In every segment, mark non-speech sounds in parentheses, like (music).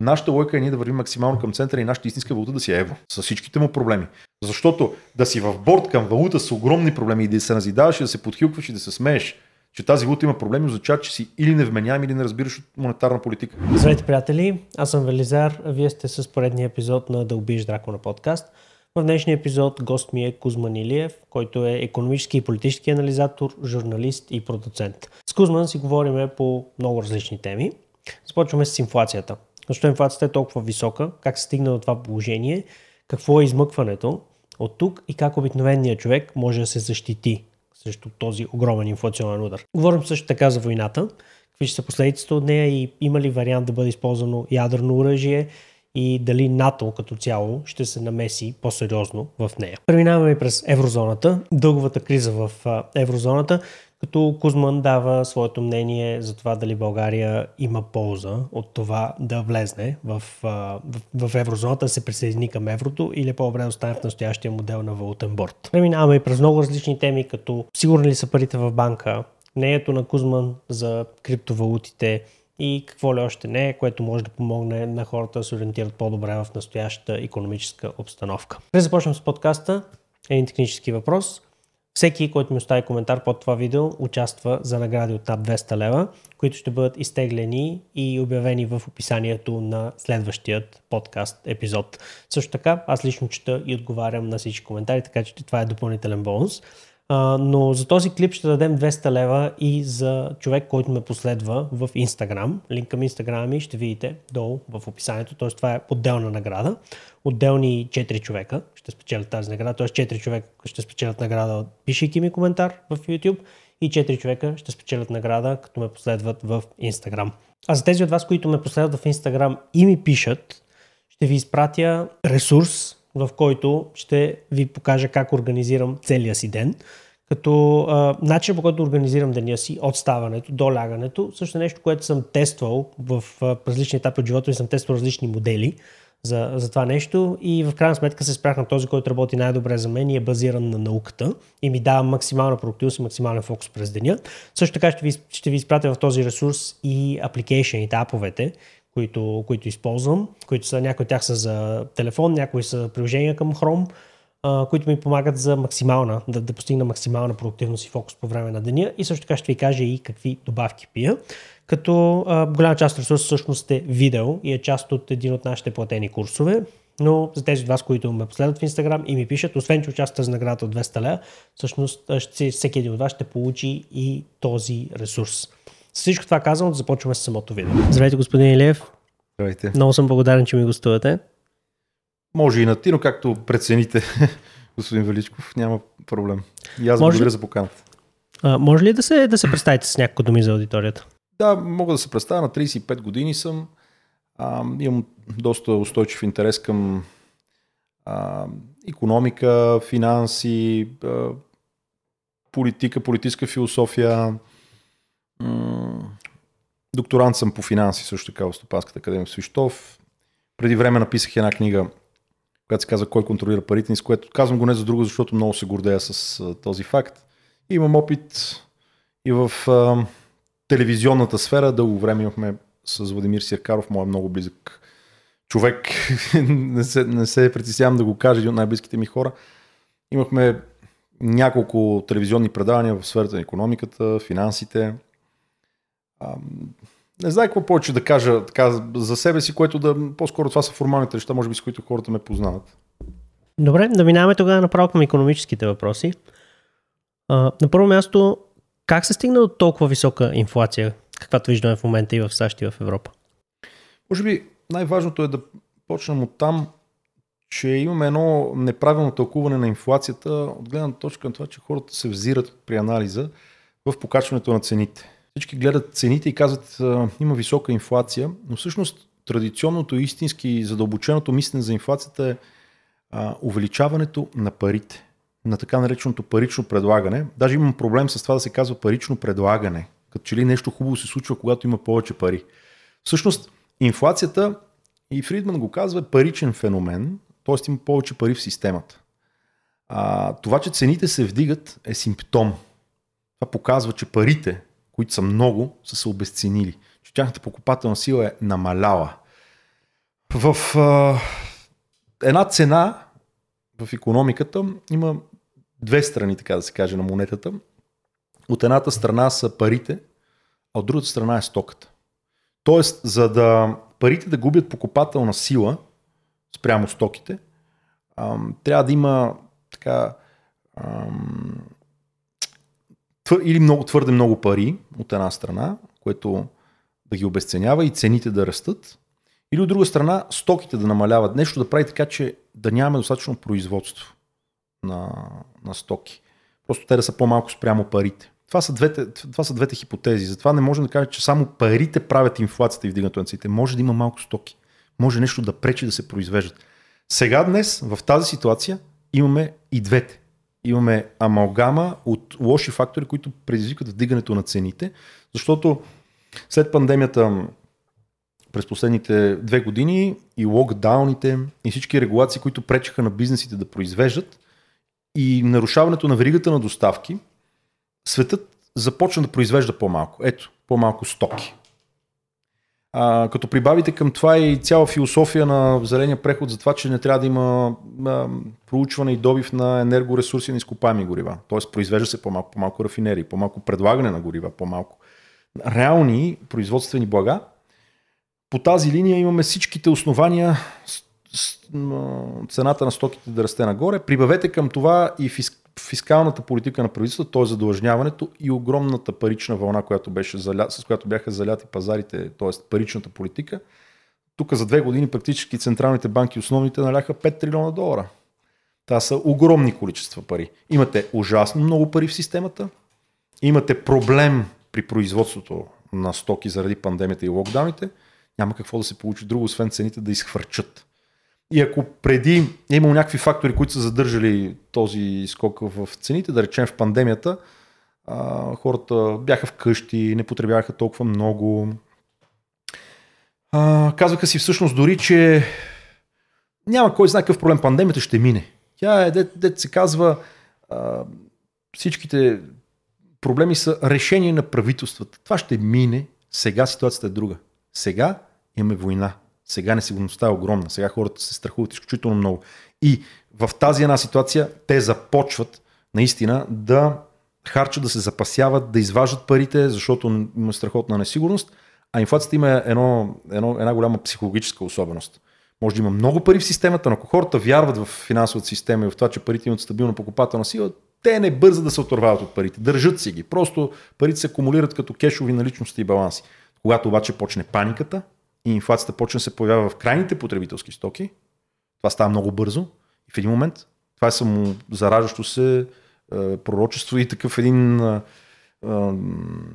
Нашата лойка е ние да вървим максимално към центъра и нашата истинска валута да си е евро. С всичките му проблеми. Защото да си в борт към валута с огромни проблеми и да се назидаваш и да се подхилкваш и да се смееш, че тази валута има проблеми, означава, че си или невменяем, или не разбираш от монетарна политика. Здравейте, приятели! Аз съм Велизар, а вие сте с поредния епизод на Да убиеш дракона подкаст. В днешния епизод гост ми е Кузман Илиев, който е економически и политически анализатор, журналист и продуцент. С Кузман си говорим по много различни теми. Започваме с инфлацията. Защо инфлацията е толкова висока, как се стигна до това положение, какво е измъкването от тук и как обикновеният човек може да се защити срещу този огромен инфлационен удар. Говорим също така за войната, какви ще са последиците от нея и има ли вариант да бъде използвано ядрено оръжие и дали НАТО като цяло ще се намеси по-сериозно в нея. Преминаваме през еврозоната, дълговата криза в еврозоната, като Кузман дава своето мнение за това дали България има полза от това да влезне в, в, в еврозоната, да се присъедини към еврото или по-добре да остане в настоящия модел на валутен борт. Преминаваме и през много различни теми, като сигурни ли са парите в банка, мнението на Кузман за криптовалутите, и какво ли още не, което може да помогне на хората да се ориентират по-добре в настоящата економическа обстановка. Преди започнем с подкаста, един технически въпрос. Всеки, който ми остави коментар под това видео, участва за награди от над 200 лева, които ще бъдат изтеглени и обявени в описанието на следващият подкаст епизод. Също така, аз лично чета и отговарям на всички коментари, така че това е допълнителен бонус. Но за този клип ще дадем 200 лева и за човек, който ме последва в Instagram. Линк към Instagram ми ще видите долу в описанието, т.е. това е отделна награда. Отделни 4 човека ще спечелят тази награда, т.е. 4 човека ще спечелят награда, пишейки ми коментар в YouTube и 4 човека ще спечелят награда, като ме последват в Instagram. А за тези от вас, които ме последват в Instagram и ми пишат, ще ви изпратя ресурс, в който ще ви покажа как организирам целия си ден. Като а, начин по който организирам деня си от ставането до лягането, също е нещо, което съм тествал в а, различни етапи от живота и съм тествал различни модели за, за това нещо и в крайна сметка се спрях на този, който работи най-добре за мен и е базиран на науката и ми дава максимална продуктивност и максимален фокус през деня. Също така ще ви, ще ви изпратя в този ресурс и апликейшените, аповете, които, които използвам, които са, някои от тях са за телефон, някои са приложения към Chrome, а, които ми помагат за максимална, да, да постигна максимална продуктивност и фокус по време на деня и също така ще ви кажа и какви добавки пия. Като а, голяма част от ресурса всъщност е видео и е част от един от нашите платени курсове. Но за тези от вас, които ме последват в Instagram и ми пишат, освен че участвате за наградата от 200 лева, всъщност ще, всеки един от вас ще получи и този ресурс. Всичко това казано, започваме с самото видео. Здравейте, господин Илиев. Здравейте. Много съм благодарен, че ми гостувате. Може и на ти, но както прецените, (laughs) господин Величков, няма проблем. И аз благодаря за поканата. А, може ли да се, да се представите с някакво думи за аудиторията? Да, мога да се представя. На 35 години съм. А, имам доста устойчив интерес към а, економика, финанси, а, политика, политическа философия. Докторант съм по финанси също така в Стопанската академия в Свищов. Преди време написах една книга, която се казва Кой контролира парите ни, с което казвам го не за друго, защото много се гордея с този факт. Имам опит и в а, телевизионната сфера. Дълго време имахме с Владимир Сиркаров, моят много близък човек. (laughs) не, се, не се притеснявам да го кажа, един от най-близките ми хора. Имахме няколко телевизионни предавания в сферата на економиката, финансите. Не знае какво повече да кажа така, за себе си, което да. По-скоро това са формалните неща, може би с които хората ме познават. Добре, да минаваме тогава направо към економическите въпроси. А, на първо място, как се стигна до толкова висока инфлация, каквато виждаме в момента и в САЩ и в Европа? Може би най-важното е да почнем от там, че имаме едно неправилно тълкуване на инфлацията от гледна точка на това, че хората се взират при анализа в покачването на цените. Всички гледат цените и казват, има висока инфлация, но всъщност традиционното, истински, задълбоченото мислене за инфлацията е а, увеличаването на парите на така нареченото парично предлагане. Даже имам проблем с това да се казва парично предлагане. Като че ли нещо хубаво се случва, когато има повече пари. Всъщност, инфлацията, и Фридман го казва, е паричен феномен, т.е. има повече пари в системата. А, това, че цените се вдигат, е симптом. Това показва, че парите, които са много, са се обесценили. Че тяхната покупателна сила е намаляла. В а, една цена в економиката има две страни, така да се каже, на монетата. От едната страна са парите, а от другата страна е стоката. Тоест, за да парите да губят покупателна сила спрямо стоките, ам, трябва да има така ам, твър, или много, твърде много пари от една страна, което да ги обесценява и цените да растат, или от друга страна стоките да намаляват. Нещо да прави така, че да нямаме достатъчно производство на, на стоки. Просто те да са по-малко спрямо парите. Това са, двете, това са двете хипотези. Затова не можем да кажем, че само парите правят инфлацията и вдигането на цените. Може да има малко стоки. Може нещо да пречи да се произвеждат. Сега днес, в тази ситуация, имаме и двете. Имаме амалгама от лоши фактори, които предизвикат вдигането на цените, защото след пандемията през последните две години и локдауните и всички регулации, които пречеха на бизнесите да произвеждат и нарушаването на веригата на доставки, светът започна да произвежда по-малко. Ето, по-малко стоки. А, като прибавите към това и цяла философия на зеления преход за това, че не трябва да има а, проучване и добив на енергоресурси на изкопаеми горива. Тоест произвежда се по-малко, по-малко рафинерии, по-малко предлагане на горива, по-малко реални производствени блага. По тази линия имаме всичките основания цената на стоките да расте нагоре. Прибавете към това и фиск, фискалната политика на правителството, т.е. задължняването и огромната парична вълна, която беше заля... с която бяха заляти пазарите, т.е. паричната политика. Тук за две години практически централните банки основните наляха 5 трилиона долара. Това са огромни количества пари. Имате ужасно много пари в системата, имате проблем при производството на стоки заради пандемията и локдауните, няма какво да се получи друго, освен цените да изхвърчат. И ако преди е имало някакви фактори, които са задържали този скок в цените, да речем в пандемията, а, хората бяха вкъщи, не потребяваха толкова много. А, казваха си всъщност дори, че няма кой знае какъв проблем, пандемията ще мине. Тя е, дет, дет се казва, а, всичките проблеми са решение на правителствата. Това ще мине, сега ситуацията е друга. Сега имаме война. Сега несигурността е огромна. Сега хората се страхуват изключително много. И в тази една ситуация те започват наистина да харчат, да се запасяват, да изваждат парите, защото има страхотна несигурност. А инфлацията има едно, едно, една голяма психологическа особеност. Може да има много пари в системата, но ако хората вярват в финансовата система и в това, че парите имат стабилна покупателна сила, те не бързат да се оторвават от парите. Държат си ги. Просто парите се акумулират като кешови наличности и баланси. Когато обаче почне паниката, и инфлацията почне да се появява в крайните потребителски стоки, това става много бързо и в един момент това е само зараждащо се е, пророчество и такъв един е, е,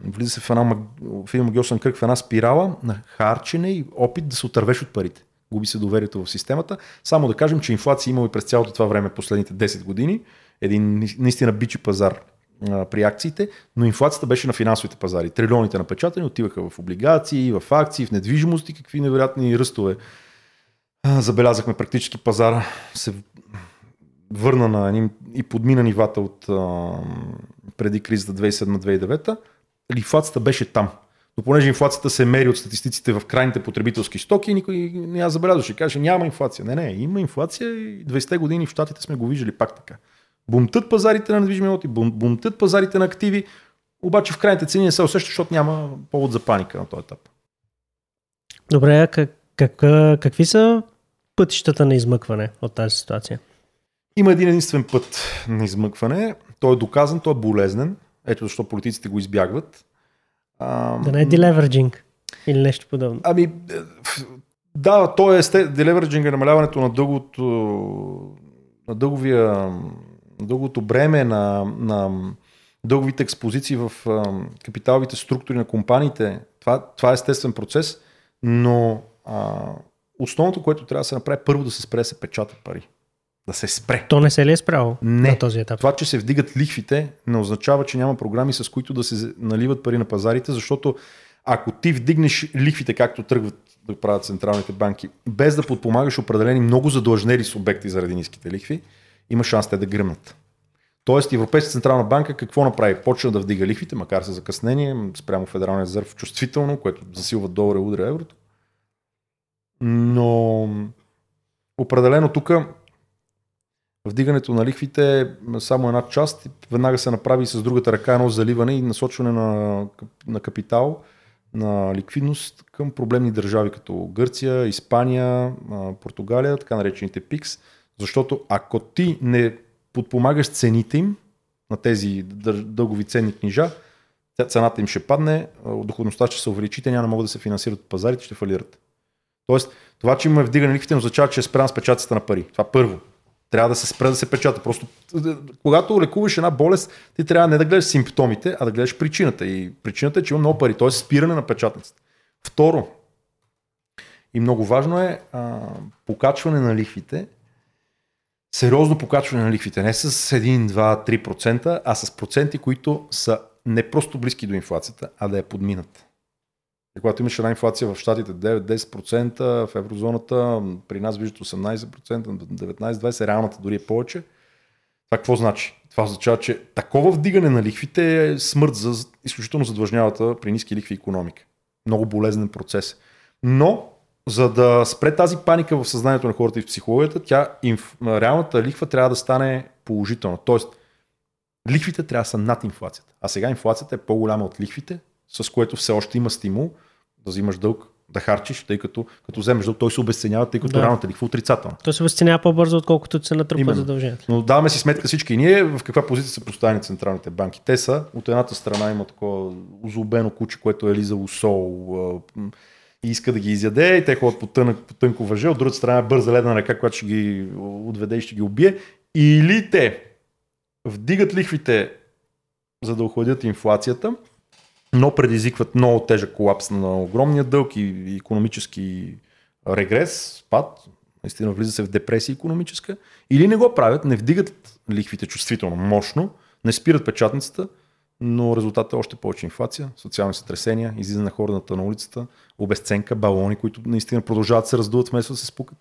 влиза се в, една, в един магиосен кръг, в една спирала на харчене и опит да се отървеш от парите. Губи се доверието в системата. Само да кажем, че инфлация имало и през цялото това време, последните 10 години. Един наистина бичи пазар при акциите, но инфлацията беше на финансовите пазари. Трилионите напечатани отиваха в облигации, в акции, в недвижимости, какви невероятни ръстове. Забелязахме практически пазара се върна на и подмина нивата от преди кризата 2007-2009. Инфлацията беше там. Но понеже инфлацията се мери от статистиците в крайните потребителски стоки, никой не я забелязваше. Каже, няма инфлация. Не, не, има инфлация и 20-те години в Штатите сме го виждали пак така. Бумтът пазарите на недвижими имоти, бум, бумтът пазарите на активи, обаче в крайните цени не се усеща, защото няма повод за паника на този етап. Добре, как, как, какви са пътищата на измъкване от тази ситуация? Има един единствен път на измъкване. Той е доказан, той е болезнен. Ето защо политиците го избягват. А, да не е делеверджинг или нещо подобно. Ами, да, то е делеверджинг е намаляването на дългото на дълговия дългото бреме на, на дълговите експозиции в капиталовите структури на компаниите, това, това е естествен процес, но а, основното, което трябва да се направи, първо да се спре да се печатат пари. Да се спре. То не се ли е спряло не. на този етап? Това, че се вдигат лихвите, не означава, че няма програми, с които да се наливат пари на пазарите, защото ако ти вдигнеш лихвите, както тръгват да правят централните банки, без да подпомагаш определени много задлъжнели субекти заради ниските лихви, има шанс те да гръмнат. Тоест Европейска централна банка какво направи? Почна да вдига лихвите, макар с закъснение, спрямо Федералния резерв чувствително, което засилва долара и удря еврото. Но определено тук вдигането на лихвите е само една част. Веднага се направи с другата ръка едно заливане и насочване на, на капитал, на ликвидност към проблемни държави като Гърция, Испания, Португалия, така наречените ПИКС. Защото ако ти не подпомагаш цените им на тези дългови ценни книжа, цената им ще падне, доходността ще се увеличи, те няма да могат да се финансират от пазарите, ще фалират. Тоест, това, че имаме вдигане лихвите, означава, че е спрян с печатата на пари. Това първо. Трябва да се спре да се печата. Просто, когато лекуваш една болест, ти трябва не да гледаш симптомите, а да гледаш причината. И причината е, че има много пари, т.е. спиране на печатницата. Второ, и много важно е а, покачване на лихвите, сериозно покачване на лихвите, не с 1, 2, 3%, а с проценти, които са не просто близки до инфлацията, а да я подминат. И когато имаш една инфлация в Штатите 9-10%, в еврозоната при нас виждат 18%, 19-20%, реалната дори е повече. Това какво значи? Това означава, че такова вдигане на лихвите е смърт за изключително задлъжнявата при ниски лихви економика. Много болезнен процес. Но, за да спре тази паника в съзнанието на хората и в психологията, тя, инф... реалната лихва трябва да стане положителна. Тоест, лихвите трябва да са над инфлацията. А сега инфлацията е по-голяма от лихвите, с което все още има стимул да взимаш дълг, да харчиш, тъй като като вземеш дълг, той се обесценява, тъй като да. равната лихва е отрицателна. Той се обесценява по-бързо, отколкото се натрупва задължението. Но даваме си сметка всички ние в каква позиция са поставени централните банки. Те са, от едната страна има такова озлобено куче, което е лизало сол и иска да ги изяде и те ходят по, тънък, по тънко въже, от другата страна е бърза ледна ръка, която ще ги отведе и ще ги убие. Или те вдигат лихвите, за да охладят инфлацията, но предизвикват много тежък колапс на огромния дълг и економически регрес, спад, наистина влиза се в депресия економическа, или не го правят, не вдигат лихвите чувствително, мощно, не спират печатницата, но резултатът е още повече инфлация, социални сътресения, излизане на хората на улицата, обесценка, балони, които наистина продължават да се раздуват вместо да се спукат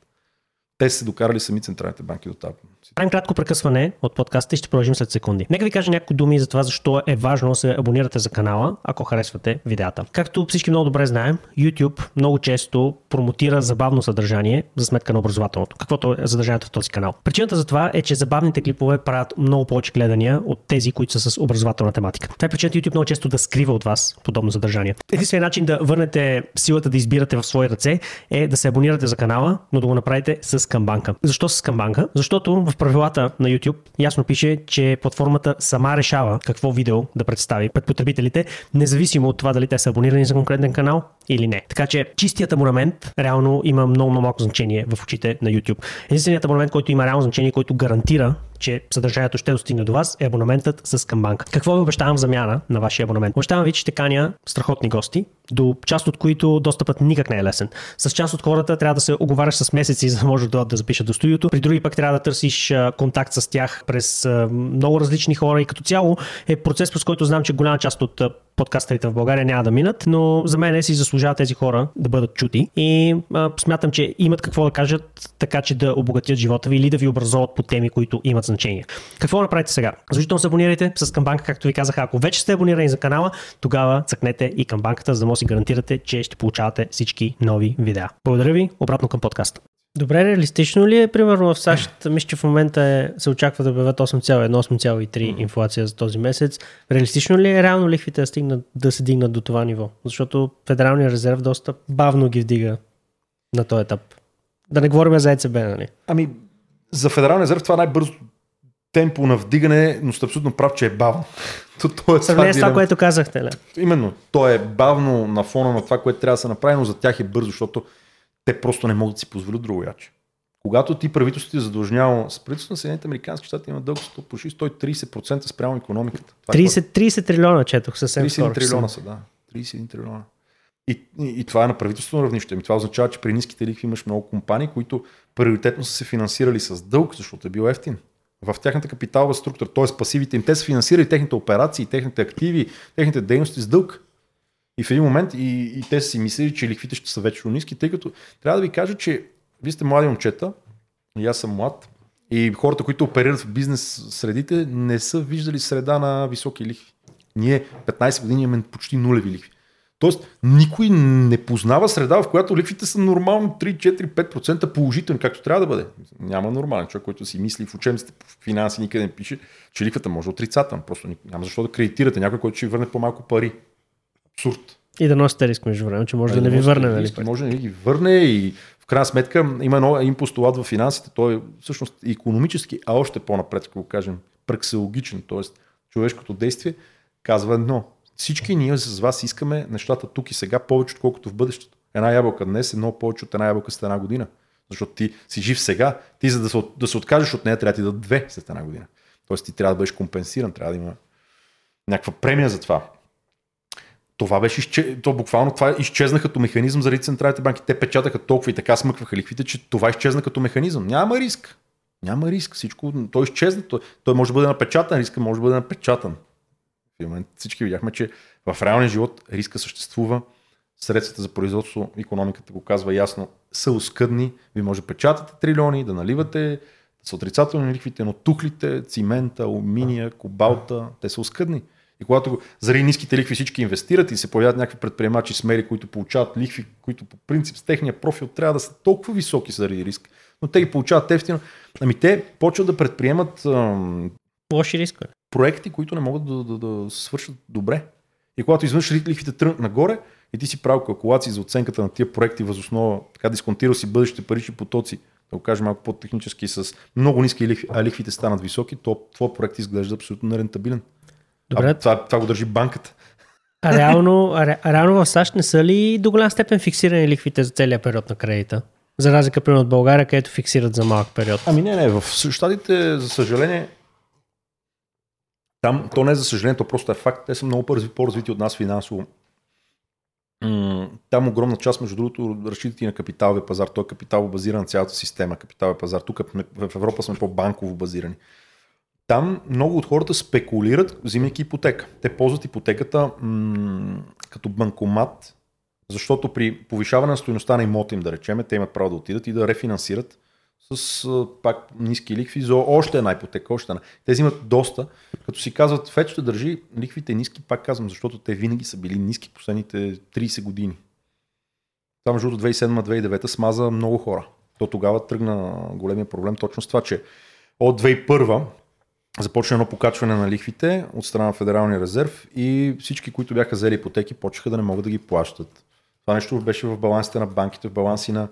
те са докарали сами централните банки до тази. Правим кратко прекъсване от подкаста и ще продължим след секунди. Нека ви кажа някои думи за това, защо е важно да се абонирате за канала, ако харесвате видеята. Както всички много добре знаем, YouTube много често промотира забавно съдържание за сметка на образователното, каквото е съдържанието в този канал. Причината за това е, че забавните клипове правят много повече гледания от тези, които са с образователна тематика. Това е причината YouTube много често да скрива от вас подобно съдържание. Единственият начин да върнете силата да избирате в свои ръце е да се абонирате за канала, но да го направите с Камбанка. Защо с Камбанка? Защото в правилата на YouTube ясно пише, че платформата сама решава какво видео да представи пред потребителите, независимо от това дали те са абонирани за конкретен канал или не. Така че чистият абонамент реално има много, много малко значение в очите на YouTube. Единственият абонамент, който има реално значение, който гарантира че съдържанието ще достигне до вас, е абонаментът с Камбанка. Какво ви обещавам замяна на вашия абонамент? Обещавам ви, че ще каня страхотни гости, до част от които достъпът никак не е лесен. С част от хората трябва да се оговаряш с месеци, (laughs) за да може да, да запишат до студиото. При други пък трябва да търсиш контакт с тях през много различни хора и като цяло е процес, през който знам, че голяма част от подкастерите в България няма да минат, но за мен си заслужават тези хора да бъдат чути и а, смятам, че имат какво да кажат така, че да обогатят живота ви или да ви образоват по теми, които имат значение. Какво направите сега? Задължително се абонирайте с камбанка, както ви казах. Ако вече сте абонирани за канала, тогава цъкнете и камбанката, за да може си гарантирате, че ще получавате всички нови видеа. Благодаря ви, обратно към подкаста. Добре, реалистично ли е, примерно в САЩ, мисля, че в момента е, се очаква да обявят 8,1-8,3 инфлация за този месец. Реалистично ли е реално лихвите да, стигнат, да се дигнат до това ниво? Защото Федералния резерв доста бавно ги вдига на този етап. Да не говорим за ЕЦБ, нали? Ами, за Федералния резерв това е най-бързо темпо на вдигане, но сте абсолютно прав, че е бавно. (laughs) то е Сравнение с това, което казахте. Ли? Именно. То е бавно на фона на това, което трябва да се направи, но за тях е бързо, защото те просто не могат да си позволят друго яче. Когато ти правителството ти е задължнява, с правителството на Съединените Американски щати има дълг почти 130% спрямо економиката. 30, е 30 трилиона четох съвсем 31 скоро. трилиона са, да. 31 трилиона. И, и, и това е на правителствено равнище. И това означава, че при ниските лихви имаш много компании, които приоритетно са се финансирали с дълг, защото е бил ефтин. В тяхната капиталова структура, т.е. пасивите им, те са финансирали техните операции, техните активи, техните дейности с дълг. И в един момент и, и те си мислили, че лихвите ще са вечно ниски, тъй като трябва да ви кажа, че вие сте млади момчета, и аз съм млад, и хората, които оперират в бизнес средите, не са виждали среда на високи лихви. Ние 15 години имаме почти нулеви лихви. Тоест, никой не познава среда, в която лихвите са нормално 3, 4, 5% положителни, както трябва да бъде. Няма нормален човек, който си мисли в учебниците по финанси, никъде не пише, че лихвата може отрицателна. Просто няма защо да кредитирате някой, който ще върне по-малко пари. Абсурд. И да носите риск между време, че може да, да не ви върне. Нали? Може да не ви върне и в крайна сметка има едно, един постулат в финансите, той е всъщност економически, а още по-напред, ако го кажем, праксиологичен, т.е. човешкото действие, казва едно. Всички ние с вас искаме нещата тук и сега повече, отколкото в бъдещето. Една ябълка днес е много повече от една ябълка след една година. Защото ти си жив сега, ти за да се, да се откажеш от нея, трябва да ти да две след една година. Тоест ти трябва да бъдеш компенсиран, трябва да има някаква премия за това това беше то буквално това изчезна като механизъм заради централните банки. Те печатаха толкова и така смъкваха лихвите, че това изчезна като механизъм. Няма риск. Няма риск. Всичко, той изчезна. Той, той може да бъде напечатан, риска може да бъде напечатан. В момент всички видяхме, че в реалния живот риска съществува. Средствата за производство, економиката го казва ясно, са оскъдни. Ви може да печатате трилиони, да наливате, са отрицателни лихвите, но тухлите, цимента, алуминия, кобалта, те са оскъдни. И когато заради ниските лихви всички инвестират и се появяват някакви предприемачи смели, които получават лихви, които по принцип с техния профил трябва да са толкова високи заради риск, но те ги получават ефтино, ами те почват да предприемат ам, лоши рискове. Проекти, които не могат да, да, да свършат добре. И когато изведнъж лихвите тръгнат нагоре и ти си правил калкулации за оценката на тия проекти възоснова, така дисконтирал си бъдещите парични потоци, да го кажем малко по-технически, с много ниски лихви, а лихвите станат високи, то твой проект изглежда абсолютно нерентабилен. Добре. А, това, това го държи банката. А реално, а, реално в САЩ не са ли до голям степен фиксирани лихвите за целия период на кредита? За разлика, примерно, от България, където фиксират за малък период. Ами не, не, в Штатите, за съжаление, там, то не е за съжаление, то просто е факт. Те са много по-развити от нас финансово. Там огромна част, между другото, разчитат и на капиталовия пазар. Той е капитал базиран на цялата система, капиталовия пазар. Тук в Европа сме по-банково базирани. Там много от хората спекулират, взимайки ипотека. Те ползват ипотеката м- като банкомат, защото при повишаване на стоеността на имота им, да речем, те имат право да отидат и да рефинансират с пак ниски лихви за още една ипотека, още една. Те взимат доста, като си казват, Фед ще държи лихвите ниски, пак казвам, защото те винаги са били ниски последните 30 години. Там между 2007-2009 смаза много хора. То тогава тръгна големия проблем точно с това, че от 2001 започна едно покачване на лихвите от страна на Федералния резерв и всички, които бяха взели ипотеки, почнаха да не могат да ги плащат. Това нещо беше в балансите на банките, в баланси на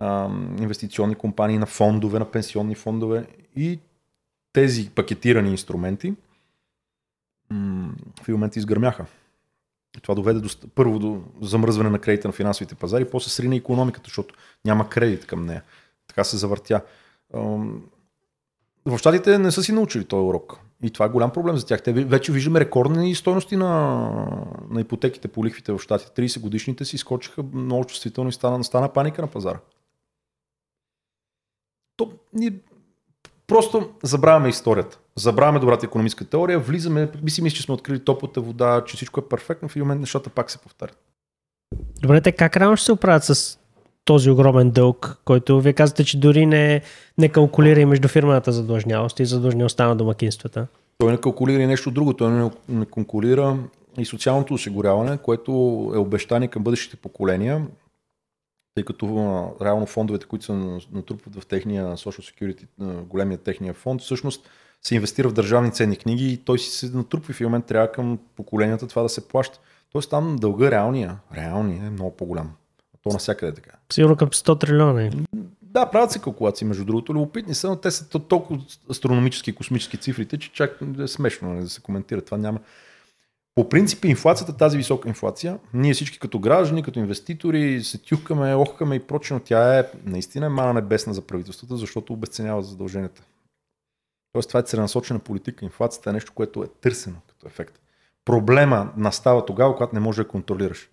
а, инвестиционни компании, на фондове, на пенсионни фондове и тези пакетирани инструменти м- в момент изгърмяха. Това доведе до, първо до замръзване на кредита на финансовите пазари, после срина економиката, защото няма кредит към нея. Така се завъртя в щатите не са си научили този урок. И това е голям проблем за тях. Те вече виждаме рекордни стоености на, на ипотеките по лихвите в щатите. 30 годишните си скочиха много чувствително и стана, стана паника на пазара. То, ние просто забравяме историята. Забравяме добрата економическа теория, влизаме, би си мисли, че сме открили топлата вода, че всичко е перфектно, в един момент нещата пак се повтарят. Добре, те как рано ще се оправят с този огромен дълг, който вие казвате, че дори не, не калкулира и между фирмената задлъжнялост и задлъжнялостта на домакинствата. Той не калкулира и нещо друго. Той не, не и социалното осигуряване, което е обещание към бъдещите поколения, тъй като реално фондовете, които се натрупват в техния Social Security, големия техния фонд, всъщност се инвестира в държавни ценни книги и той си се натрупва и в момент трябва към поколенията това да се плаща. Тоест там дълга реалния, реалния е много по-голям. То навсякъде е така. Сигурно към 100 трилиона. Да, правят се калкулации, между другото. Любопитни са, но те са толкова астрономически и космически цифрите, че чак е смешно нали, да се коментира. Това няма. По принцип, инфлацията, тази висока инфлация, ние всички като граждани, като инвеститори се тюхкаме, охкаме и прочено, тя е наистина мана небесна за правителствата, защото обесценява задълженията. Тоест, това е целенасочена политика. Инфлацията е нещо, което е търсено като ефект. Проблема настава тогава, когато не можеш да контролираш.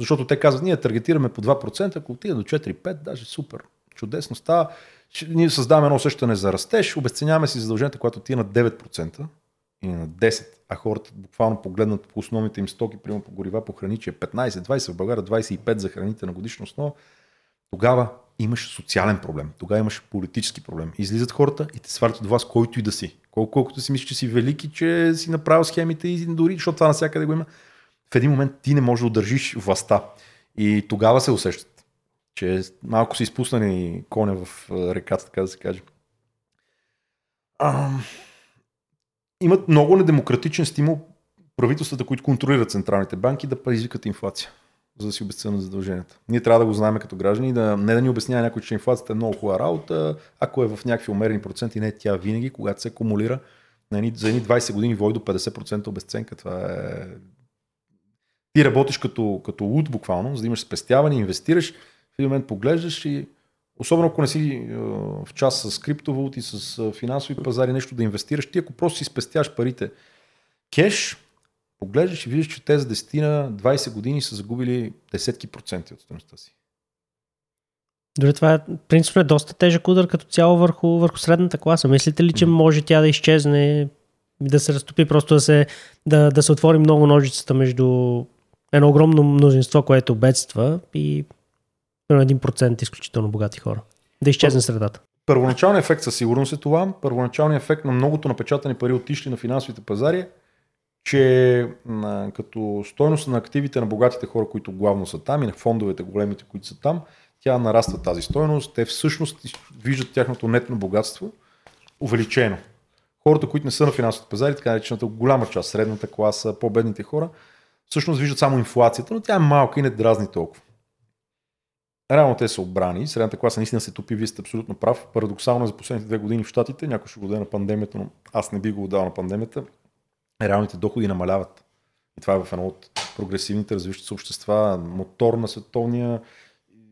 Защото те казват, ние таргетираме по 2%, ако отиде до 4-5, даже супер, чудесно става. Ние създаваме едно усещане за растеж, обесценяваме си задълженията, когато отиде на 9% и на 10%, а хората буквално погледнат по основните им стоки, примерно по горива, по храни, че е 15-20, в България 25 за храните на годишна основа, тогава имаш социален проблем, тогава имаш политически проблем. Излизат хората и те свалят от вас който и да си. Колко, колкото си мислиш, че си велики, че си направил схемите и дори, защото това навсякъде го има в един момент ти не можеш да удържиш властта. И тогава се усещат, че малко са изпуснани коня в реката, така да се каже. А, имат много недемократичен стимул правителствата, които контролират централните банки, да предизвикат инфлация, за да си обяснят задълженията. Ние трябва да го знаем като граждани, да не да ни обяснява някой, че инфлацията е много хубава работа, ако е в някакви умерени проценти, не е тя винаги, когато се акумулира за едни 20 години води до 50% обесценка. Това е... Ти работиш като, като луд буквално, за да имаш спестяване, инвестираш, в един момент поглеждаш и Особено ако не си в част с криптовалути, с финансови пазари, нещо да инвестираш, ти ако просто си спестяваш парите кеш, поглеждаш и виждаш, че те за 10 на 20 години са загубили десетки проценти от стоеността си. Дори това е, принципно е доста тежък удар като цяло върху, върху средната класа. Мислите ли, че може тя да изчезне, да се разтопи, просто да се, да, да се отвори много ножицата между едно огромно мнозинство, което бедства и един процент изключително богати хора. Да изчезне средата. Първоначалният ефект със сигурност е това. Първоначалният ефект на многото напечатани пари отишли на финансовите пазари че като стойност на активите на богатите хора, които главно са там и на фондовете големите, които са там, тя нараства тази стойност. Те всъщност виждат тяхното нетно богатство увеличено. Хората, които не са на финансовите пазари, така наречената голяма част, средната класа, по-бедните хора, всъщност виждат само инфлацията, но тя е малка и не дразни толкова. Реално те са обрани, средната класа наистина се топи, вие сте абсолютно прав. Парадоксално за последните две години в Штатите, някой ще го даде на пандемията, но аз не би го отдал на пандемията, реалните доходи намаляват. И това е в едно от прогресивните развиващи се общества, мотор на световния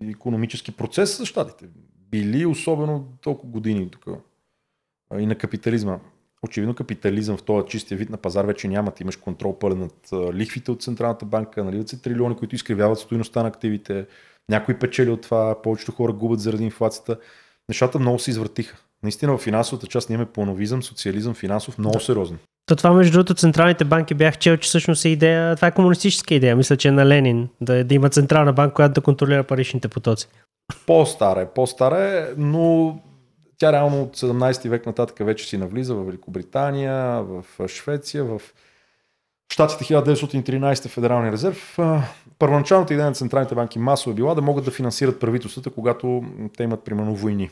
економически процес за щатите. Били особено толкова години тук. И на капитализма. Очевидно капитализъм в този чистия вид на пазар вече няма. Ти имаш контрол пълен над лихвите от Централната банка, наливат се трилиони, които изкривяват стоиността на активите. Някои печели от това, повечето хора губят заради инфлацията. Нещата много се извъртиха. Наистина в финансовата част ние имаме плановизъм, социализъм, финансов, много да. сериозен. То това, между другото, централните банки бях чел, че всъщност е идея, това е комунистическа идея, мисля, че е на Ленин, да, да има централна банка, която да контролира паричните потоци. По-стара е, по-стара е, но тя реално от 17 век нататък вече си навлиза в Великобритания, в Швеция, в Штатите 1913 Федералния резерв. Първоначалната идея на централните банки масово е била да могат да финансират правителствата, когато те имат примерно войни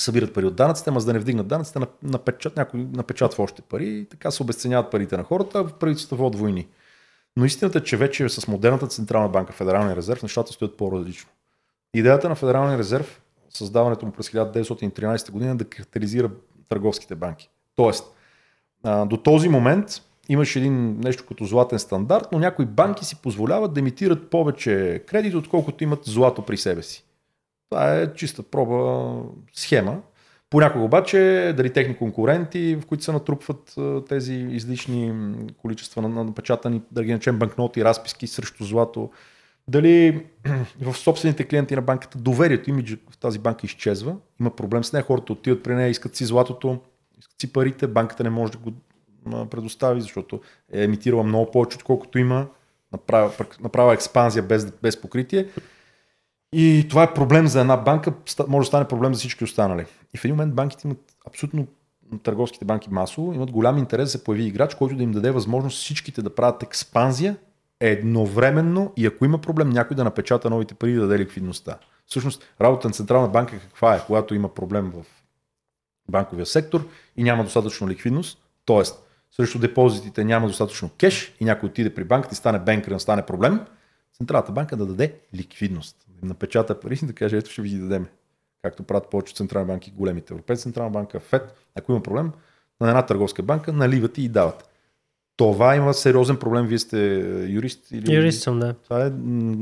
събират пари от данъците, ама за да не вдигнат данъците, напечат, някой напечатва още пари и така се обесценяват парите на хората, а правителствата водят войни. Но истината е, че вече с модерната Централна банка, Федералния резерв, нещата стоят по-различно. Идеята на Федералния резерв, създаването му през 1913 година, да катализира търговските банки. Тоест, до този момент имаш един нещо като златен стандарт, но някои банки си позволяват да имитират повече кредит, отколкото имат злато при себе си. Това е чиста проба схема. Понякога обаче, дали техни конкуренти, в които се натрупват тези излишни количества на напечатани, да ги начем банкноти, разписки срещу злато, дали (clears throat) в собствените клиенти на банката доверието, имидж в тази банка изчезва, има проблем с нея, хората отиват при нея, искат си златото, искат си парите, банката не може да го предостави, защото е емитирала много повече, отколкото има, направя, направя експанзия без, без покритие и това е проблем за една банка, може да стане проблем за всички останали. И в един момент банките имат абсолютно търговските банки масово, имат голям интерес да се появи играч, който да им даде възможност всичките да правят експанзия едновременно и ако има проблем някой да напечата новите пари и да даде ликвидността. Всъщност работа на Централна банка каква е, когато има проблем в банковия сектор и няма достатъчно ликвидност, т.е. срещу депозитите няма достатъчно кеш и някой отиде при банката и стане бенкър, стане проблем, Централната банка да даде ликвидност напечата пари и да каже, ето ще ви ги дадем. Както правят повече централни банки, големите Европейски централна банка, ФЕД. Ако има проблем, на една търговска банка наливат и дават. Това има сериозен проблем. Вие сте юрист или... Юрист съм, да. Това е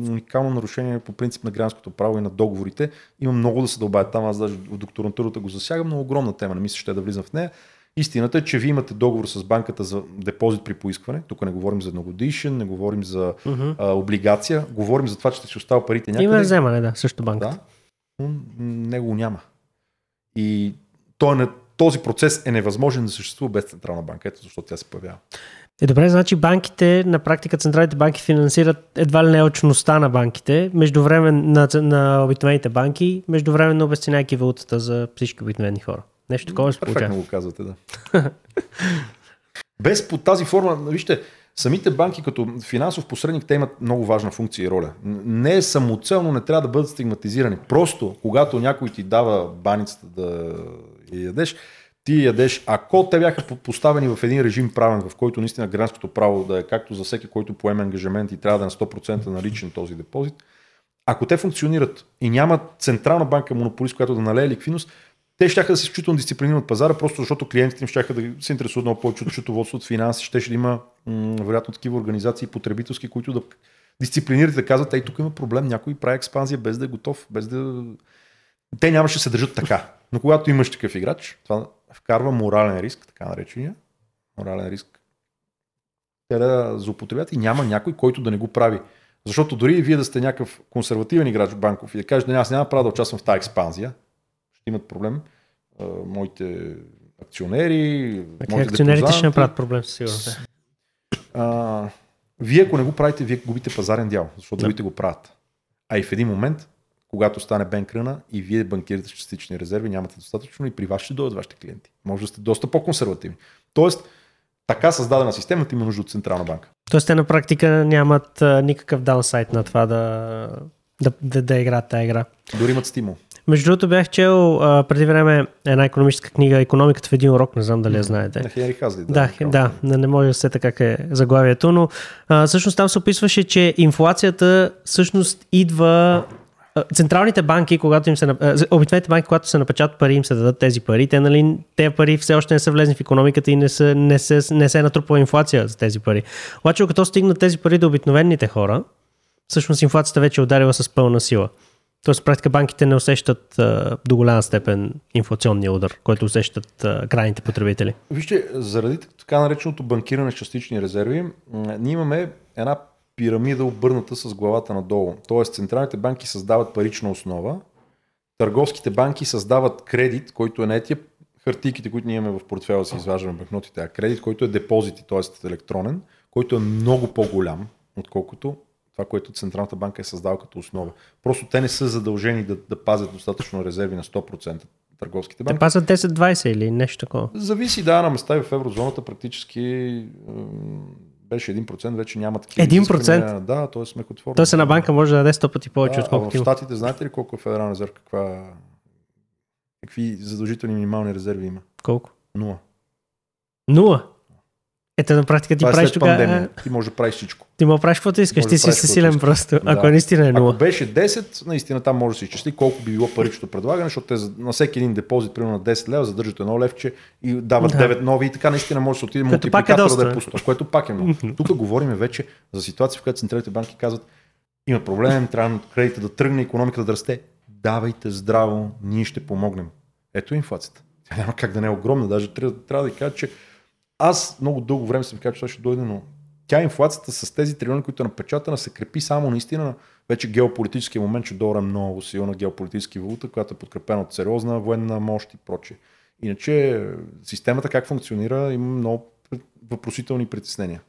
уникално нарушение по принцип на гражданското право и на договорите. Има много да се дълбаят там. Аз даже в докторантурата го засягам, но огромна тема. Не мисля, ще да влизам в нея. Истината е, че вие имате договор с банката за депозит при поискване. Тук не говорим за едногодишен, не говорим за uh-huh. а, облигация. Говорим за това, че ще си остава парите някъде. Има вземане, да, също банката. Да, но него няма. И той, този процес е невъзможен да съществува без Централна банка. Ето защо тя се появява. Е, добре, значи банките, на практика централните банки финансират едва ли не очността на банките, междувремен, на, на обикновените банки, междувременно обесценяйки валутата за всички обикновени хора. Нещо такова се получава. го казвате, да. Без по тази форма, вижте, самите банки като финансов посредник, те имат много важна функция и роля. Не е самоцелно, не трябва да бъдат стигматизирани. Просто, когато някой ти дава баницата да я ядеш, ти ядеш, ако те бяха поставени в един режим правен, в който наистина гражданското право да е както за всеки, който поеме ангажимент и трябва да е на 100% наличен този депозит, ако те функционират и няма централна банка монополист, която да налее ликвидност, те ще да се изключително дисциплинирани от пазара, просто защото клиентите им ще да се интересуват много повече от счетоводство, от финанси, ще, да има вероятно такива организации потребителски, които да дисциплинират да казват, ей, тук има проблем, някой прави експанзия без да е готов, без да... Те нямаше да се държат така. Но когато имаш такъв играч, това вкарва морален риск, така наречения, морален риск, те да злоупотребят и няма някой, който да не го прави. Защото дори и вие да сте някакъв консервативен играч банков и да кажете, аз няма право да участвам в тази експанзия, ще имат проблем. А, моите акционери, така, моите акционерите ще направят проблем, със сигурност. А, вие ако не го правите, вие губите пазарен дял, защото да. другите го правят. А и в един момент, когато стане бенкръна и вие банкирате с частични резерви, нямате достатъчно и при вас ще дойдат вашите клиенти. Може да сте доста по-консервативни. Тоест, така създадена системата има нужда от Централна банка. Тоест те на практика нямат а, никакъв даунсайт на това да, да, да, да играят тази игра. Дори имат стимул. Между другото бях чел а, преди време една економическа книга Економиката в един урок, не знам дали я знаете. На Хенри Хазли. Да, да, да не, не може да се така е заглавието, но а, всъщност там се описваше, че инфлацията всъщност идва централните банки, когато им се, обикновените банки, когато се напечатат пари, им се дадат тези пари, те, нали, те пари все още не са влезни в економиката и не, са, не, се, не се е натрупва инфлация за тези пари. Обаче, като стигнат тези пари до обикновените хора, всъщност инфлацията вече е ударила с пълна сила. Тоест, практика банките не усещат а, до голяма степен инфлационния удар, който усещат а, крайните потребители. Вижте, заради така нареченото банкиране с частични резерви, ние имаме една пирамида обърната с главата надолу. Тоест, централните банки създават парична основа, търговските банки създават кредит, който е не тия хартийките, които ние имаме в портфела си изваждаме банкнотите, а кредит, който е депозит, т.е. електронен, който е много по-голям, отколкото това, което Централната банка е създала като основа. Просто те не са задължени да, да пазят достатъчно резерви на 100% търговските банки. Те пазят 10-20 или нещо такова? Зависи, да, на места и в еврозоната практически беше 1%, вече няма такива. 1%? Да, т.е. смехотворно. Тоест една банка може да даде 100 пъти повече, да, отколкото В Штатите знаете ли колко е Федерална резерв, каква, какви задължителни минимални резерви има? Колко? Нула. Нула? Ето на практика ти Това е правиш тогава. Ти можеш да правиш всичко. Ти му правиш каквото искаш, ти си силен просто. Да. Ако наистина е 0. Ако беше 10, наистина там може да се изчисли колко би било паричното предлагане, защото те на всеки един депозит, примерно на 10 лева, задържат едно левче и дават да. 9 нови и така наистина може да се отиде мултипликатора е да е пусто, което пак е много. (laughs) Тук говорим вече за ситуация, в която централните банки казват, има проблем, трябва кредита да тръгне, економиката да расте. Давайте здраво, ние ще помогнем. Ето инфлацията. Тя няма как да не е огромна. Даже трябва, трябва да кажа, че аз много дълго време съм казал, че това ще дойде, но тя инфлацията с тези трилиони, които е напечатана, се крепи само наистина на вече геополитическия момент, че долар е много силна геополитически валута, която е подкрепена от сериозна военна мощ и прочее. Иначе системата как функционира има много въпросителни притеснения.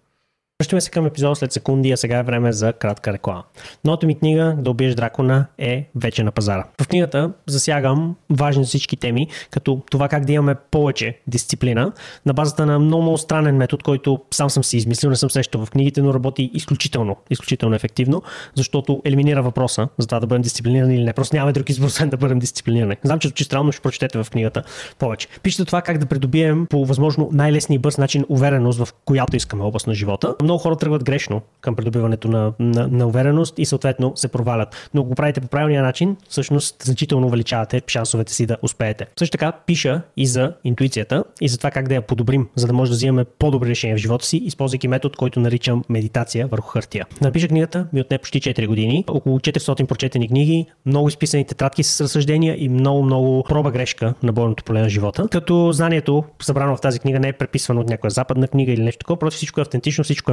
Връщаме се към епизода след секунди, а сега е време за кратка реклама. Новата ми книга Да убиеш дракона е вече на пазара. В книгата засягам важни всички теми, като това как да имаме повече дисциплина на базата на много, много странен метод, който сам съм си измислил, не съм срещал в книгите, но работи изключително, изключително ефективно, защото елиминира въпроса за това да бъдем дисциплинирани или не. Просто нямаме друг избор, да бъдем дисциплинирани. Знам, че звучи странно, ще прочетете в книгата повече. Пишете това как да придобием по възможно най-лесния и бърз начин увереност в която искаме област на живота много хора тръгват грешно към придобиването на, на, на увереност и съответно се провалят. Но го правите по правилния начин, всъщност значително увеличавате шансовете си да успеете. Също така пиша и за интуицията и за това как да я подобрим, за да може да взимаме по-добри решения в живота си, използвайки метод, който наричам медитация върху хартия. Напиша книгата ми отне почти 4 години, около 400 прочетени книги, много изписани тетрадки с разсъждения и много, много проба грешка на бойното поле на живота. Като знанието, събрано в тази книга, не е преписвано от някоя западна книга или нещо такова, просто всичко е автентично, всичко е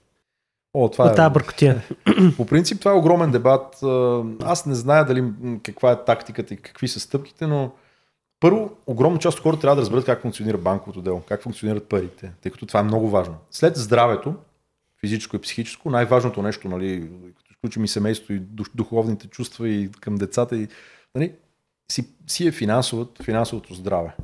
О, това От тази бъркотия. (clears throat) По принцип това е огромен дебат. Аз не зная дали каква е тактиката и какви са стъпките, но първо, огромна част от хората трябва да разберат как функционира банковото дело, как функционират парите, тъй като това е много важно. След здравето, физическо и психическо, най-важното нещо, нали, като изключим и семейството и дух- духовните чувства и към децата, и, нали, си, си е финансовото, финансовото здраве.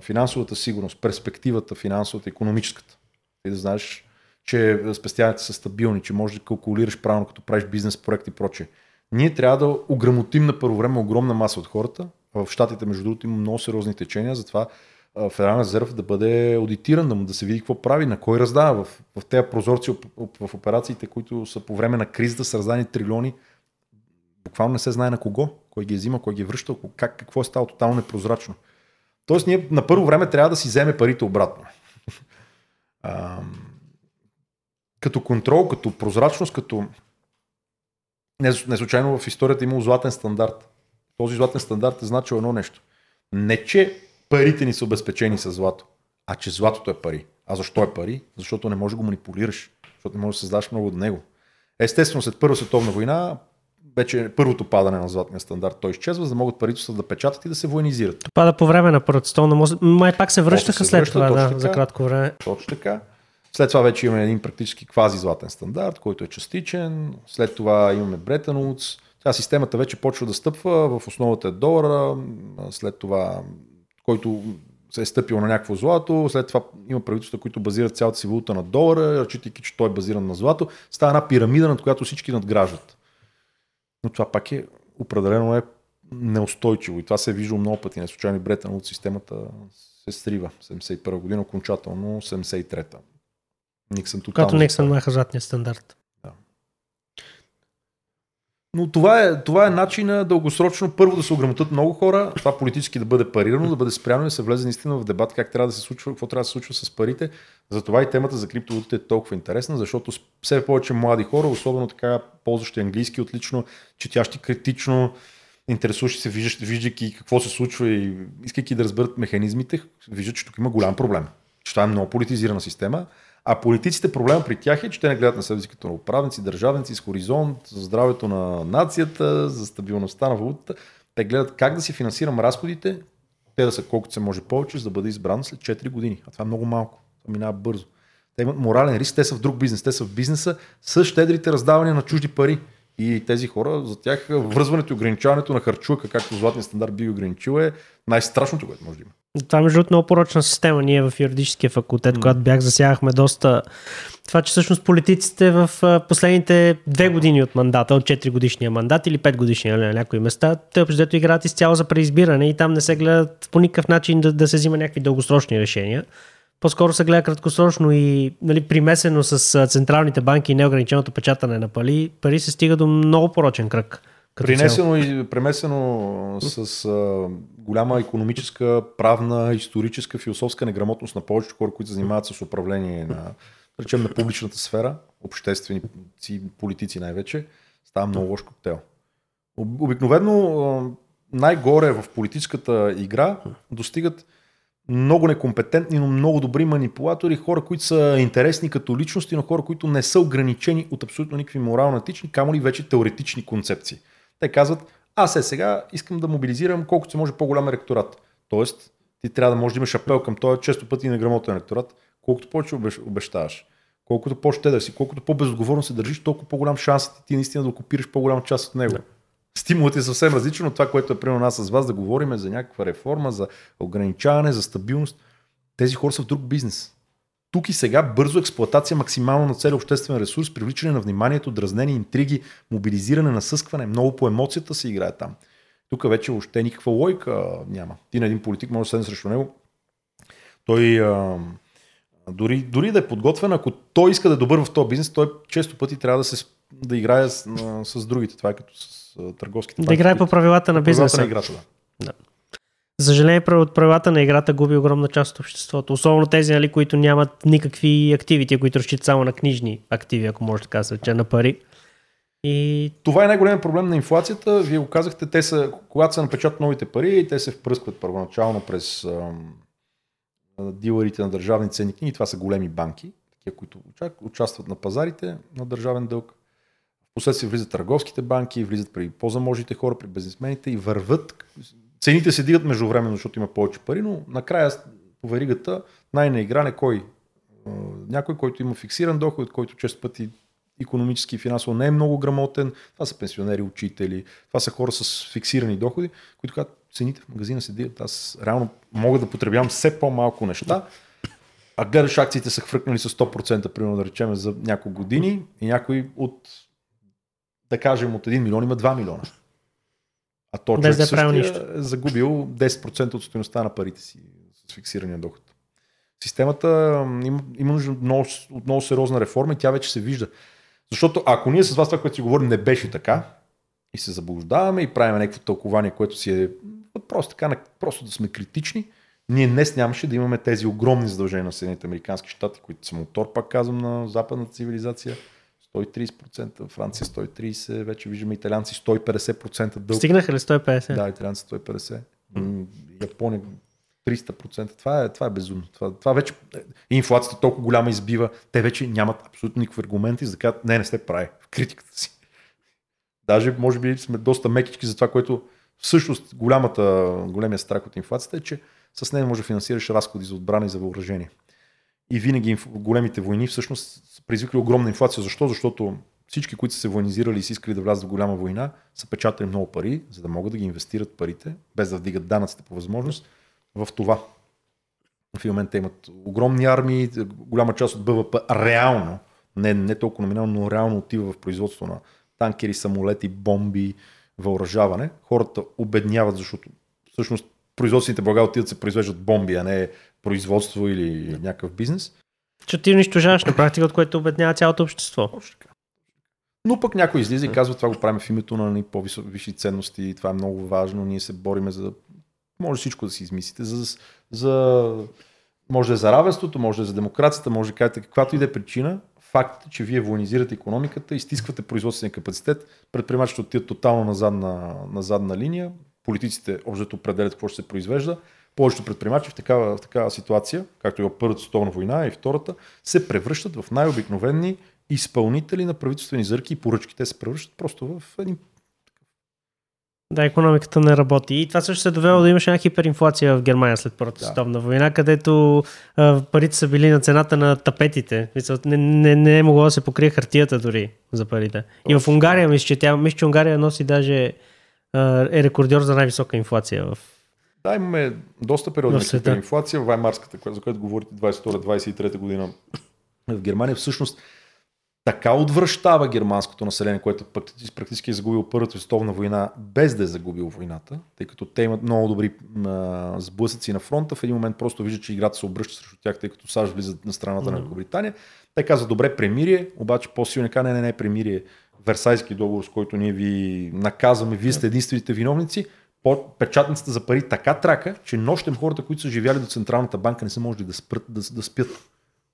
Финансовата сигурност, перспективата, финансовата, економическата. И да знаеш, че спестяването са стабилни, че можеш да калкулираш правилно, като правиш бизнес проект и прочее. Ние трябва да ограмотим на първо време огромна маса от хората. В Штатите, между другото, има много сериозни течения, затова Федерален резерв да бъде аудитиран, да, се види какво прави, на кой раздава. В, в тези прозорци в операциите, които са по време на кризата, са раздани трилиони. Буквално не се знае на кого, кой ги е взима, кой ги е връщал, как, какво е стало тотално непрозрачно. Тоест, ние на първо време трябва да си вземе парите обратно. (laughs) Като контрол, като прозрачност, като... Не, не случайно в историята има златен стандарт. Този златен стандарт е значил едно нещо. Не, че парите ни са обезпечени с злато, а че златото е пари. А защо е пари? Защото не можеш да го манипулираш, защото не можеш да създаш много от него. Естествено, след Първа световна война, вече първото падане на златния стандарт, той изчезва, за да могат правителствата да печатат и да се военизират. Пада по време на Първата световна. Май пак се връщаха се след връща, това, да, така. за кратко време. Точно така. След това вече имаме един практически квази златен стандарт, който е частичен. След това имаме Бретън Вудс. Сега системата вече почва да стъпва. В основата е долара. След това, който се е стъпил на някакво злато. След това има правителства, които базират цялата си валута на долара, разчитайки, че той е базиран на злато. Става една пирамида, над която всички надграждат. Но това пак е определено е неустойчиво. И това се е виждало много пъти. Не случайно Бретън от системата се срива. 71 година, окончателно 73-та. Никсън тотално. Когато Никсън маха златния стандарт. Но това е, това е начина дългосрочно първо да се ограмотят много хора, това политически да бъде парирано, да бъде спряно и да се влезе наистина в дебат как трябва да се случва, какво трябва да се случва с парите. Затова и темата за криптовалутите е толкова интересна, защото все повече млади хора, особено така ползващи английски отлично, четящи критично, интересуващи се, виждащи, виждайки какво се случва и искайки да разберат механизмите, виждат, че тук има голям проблем. Че това е много политизирана система. А политиците проблема при тях е, че те не гледат на себе си като на управници, държавници с хоризонт, за здравето на нацията, за стабилността на валутата. Те гледат как да си финансирам разходите, те да са колкото се може повече, за да бъде избран след 4 години. А това е много малко. Това минава бързо. Те имат морален риск, те са в друг бизнес, те са в бизнеса с щедрите раздавания на чужди пари. И тези хора, за тях връзването и ограничаването на харчулка, както златния стандарт би ограничил, е най-страшното, което може да има. Това между другото много порочна система. Ние в юридическия факултет, когато бях, засягахме доста това, че всъщност политиците в последните две години от мандата, от 4 годишния мандат или 5 годишния на някои места, те общо играят изцяло за преизбиране и там не се гледат по никакъв начин да, да се взима някакви дългосрочни решения. По-скоро се гледа краткосрочно и нали, примесено с централните банки и неограниченото печатане на пари, пари се стига до много порочен кръг. Принесено и премесено с а, голяма економическа, правна, историческа, философска неграмотност на повечето хора, които се занимават с управление на, речем, на публичната сфера, общественици, политици най-вече, става много лош коктейл. Об- Обикновено най-горе в политическата игра достигат много некомпетентни, но много добри манипулатори, хора, които са интересни като личности, но хора, които не са ограничени от абсолютно никакви морално-етични, камо ли вече теоретични концепции. Те казват, аз е сега искам да мобилизирам колкото се може по-голям ректорат. Тоест, ти трябва да можеш да имаш апел към този често пъти неграмотен ректорат, колкото повече обещ- обещаваш, колкото по-щедър си, колкото по-безотговорно се държиш, толкова по-голям шанс ти наистина да окупираш по-голяма част от него. Да. Стимулът е съвсем различен от това, което е примерно нас с вас да говорим за някаква реформа, за ограничаване, за стабилност. Тези хора са в друг бизнес. Тук и сега бързо експлоатация максимално на целия обществен ресурс, привличане на вниманието, дразнени, интриги, мобилизиране, насъскване. Много по емоцията се играе там. Тук вече въобще никаква лойка няма. Ти на един политик може да седне срещу него. Той дори, дори да е подготвен, ако той иска да е добър в този бизнес, той често пъти трябва да, се, да играе с, с другите. Това е като с търговските Да банки, играе по правилата на по правилата бизнеса. на играта, да. За съжаление, от правилата на играта губи огромна част от обществото. Особено тези, нали, които нямат никакви активи, те, които разчитат само на книжни активи, ако може така да се рече, на пари. И Това е най-големият проблем на инфлацията. Вие го казахте, те са, когато се напечатат новите пари, те се впръскват първоначално през ам, дилърите на държавни ценни книги. Това са големи банки, които участват на пазарите на държавен дълг. Последствие влизат търговските банки, влизат при по-заможните хора, при бизнесмените и върват. Цените се дигат междувременно, защото има повече пари, но накрая по веригата най-наигран е кой? Някой, който има фиксиран доход, който често пъти економически и финансово не е много грамотен. Това са пенсионери, учители, това са хора с фиксирани доходи, които казват, цените в магазина се дигат. Аз реално мога да потребявам все по-малко неща, а гледаш акциите са хвъркнали с 100%, примерно да речем, за няколко години и някой от, да кажем, от 1 милион има 2 милиона. А то човек да е загубил 10% от стоеността на парите си с фиксирания доход. Системата има, има нужда много, от много сериозна реформа и тя вече се вижда. Защото ако ние с вас това, което си говорим, не беше така, и се заблуждаваме и правим някакво тълкование, което си е просто така, просто да сме критични, ние днес нямаше да имаме тези огромни задължения на Съединените Американски щати, които са мотор, пак казвам, на западната цивилизация. 130%, Франция 130%, вече виждаме италианци 150% дълг. Стигнаха ли 150%? Да, италианци 150%. Япония 300%. Това е, това е безумно. Това, това вече инфлацията толкова голяма избива. Те вече нямат абсолютно никакви аргументи, за да кажат не, не сте прави в критиката си. Даже може би сме доста мекички за това, което всъщност голямата, големия страх от инфлацията е, че с нея може да финансираш разходи за отбрана и за въоръжение. И винаги големите войни всъщност предизвикали огромна инфлация. Защо? Защото всички, които са се военизирали и са искали да влязат в голяма война, са печатали много пари, за да могат да ги инвестират парите, без да вдигат данъците по възможност, в това. В момента имат огромни армии, голяма част от БВП реално, не, не толкова номинално, но реално отива в производство на танкери, самолети, бомби, въоръжаване. Хората обедняват, защото всъщност производствените блага отиват се произвеждат бомби, а не производство или някакъв бизнес. Че ти унищожаваш на практика, от което обеднява цялото общество. Но пък някой излиза и казва, това го правим в името на по-висши ценности, това е много важно, ние се бориме за. Може всичко да си измислите, за, за... може да е за равенството, може да е за демокрацията, може да кажете каквато и да е причина, факт е, че вие военизирате економиката, изтисквате производствения капацитет, предприемачите отиват тотално на задна, на линия, политиците общо определят какво ще се произвежда. Повечето предприемачи в такава, в такава ситуация, както и в Първата световна война и Втората, се превръщат в най-обикновени изпълнители на правителствени зърки и поръчки. Те се превръщат просто в един да, економиката не работи. И това също се довело да имаше една хиперинфлация в Германия след Първата да. световна война, където а, парите са били на цената на тапетите. Не, не, не е могло да се покрие хартията дори за парите. Точно. И в Унгария, мисля, че, тя, мисля, че Унгария носи даже а, е рекордьор за най-висока инфлация в да, имаме доста периоди на инфлация. Ваймарската, за която говорите 22-23 година в Германия, всъщност така отвръщава германското население, което практически е загубил Първата световна война, без да е загубил войната, тъй като те имат много добри а, сблъсъци на фронта. В един момент просто виждат, че играта се обръща срещу тях, тъй като САЩ влизат на страната mm-hmm. на Великобритания. Те казват, добре, премирие, обаче по-силно не, не, не, премирие. Версайски договор, с който ние ви наказваме, вие сте единствените виновници. Печатницата за пари така трака, че нощем хората, които са живяли до Централната банка, не са можели да, спрат, да, да спят.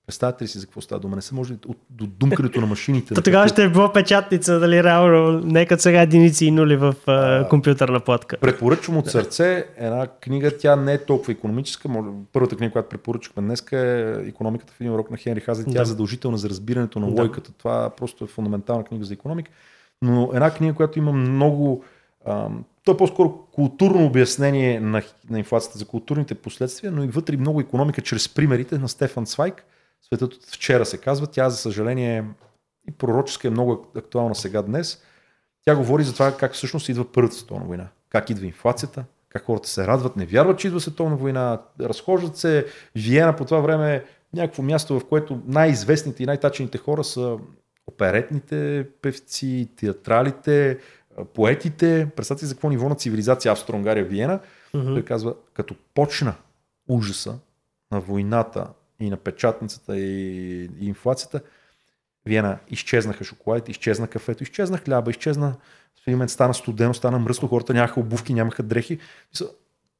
Представете ли си за какво става дума? Не се може от, до думкането на машините. То тогава ще е било печатница, дали реално, нека сега единици и нули в а, компютърна платка. Препоръчвам от сърце една книга, тя не е толкова економическа. Първата книга, която препоръчахме днес е економиката в един урок на Хенри Хази. Тя да. е задължителна за разбирането на логиката. Да. Това просто е фундаментална книга за економика. Но една книга, която има много то е по-скоро културно обяснение на, на инфлацията за културните последствия, но и вътре много економика чрез примерите на Стефан Цвайк, Светът от вчера се казва. Тя, за съжаление, и пророческа е много актуална сега днес. Тя говори за това как всъщност идва Първата световна война. Как идва инфлацията, как хората се радват, не вярват, че идва световна война, разхождат се. Виена по това време е някакво място, в което най-известните и най-тачените хора са оперетните певци, театралите, поетите. Представете за какво ниво на цивилизация Австро-Унгария, Виена. Mm-hmm. Той казва, като почна ужаса на войната и на печатницата и, и инфлацията, Виена изчезнаха шоколадите, изчезна кафето, изчезна хляба, изчезна в един момент стана студено, стана мръсно, хората нямаха обувки, нямаха дрехи.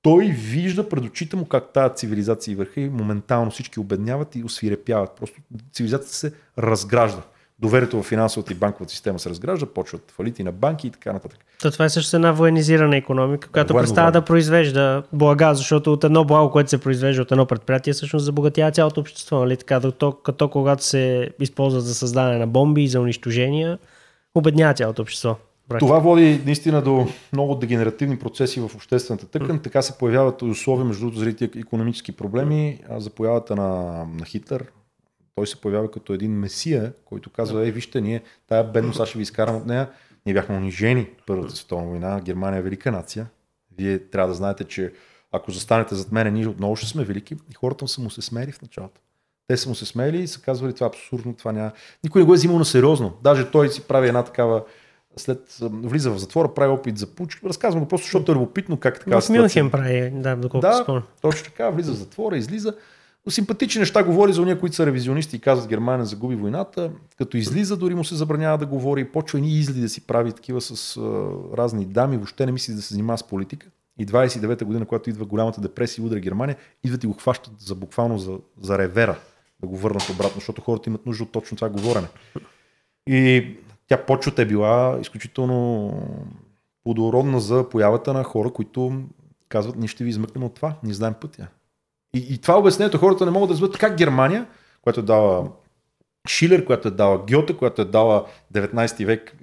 Той вижда пред очите му как тази цивилизация върха и моментално всички обедняват и освирепяват. Просто цивилизацията се разгражда. Доверието в финансовата и банковата система се разгражда, почват фалити на банки и така нататък. То това е също една военизирана економика, която Военно представя време. да произвежда блага, защото от едно благо, което се произвежда от едно предприятие, всъщност забогатява цялото общество. Нали? Така, като, като когато се използва за създаване на бомби и за унищожения, обеднява цялото общество. Това води наистина до много дегенеративни процеси в обществената тъкан. Така се появяват условия, между другото, заради економически проблеми, за появата на, на Хитър. Той се появява като един месия, който казва, ей, вижте, ние тая бедност, аз ще ви изкарам от нея. Ние бяхме унижени Първата световна война. Германия е велика нация. Вие трябва да знаете, че ако застанете зад мене, ние отново ще сме велики. И хората са му се смели в началото. Те са му се смели и са казвали това е абсурдно, това няма. Никой не го е взимал на сериозно. Даже той си прави една такава след влиза в затвора, прави опит за пуч. Разказвам го просто, защото е любопитно как така. В Мюнхен прави, да, доколкото Да, спомням. точно така, влиза в затвора, излиза. Но симпатични неща говори за уния, които са ревизионисти и казват Германия загуби войната. Като излиза, дори му се забранява да говори и почва ни изли да си прави такива с а, разни дами. Въобще не мисли да се занимава с политика. И 29-та година, когато идва голямата депресия и удря Германия, идват и го хващат за буквално за, за ревера да го върнат обратно, защото хората имат нужда от точно това говорене. И тя почвата е била изключително плодородна за появата на хора, които казват, ние ще ви измъкнем от това, ние знаем пътя. И, и това обяснението хората не могат да разберат как Германия, която е дала Шилер, която е дала Гьоте, която е дала 19 век,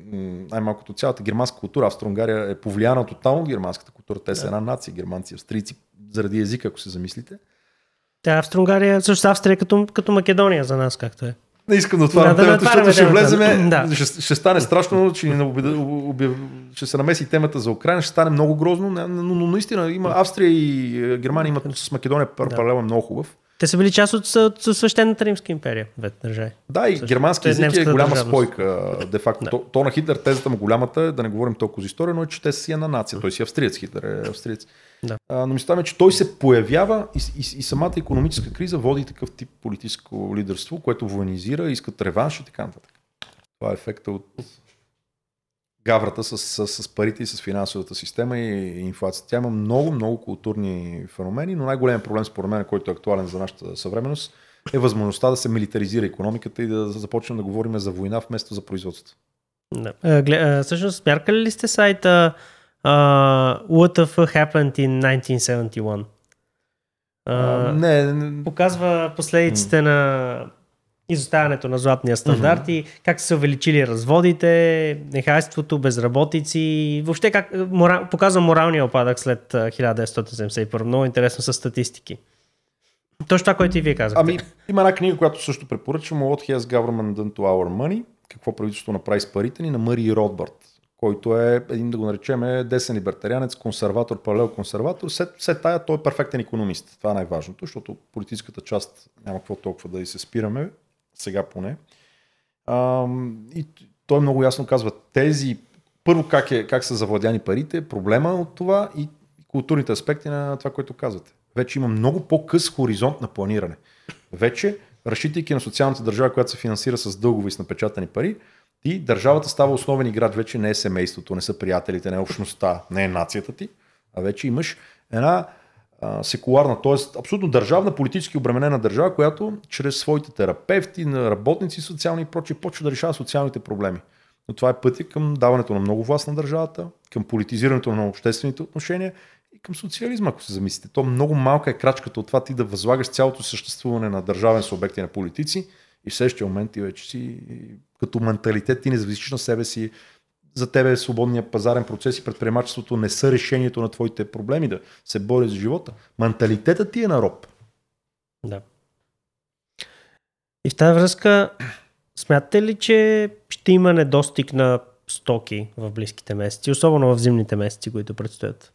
най-малкото цялата германска култура. Австро-Унгария е повлияна тотално от германската култура. Те са една нация, германци, австрийци, заради езика, ако се замислите. Та Австро-Унгария, също Австрия е като, като Македония за нас, както е. Не искам да отварям Да, да темата, защото ще влеземе. Да. Ще, ще стане страшно, че, ни обяд- обяв... ще се намеси темата за Украина, ще стане много грозно, но, но, но наистина има Австрия и е, Германия имат с Македония Да. паралел е много хубав. Те са били част от, от, от свещената Римска империя, двете държави. Да, и Също. германски Те език е голяма държавност. спойка, де факто. Да. То, то, на Хитлер тезата му голямата е, да не говорим толкова за история, но е, че те са си една нация. Той си австриец, Хитлер е австриец. Да. А, но мисля, че той се появява и, и, и самата економическа криза води такъв тип политическо лидерство, което военизира, искат реванш и така нататък. Това е ефекта от гаврата с, с, с парите и с финансовата система и инфлацията. Тя има много, много културни феномени, но най-големият проблем според мен, който е актуален за нашата съвременност, е възможността да се милитаризира економиката и да започнем да говорим за война вместо за производство. Да. Гле, а, всъщност, мяркали ли сте сайта uh, What the fuck happened in 1971? А, Uh, не, не, показва последиците на изоставянето на златния стандарт и как са се увеличили разводите, нехайството, безработици, въобще как мора, показва моралния опадък след а, 1971. Много интересно с статистики. Точно това, което и вие казахте. Ами, има една книга, която също препоръчвам, What Has Government Done to Our Money, какво правителството направи с парите ни, на Мари Ротбард, който е, един да го наречем, десен либертарианец, консерватор, паралел консерватор. Все, все тая, той е перфектен економист. Това е най-важното, защото политическата част няма какво толкова да и се спираме, сега поне. Ам, и той много ясно казва тези, първо как, е, как са завладяни парите, проблема от това и културните аспекти на това, което казвате. Вече има много по-къс хоризонт на планиране. Вече, разчитайки на социалната държава, която се финансира с дългове и с напечатани пари, ти държавата става основен играч, вече не е семейството, не са приятелите, не е общността, не е нацията ти, а вече имаш една а, секуларна, т.е. абсолютно държавна, политически обременена държава, която чрез своите терапевти, работници социални и прочие, почва да решава социалните проблеми. Но това е пътя към даването на много власт на държавата, към политизирането на обществените отношения и към социализма, ако се замислите. То много малка е крачката от това ти да възлагаш цялото съществуване на държавен субект и на политици и в следващия момент ти вече си като менталитет ти не зависиш на себе си. За тебе свободния пазарен процес и предприемачеството не са решението на твоите проблеми да се бори за живота. Менталитетът ти е на роб. Да. И в тази връзка, смятате ли, че ще има недостиг на стоки в близките месеци, особено в зимните месеци, които предстоят?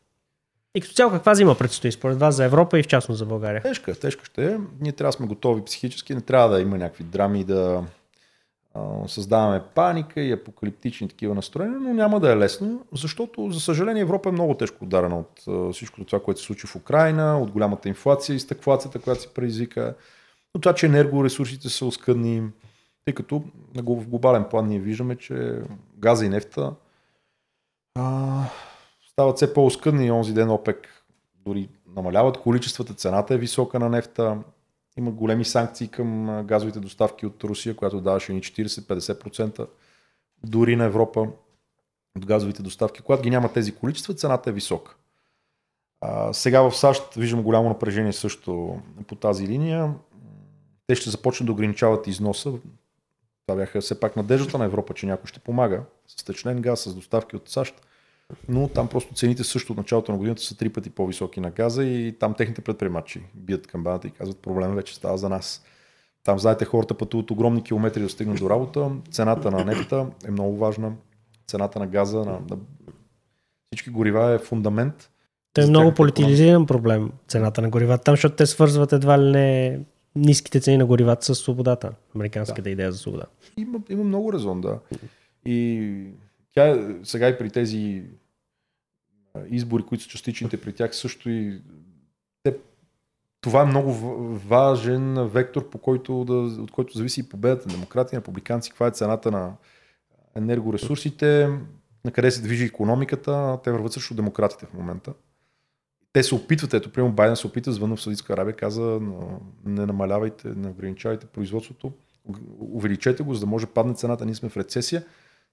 И като цяло каква зима предстои според вас за Европа и в частност за България? Тежка, тежка ще е. Ние трябва да сме готови психически, не трябва да има някакви драми да а, създаваме паника и апокалиптични такива настроения, но няма да е лесно, защото, за съжаление, Европа е много тежко ударена от а, всичко това, което се случи в Украина, от голямата инфлация и стъквацията, която се предизвика, от това, че енергоресурсите са оскъдни, тъй като в глобален план ние виждаме, че газа и нефта а, стават все по-оскъдни онзи ден ОПЕК дори намаляват количествата, цената е висока на нефта има големи санкции към газовите доставки от Русия, която даваше ни 40-50% дори на Европа от газовите доставки. Когато ги няма тези количества, цената е висока. А, сега в САЩ виждам голямо напрежение също по тази линия. Те ще започнат да ограничават износа. Това бяха все пак надеждата на Европа, че някой ще помага с течнен газ, с доставки от САЩ. Но там просто цените също от началото на годината са три пъти по-високи на газа и там техните предприемачи бият камбаната и казват проблема вече става за нас. Там, знаете, хората пътуват огромни километри да стигнат до работа. Цената на нефта е много важна. Цената на газа, на, на всички горива е фундамент. Той е много политизиран проблем, цената на горивата, там, защото те свързват едва ли не ниските цени на горивата с свободата. Американската да. идея за свобода. Има, има много резон, да. И тя сега и при тези избори, които са частичните при тях, също и те, това е много важен вектор, по който да, от който зависи и победата на демократи, на републиканци, каква е цената на енергоресурсите, на къде се движи економиката. Те върват също демократите в момента те се опитват, ето, примерно Байден се опита, звънна в Саудитска Арабия, каза, не намалявайте, не ограничавайте производството, увеличете го, за да може падне цената, ние сме в рецесия,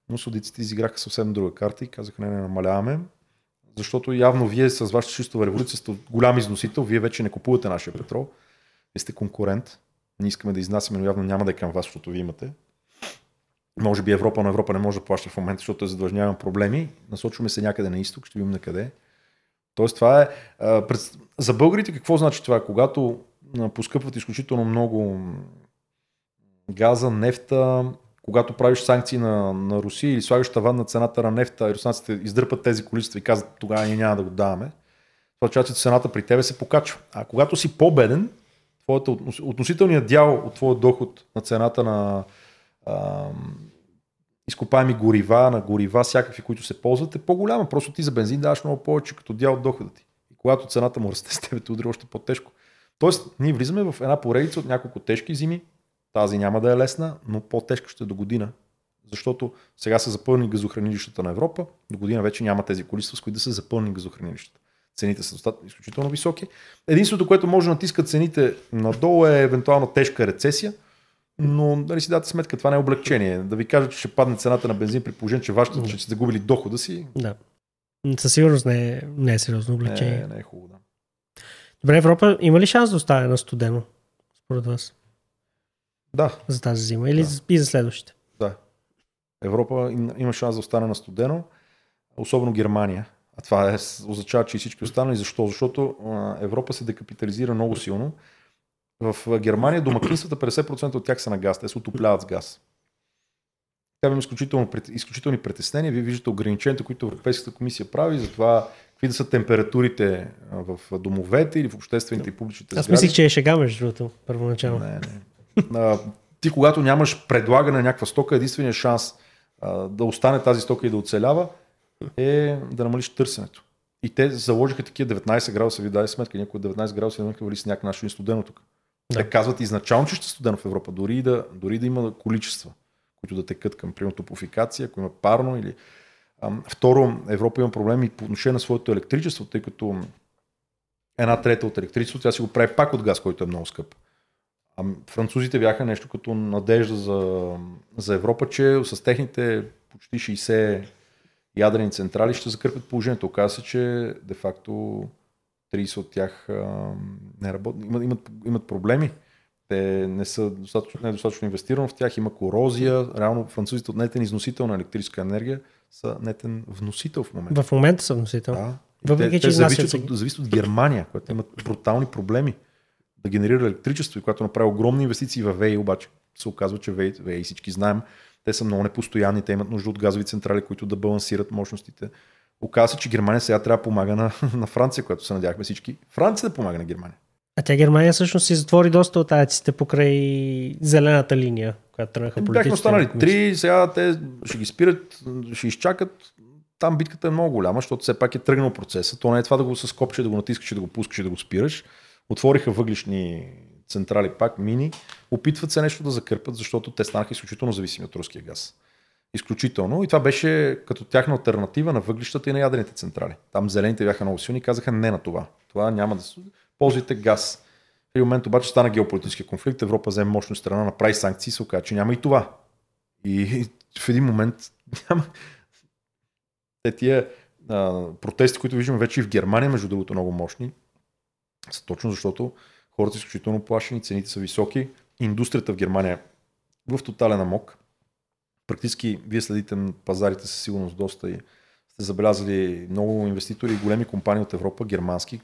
но саудиците изиграха съвсем друга карта и казаха, не, не намаляваме, защото явно вие с вашата чистова революция сте голям износител, вие вече не купувате нашия петрол, вие сте конкурент, ние искаме да изнасяме, но явно няма да е към вас, защото вие имате. Може би Европа, но Европа не може да плаща в момента, защото е задлъжнявам проблеми. Насочваме се някъде на изток, ще видим на къде. Тоест това е... За българите какво значи това? Когато поскъпват изключително много газа, нефта, когато правиш санкции на, на Русия или слагаш таван на цената на нефта и руснаците издърпат тези количества и казват тогава ние няма да го даваме, това означава, че цената при тебе се покачва. А когато си по-беден, твоята, относителният дял от твоя доход на цената на изкопаеми горива, на горива, всякакви, които се ползват, е по-голяма. Просто ти за бензин даваш много повече като дял от дохода ти. И когато цената му расте (laughs) с тебе, те удари още по-тежко. Тоест, ние влизаме в една поредица от няколко тежки зими. Тази няма да е лесна, но по-тежка ще е до година. Защото сега са запълни газохранилищата на Европа, до година вече няма тези количества, с които да се запълни газохранилищата. Цените са достатъчно изключително високи. Единството, което може да натиска цените надолу е евентуално тежка рецесия, но дали си дадете сметка, това не е облегчение. Да ви кажа, че ще падне цената на бензин при положение, че вашето, mm. че сте загубили дохода си. Да. Със сигурност не е, не е сериозно облегчение. Не, не е хубаво, да. Добре, Европа има ли шанс да остане на студено, според вас? Да. За тази зима или да. и за следващите? Да. Европа има шанс да остане на студено, особено Германия. А това е, означава, че и всички останали. Защо? Защото Европа се декапитализира много силно в Германия домакинствата 50% от тях са на газ, те се отопляват с газ. Тя има изключително, изключителни притеснения. Вие виждате ограниченията, които Европейската комисия прави за това какви да са температурите в домовете или в обществените и публичните Аз мислих, че е шега между другото, първоначално. Не, не. Ти когато нямаш предлагане на някаква стока, единственият шанс да остане тази стока и да оцелява е да намалиш търсенето. И те заложиха такива 19 градуса, ви дай сметка, някои 19 градуса, някакъв вали сняг, нашо студено тук. Да. Те казват изначално, че ще студено в Европа, дори да, дори да има количества, които да текат към, примерно, топофикация, ако има парно или... Ам, второ, Европа има проблеми по отношение на своето електричество, тъй като една трета от електричеството, тя си го прави пак от газ, който е много скъп. А французите бяха нещо като надежда за, за Европа, че с техните почти 60 ядрени централи ще закърпят положението. Оказва се, че де-факто 30 от тях а, не работят, имат, имат, имат проблеми. Те не са достатъчно, не е достатъчно инвестирано в тях, има корозия. Реално французите от нетен износител на електрическа енергия са нетен вносител в момента. В момента са вносител. Да. Въпреки, те, че те зависят, от, зависят от Германия, която имат брутални проблеми да генерира електричество и която направи огромни инвестиции в ВЕИ, обаче се оказва, че ВЕИ, ВЕИ всички знаем, те са много непостоянни, те имат нужда от газови централи, които да балансират мощностите. Оказва се, че Германия сега трябва да помага на, (laughs) на Франция, която се надяхме всички. Франция да помага на Германия. А тя Германия всъщност си затвори доста от аяците покрай зелената линия, която тръгнаха политиците. Бяхме останали три, сега те ще ги спират, ще изчакат. Там битката е много голяма, защото все пак е тръгнал процеса. То не е това да го с копче, да го натискаш да го пускаш да го спираш. Отвориха въглишни централи пак, мини. Опитват се нещо да закърпат, защото те станаха изключително зависими от руския газ изключително. И това беше като тяхна альтернатива на въглищата и на ядрените централи. Там зелените бяха много силни и казаха не на това. Това няма да се... Ползвайте газ. В един момент обаче стана геополитически конфликт, Европа взе мощна страна, направи санкции и се оказа, че няма и това. И в един момент няма. Те тия а, протести, които виждаме вече и в Германия, между другото, много мощни, са точно защото хората са изключително плашени, цените са високи, индустрията в Германия е в тотален амок. Практически вие следите пазарите със сигурност доста и сте забелязали много инвеститори и големи компании от Европа, германски,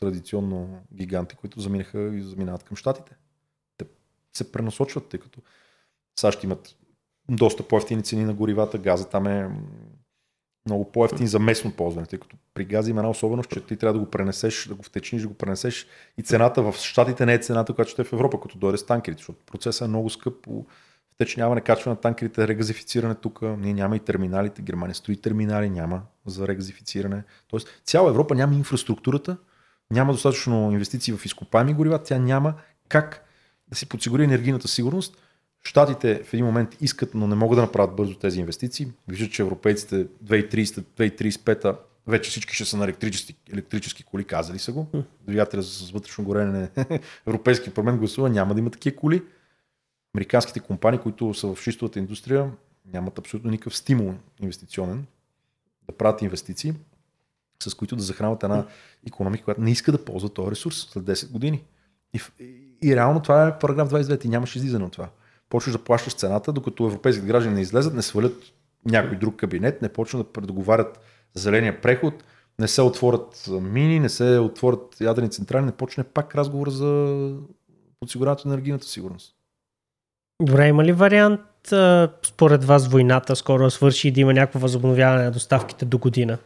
традиционно гиганти, които заминаха и заминават към щатите. Те се пренасочват, тъй като САЩ имат доста по-ефтини цени на горивата, газа там е много по-ефтин за местно ползване, тъй като при газа има една особеност, че ти трябва да го пренесеш, да го втечниш, да го пренесеш и цената в Штатите не е цената, която ще е в Европа, като дойде с танкерите, защото процесът е много скъп втечняване, качване на танкерите, регазифициране тук, ние няма и терминалите, Германия строи терминали, няма за регазифициране. Тоест цяла Европа няма инфраструктурата, няма достатъчно инвестиции в изкопаеми горива, тя няма как да си подсигури енергийната сигурност. Штатите в един момент искат, но не могат да направят бързо тези инвестиции. Виждат, че европейците 2030-2035 вече всички ще са на електрически, електрически коли, казали са го. Двигателя с вътрешно горене, (laughs) европейски парламент гласува, няма да има такива коли. Американските компании, които са в шистовата индустрия, нямат абсолютно никакъв стимул инвестиционен да правят инвестиции с които да захранват една економика, която не иска да ползва този ресурс след 10 години. И, и реално това е параграф 29 и нямаш излизане от това. Почваш да плащаш цената, докато европейските граждани не излезат, не свалят някой друг кабинет, не почнат да предоговарят зеления преход, не се отворят мини, не се отворят ядрени централи, не почне пак разговор за подсигуряването на енергийната сигурност. Добре, има ли вариант според вас войната скоро свърши и да има някакво възобновяване на доставките до година?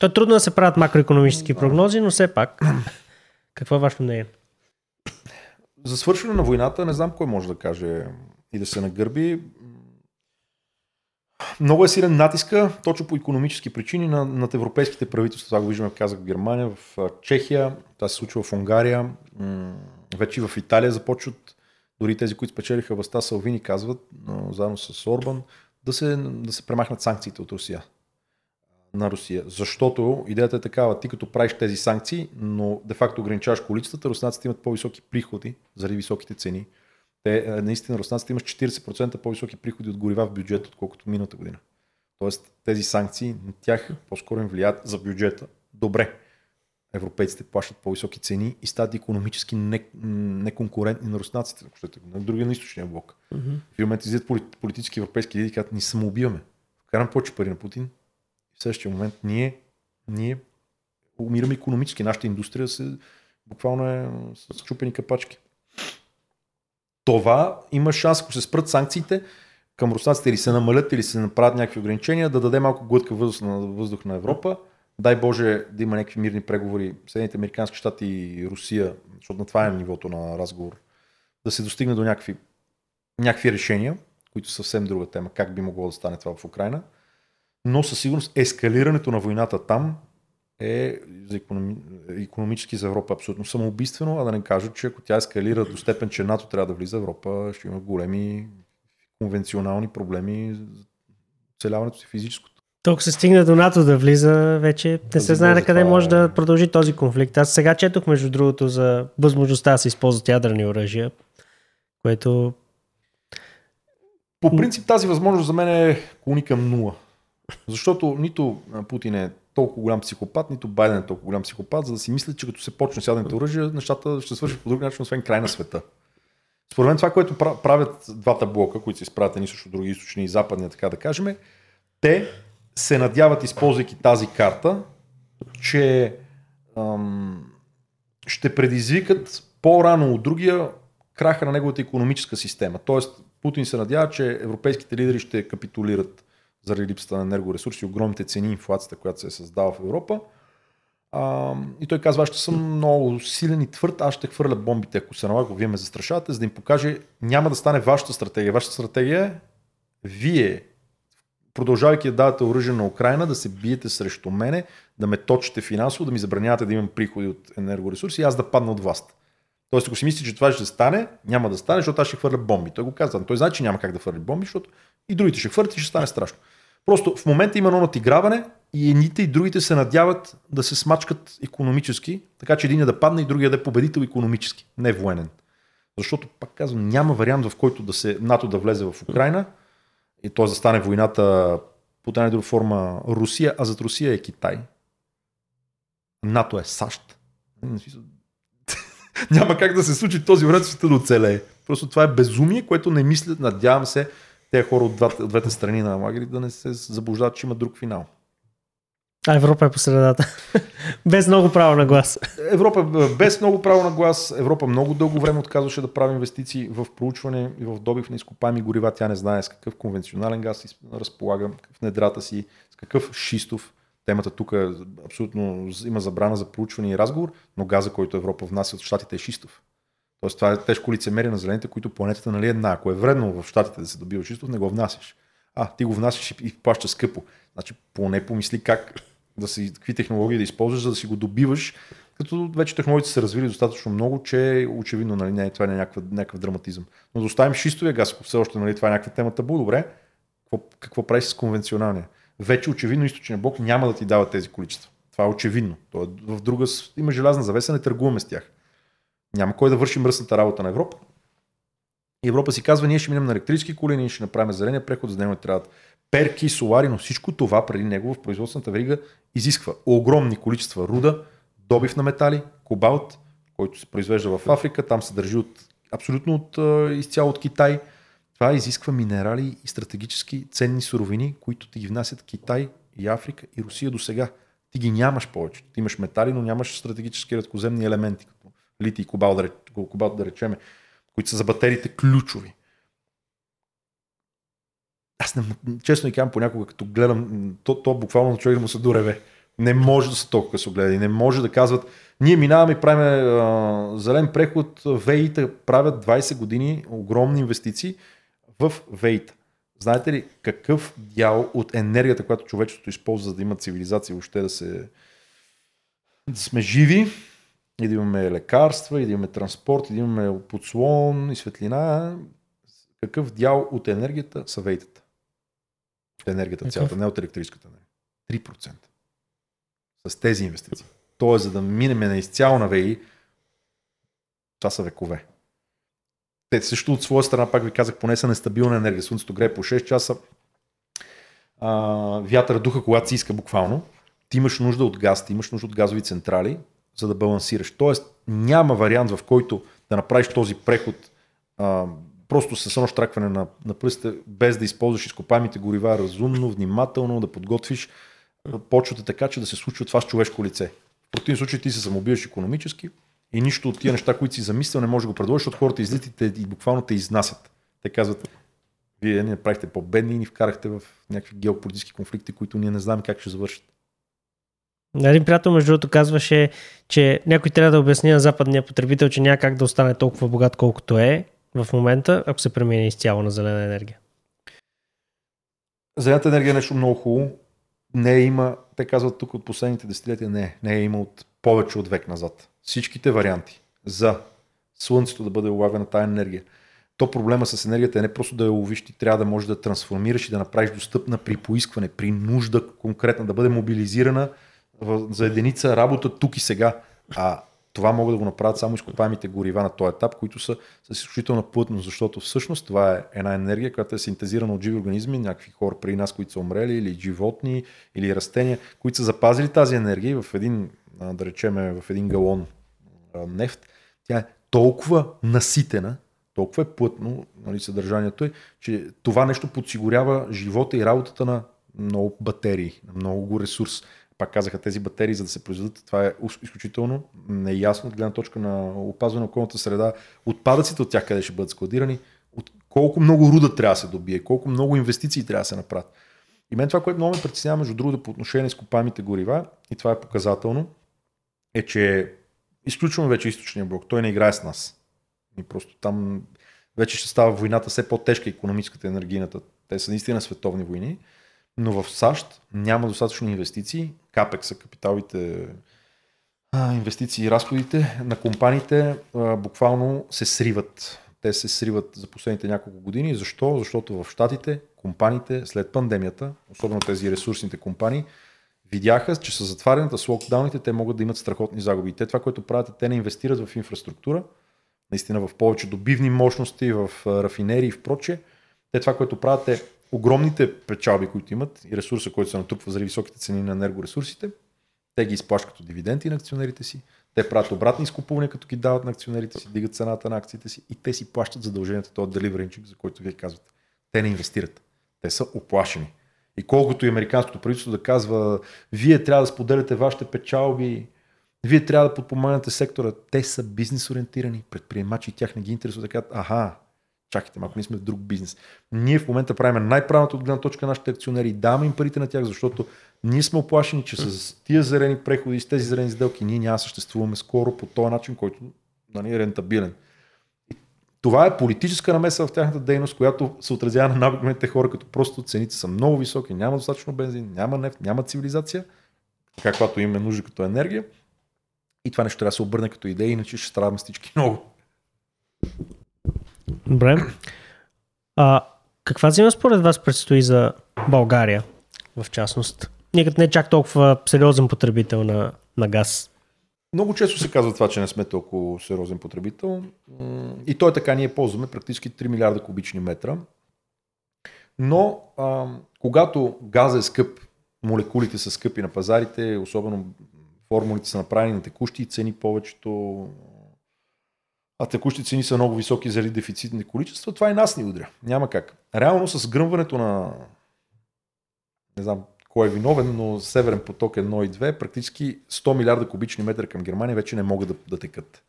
То е трудно да се правят макроекономически прогнози, но все пак. Какво е вашето мнение? За свършване на войната не знам кой може да каже и да се нагърби. Много е силен натиска, точно по економически причини, на, над европейските правителства. Това го виждаме, казах, в Германия, в Чехия, това се случва в Унгария, вече в Италия започват, дори тези, които спечелиха властта, Салвини казват, заедно с Орбан, да се, да се премахнат санкциите от Русия на Русия. Защото идеята е такава, ти като правиш тези санкции, но де-факто ограничаваш количествата, руснаците имат по-високи приходи заради високите цени. Те, е, наистина, руснаците имат 40% по-високи приходи от горива в бюджет, отколкото миналата година. Тоест тези санкции на тях по-скоро им влияят за бюджета. Добре. Европейците плащат по-високи цени и стават економически неконкурентни на руснаците, ако щете, на другия на източния блок. Mm-hmm. В момент излизат политически европейски лидери, казват, ни самоубиваме. Вкарам повече пари на Путин, в същия момент ние, ние умираме економически. Нашата индустрия се, буквално е с чупени капачки. Това има шанс, ако се спрат санкциите към руснаците или се намалят или се направят някакви ограничения, да даде малко глътка въздух на, въздух на Европа. Дай Боже да има някакви мирни преговори Съединените Американски щати и Русия, защото на това е нивото на разговор, да се достигне до някакви, някакви решения, които съвсем друга тема, как би могло да стане това в Украина но със сигурност ескалирането на войната там е за економи... економически за Европа абсолютно самоубийствено, а да не кажа, че ако тя ескалира до степен, че НАТО трябва да влиза, Европа ще има големи конвенционални проблеми за оцеляването си физическото. Толкова се стигне до НАТО да влиза, вече не се знае на къде може да продължи този конфликт. Аз сега четох, между другото, за възможността да се използват ядрени оръжия, което... По принцип тази възможност за мен е клони към нула. Защото нито Путин е толкова голям психопат, нито Байден е толкова голям психопат, за да си мислят, че като се почне с ядените оръжия, нещата ще свършат по друг начин, освен край на света. Според мен това, което правят двата блока, които изправят едни срещу други, източни и западни, така да кажем, те се надяват, използвайки тази карта, че ам, ще предизвикат по-рано от другия краха на неговата економическа система. Тоест, Путин се надява, че европейските лидери ще капитулират заради липсата на енергоресурси, огромните цени, инфлацията, която се е създала в Европа. А, и той казва, аз ще съм много силен и твърд, аз ще хвърля бомбите, ако се налага, вие ме застрашавате, за да им покаже, няма да стане вашата стратегия. Вашата стратегия е вие, продължавайки да давате оръжие на Украина, да се биете срещу мене, да ме точите финансово, да ми забранявате да имам приходи от енергоресурси и аз да падна от власт. Тоест, ако си мисли, че това ще стане, няма да стане, защото аз ще хвърля бомби. Той го казва. Той знае, че няма как да хвърли бомби, защото и другите ще хвърлят и ще стане страшно. Просто в момента има едно натиграване и едните и другите се надяват да се смачкат економически, така че един да падне и другия да е победител економически, не военен. Защото, пак казвам, няма вариант в който да се НАТО да влезе в Украина и т.е. да стане войната под една друга форма Русия, а зад Русия е Китай. НАТО е САЩ. (laughs) Няма как да се случи този вред света да оцелее. Просто това е безумие, което не мислят, надявам се, тези хора от двете, от двете страни на лагери да не се заблуждават, че има друг финал. А Европа е по средата. (laughs) без много право на глас. Европа без много право на глас. Европа много дълго време отказваше да прави инвестиции в проучване и в добив на изкопаеми горива. Тя не знае с какъв конвенционален газ разполага в недрата си, с какъв шистов. Темата тук е абсолютно има забрана за проучване и разговор, но газа, който Европа внася от щатите е шистов. Тоест това е тежко лицемерие на зелените, които планетата нали е една. Ако е вредно в щатите да се добива шистов, не го внасяш. А, ти го внасяш и плащаш скъпо. Значи поне помисли как да си, какви технологии да използваш, за да си го добиваш, като вече технологиите са развили достатъчно много, че очевидно нали, не, това не е някакъв, някакъв драматизъм. Но да оставим шистовия газ, ако все още нали, това е някаква тема табу, добре, какво, какво прави с конвенционалния? Вече очевидно източния блок няма да ти дава тези количества. Това е очевидно. То е в друга има желязна завеса, не търгуваме с тях. Няма кой да върши мръсната работа на Европа. И Европа си казва, ние ще минем на електрически коли, ние ще направим зеления преход, за да не перки, солари, но всичко това преди него в производствената верига изисква огромни количества руда, добив на метали, кобалт, който се произвежда в Африка, там се държи от, абсолютно от, изцяло от Китай. Това изисква минерали и стратегически ценни суровини, които ти ги внасят Китай и Африка и Русия до сега. Ти ги нямаш повече. Ти имаш метали, но нямаш стратегически редкоземни елементи, като лити и кобалт, да, кобалт, да речеме, които са за батериите ключови аз не, честно и казвам понякога, като гледам, то, то буквално човек да му се дуреве. Не може да се толкова късогледа не може да казват, ние минаваме и правим а, зелен преход, ВЕИ-та правят 20 години огромни инвестиции в ВЕИ-та. Знаете ли какъв дял от енергията, която човечеството използва, за да има цивилизация, въобще да се да сме живи, и да имаме лекарства, и да имаме транспорт, и да имаме подслон и светлина, какъв дял от енергията са вейтата? енергията цялата, не от електрическата енергия. 3%. С тези инвестиции. Тоест, за да минем на изцяло на ВИ, това са векове. Те също от своя страна, пак ви казах, поне са нестабилна енергия. Слънцето грее по 6 часа, а, вятъра духа, когато си иска буквално. Ти имаш нужда от газ, ти имаш нужда от газови централи, за да балансираш. Тоест, няма вариант, в който да направиш този преход а, просто с едно штракване на, на пръстите, без да използваш изкопаемите горива разумно, внимателно, да подготвиш почвата така, че да се случва това с човешко лице. В противен случай ти се самоубиваш економически и нищо от тия неща, които си замислил, не може да го предложиш, защото хората излитите и буквално те изнасят. Те казват, вие не правихте по-бедни и ни вкарахте в някакви геополитически конфликти, които ние не знаем как ще завършат. Един приятел, между другото, казваше, че някой трябва да обясни на западния потребител, че няма как да остане толкова богат, колкото е, в момента, ако се премине изцяло на зелена енергия? Зелената енергия е нещо много хубаво. Не е има, те казват тук от последните десетилетия, не, не е има от повече от век назад. Всичките варианти за Слънцето да бъде улавена тази енергия. То проблема с енергията е не просто да я ловиш, ти трябва да можеш да трансформираш и да направиш достъпна при поискване, при нужда конкретна, да бъде мобилизирана за единица работа тук и сега. А това могат да го направят само изкопаемите горива на този етап, които са с изключителна плътност, защото всъщност това е една енергия, която е синтезирана от живи организми, някакви хора при нас, които са умрели, или животни, или растения, които са запазили тази енергия в един, да речеме, в един галон нефт. Тя е толкова наситена, толкова е плътно нали, съдържанието е, че това нещо подсигурява живота и работата на много батерии, на много ресурс пак казаха, тези батерии, за да се произведат, това е изключително неясно от гледна точка на опазване на околната среда. Отпадъците от тях къде ще бъдат складирани, от колко много руда трябва да се добие, колко много инвестиции трябва да се направят. И мен това, което много ме притеснява, между другото, по отношение на изкопаемите горива, и това е показателно, е, че изключваме вече източния блок. Той не играе с нас. И просто там вече ще става войната все по-тежка, економическата, енергийната. Те са наистина световни войни. Но в САЩ няма достатъчно инвестиции. Капек са капиталите инвестиции и разходите на компаниите буквално се сриват. Те се сриват за последните няколко години. Защо? Защото в Штатите компаниите след пандемията, особено тези ресурсните компании, видяха, че с затварянето с локдауните те могат да имат страхотни загуби. И те това, което правят, е, те не инвестират в инфраструктура, наистина в повече добивни мощности, в рафинерии и в прочее. Те това, което правят е огромните печалби, които имат и ресурса, който се натрупва заради високите цени на енергоресурсите, те ги изплащат като дивиденти на акционерите си, те правят обратни изкупувания, като ги дават на акционерите си, дигат цената на акциите си и те си плащат задълженията, този деливеринчик, за който вие казвате. Те не инвестират. Те са оплашени. И колкото и американското правителство да казва, вие трябва да споделяте вашите печалби, вие трябва да подпомагате сектора, те са бизнес ориентирани, предприемачи и тях не ги интересува да кажат, аха, чакайте, малко ние сме в друг бизнес. Ние в момента правим най-правилната от гледна точка на нашите акционери даваме им парите на тях, защото ние сме оплашени, че с тия зелени преходи с тези зелени сделки ние няма съществуваме скоро по този начин, който нали, е рентабилен. Това е политическа намеса в тяхната дейност, която се отразява на най хора, като просто цените са много високи, няма достатъчно бензин, няма нефт, няма цивилизация, каквато им е нужда като енергия. И това нещо трябва да се обърне като идея, иначе ще страдаме всички много. Добре. А, каква зима според вас предстои за България, в частност? Ние не е чак толкова сериозен потребител на, на газ. Много често се казва това, че не сме толкова сериозен потребител. И то е така, ние ползваме практически 3 милиарда кубични метра. Но а, когато газа е скъп, молекулите са скъпи на пазарите, особено формулите са направени на текущи цени, повечето а текущи цени са много високи заради дефицитни количества, това и нас ни удря. Няма как. Реално с гръмването на не знам кой е виновен, но Северен поток 1 и 2, практически 100 милиарда кубични метра към Германия вече не могат да, да текат.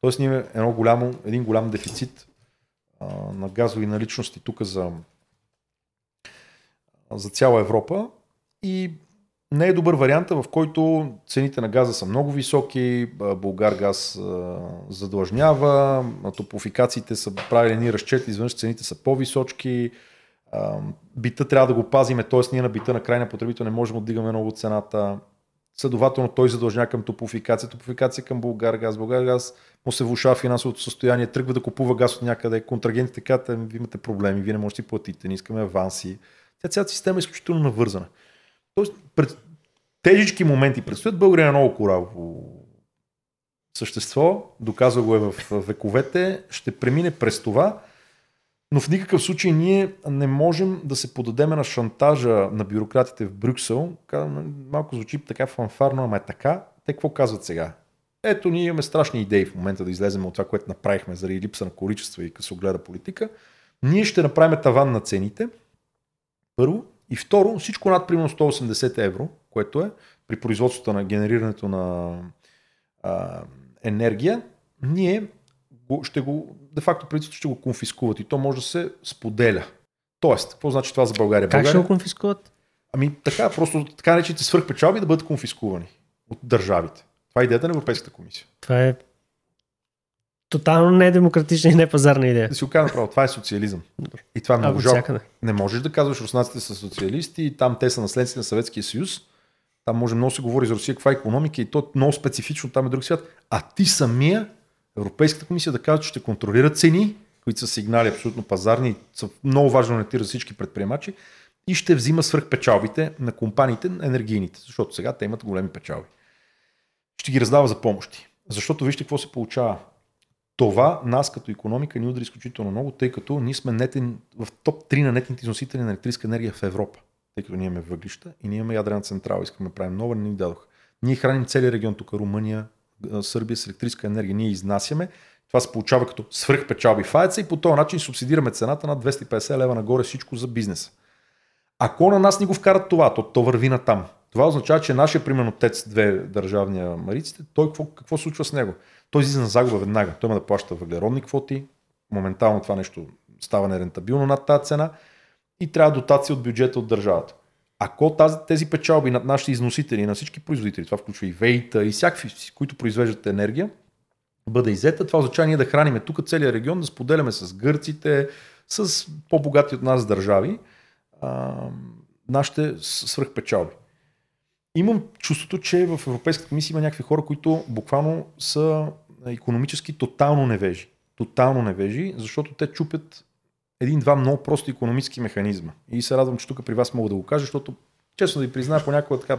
Тоест ние имаме едно голямо, един голям дефицит а, на газови наличности тук за, за цяла Европа и не е добър вариант, в който цените на газа са много високи, Българ газ задлъжнява, топофикациите са правили ни разчети, изведнъж цените са по-височки, бита трябва да го пазиме, т.е. ние на бита на крайния потребител не можем да дигаме много цената. Следователно той задължня към топофикация, топофикация към Българ газ. Българ газ му се влушава финансовото състояние, тръгва да купува газ от някъде, контрагентите казват, «Ами, вие имате проблеми, вие не можете да платите, не искаме аванси. Тя цялата система е изключително навързана. Тоест, пред тежички моменти предстоят. България е много кораво същество, доказва го е в вековете, ще премине през това, но в никакъв случай ние не можем да се подадеме на шантажа на бюрократите в Брюксел. Малко звучи така фанфарно, ама е така. Те какво казват сега? Ето, ние имаме страшни идеи в момента да излезем от това, което направихме заради липса на количество и късогледа политика. Ние ще направим таван на цените. Първо. И второ, всичко над примерно 180 евро, което е при производството на генерирането на а, енергия, ние ще го, де-факто правителството ще го конфискуват и то може да се споделя. Тоест, какво значи това за България? Как България, ще го конфискуват? Ами така, просто така наречените свърхпечалби да бъдат конфискувани от държавите. Това е идеята на Европейската комисия. Това е тотално недемократична и непазарна идея. Да си го кажа направо, това е социализъм. И това е много жалко. Не можеш да казваш, руснаците са социалисти и там те са наследници на Съветския съюз. Там може много се говори за Русия, каква е економика и то е много специфично, там е друг свят. А ти самия, Европейската комисия да казва, че ще контролира цени, които са сигнали абсолютно пазарни, са много важно да за всички предприемачи и ще взима свръхпечалбите на компаниите енергийните, защото сега те имат големи печалби. Ще ги раздава за помощи. Защото вижте какво се получава това нас като економика ни удари изключително много, тъй като ние сме нетен, в топ 3 на нетните износители на електрическа енергия в Европа, тъй като ние имаме въглища и ние имаме ядрена централа, искаме да правим нова, не ни дадох. Ние храним целият регион, тук Румъния, Сърбия с електрическа енергия, ние изнасяме. Това се получава като свръхпечалби в АЕЦа и по този начин субсидираме цената на 250 лева нагоре всичко за бизнеса. Ако на нас ни го вкарат това, то, то върви на там. Това означава, че нашия, примерно, ТЕЦ две държавния мариците, той какво, какво случва с него? той излиза на загуба веднага. Той има да плаща въглеродни квоти, моментално това нещо става нерентабилно над тази цена и трябва дотация от бюджета от държавата. Ако тази, тези печалби над нашите износители, на всички производители, това включва и вейта и всякакви, които произвеждат енергия, бъде иззета, това означава ние да храниме тук целият регион, да споделяме с гърците, с по-богати от нас държави, а, нашите свръхпечалби имам чувството, че в Европейската комисия има някакви хора, които буквално са економически тотално невежи. Тотално невежи, защото те чупят един-два много прости економически механизма. И се радвам, че тук при вас мога да го кажа, защото честно да ви призная, понякога така,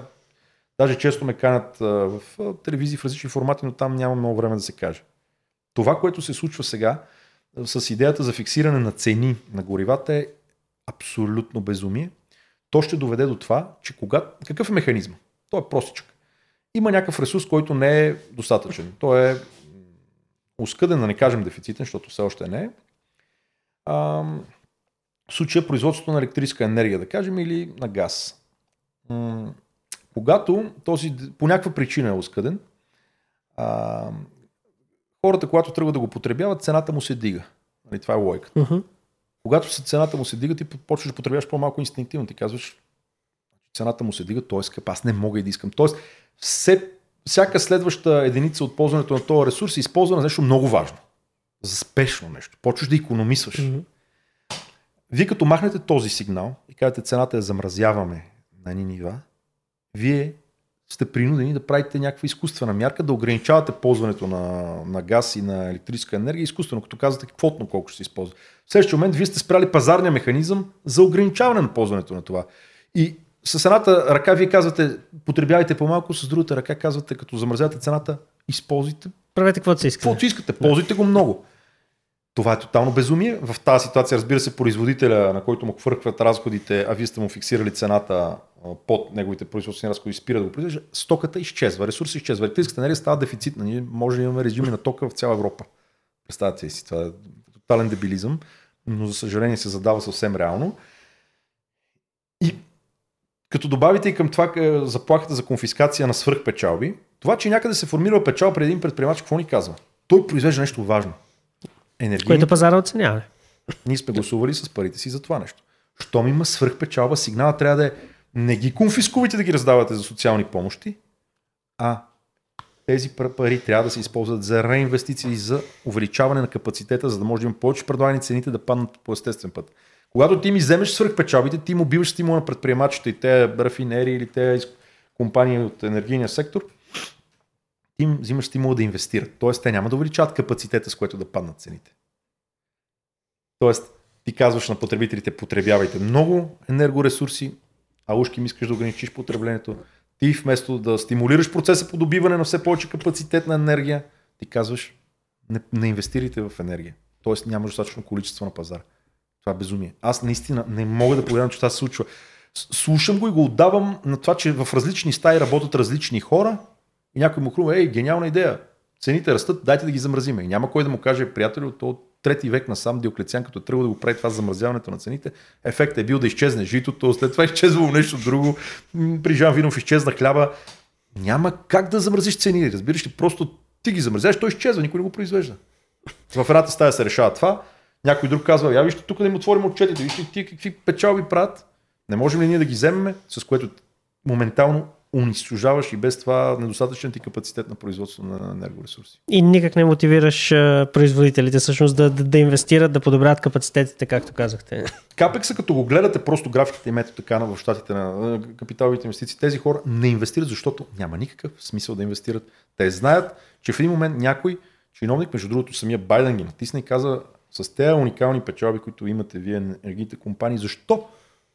даже често ме канят в телевизии в различни формати, но там няма много време да се каже. Това, което се случва сега с идеята за фиксиране на цени на горивата е абсолютно безумие. То ще доведе до това, че кога... Какъв е механизма? Той е простичък. Има някакъв ресурс, който не е достатъчен. Той е оскъден, да не кажем дефицитен, защото все още не е. А, в случая производството на електрическа енергия, да кажем, или на газ. М- когато този по някаква причина е оскъден, а, хората, когато тръгват да го потребяват, цената му се дига. Нали, това е лойката. Uh-huh. Когато се цената му се дига, ти почваш да потребяваш по-малко инстинктивно. Ти казваш, цената му се дига, той е скъп, аз не мога и да искам. Тоест, все, всяка следваща единица от ползването на този ресурс е използвана за нещо много важно. За спешно нещо. Почваш да економисваш. Mm-hmm. Вие като махнете този сигнал и кажете цената я замразяваме на ни нива, вие сте принудени да правите някаква изкуствена мярка, да ограничавате ползването на, на газ и на електрическа енергия, изкуствено, като казвате квотно колко ще се използва. В следващия момент вие сте спряли пазарния механизъм за ограничаване на ползването на това. И с едната ръка вие казвате, потребявайте по-малко, с другата ръка казвате, като замразявате цената, използвайте. Правете каквото си искате. Каквото искате, ползвайте го много. Това е тотално безумие. В тази ситуация, разбира се, производителя, на който му хвъркват разходите, а вие сте му фиксирали цената под неговите производствени разходи, спира да го произвежда, стоката изчезва, ресурсът изчезва. Електрическата енергия става дефицитна. Ние може да имаме режими на тока в цяла Европа. Представете си, това е тотален дебилизъм, но за съжаление се задава съвсем реално. И като добавите и към това е, заплахата за конфискация на свръхпечалби, това, че някъде се формира печал преди един предприемач, какво ни казва? Той произвежда нещо важно. Енергийни... Което пазара оценява. Ние сме гласували с парите си за това нещо. Щом има свръхпечалба, сигнала трябва да е не ги конфискувайте да ги раздавате за социални помощи, а тези пари трябва да се използват за реинвестиции, за увеличаване на капацитета, за да може да има повече предлагани цените да паднат по естествен път. Когато ти ми вземеш свръхпечалбите, ти му биваш стимула на предприемачите и те рафинери или те компании от енергийния сектор, ти им взимаш стимула да инвестират. Тоест, те няма да увеличават капацитета, с което да паднат цените. Тоест, ти казваш на потребителите, потребявайте много енергоресурси, а ушки ми искаш да ограничиш потреблението. Ти вместо да стимулираш процеса по добиване на все повече капацитет на енергия, ти казваш, не, не инвестирайте в енергия. Тоест нямаш достатъчно количество на пазара. Това е безумие. Аз наистина не мога да повярвам, че това се случва. Слушам го и го отдавам на това, че в различни стаи работят различни хора и някой му хрумва, ей, гениална идея. Цените растат, дайте да ги замразиме. И няма кой да му каже, приятелю, то от трети век насам Диоклециан, като е тръгва да го прави това замразяването на цените, ефектът е бил да изчезне житото, след това е изчезвало нещо друго. При Жан Винов изчезна хляба. Няма как да замразиш цени, разбираш ли? Просто ти ги замразяваш, той изчезва, никой не го произвежда. В едната стая се решава това, някой друг казва, я вижте тук да им отворим отчетите, вижте ти какви печалби правят. Не можем ли ние да ги вземем, с което моментално унищожаваш и без това недостатъчен ти капацитет на производство на енергоресурси. И никак не мотивираш производителите всъщност да, да, да инвестират, да подобрят капацитетите, както казахте. Капекса, като го гледате просто графиките и метод така в щатите на капиталовите инвестиции, тези хора не инвестират, защото няма никакъв смисъл да инвестират. Те знаят, че в един момент някой чиновник, между другото самия Байден ги натисна и каза с тези уникални печалби, които имате вие енергийните компании, защо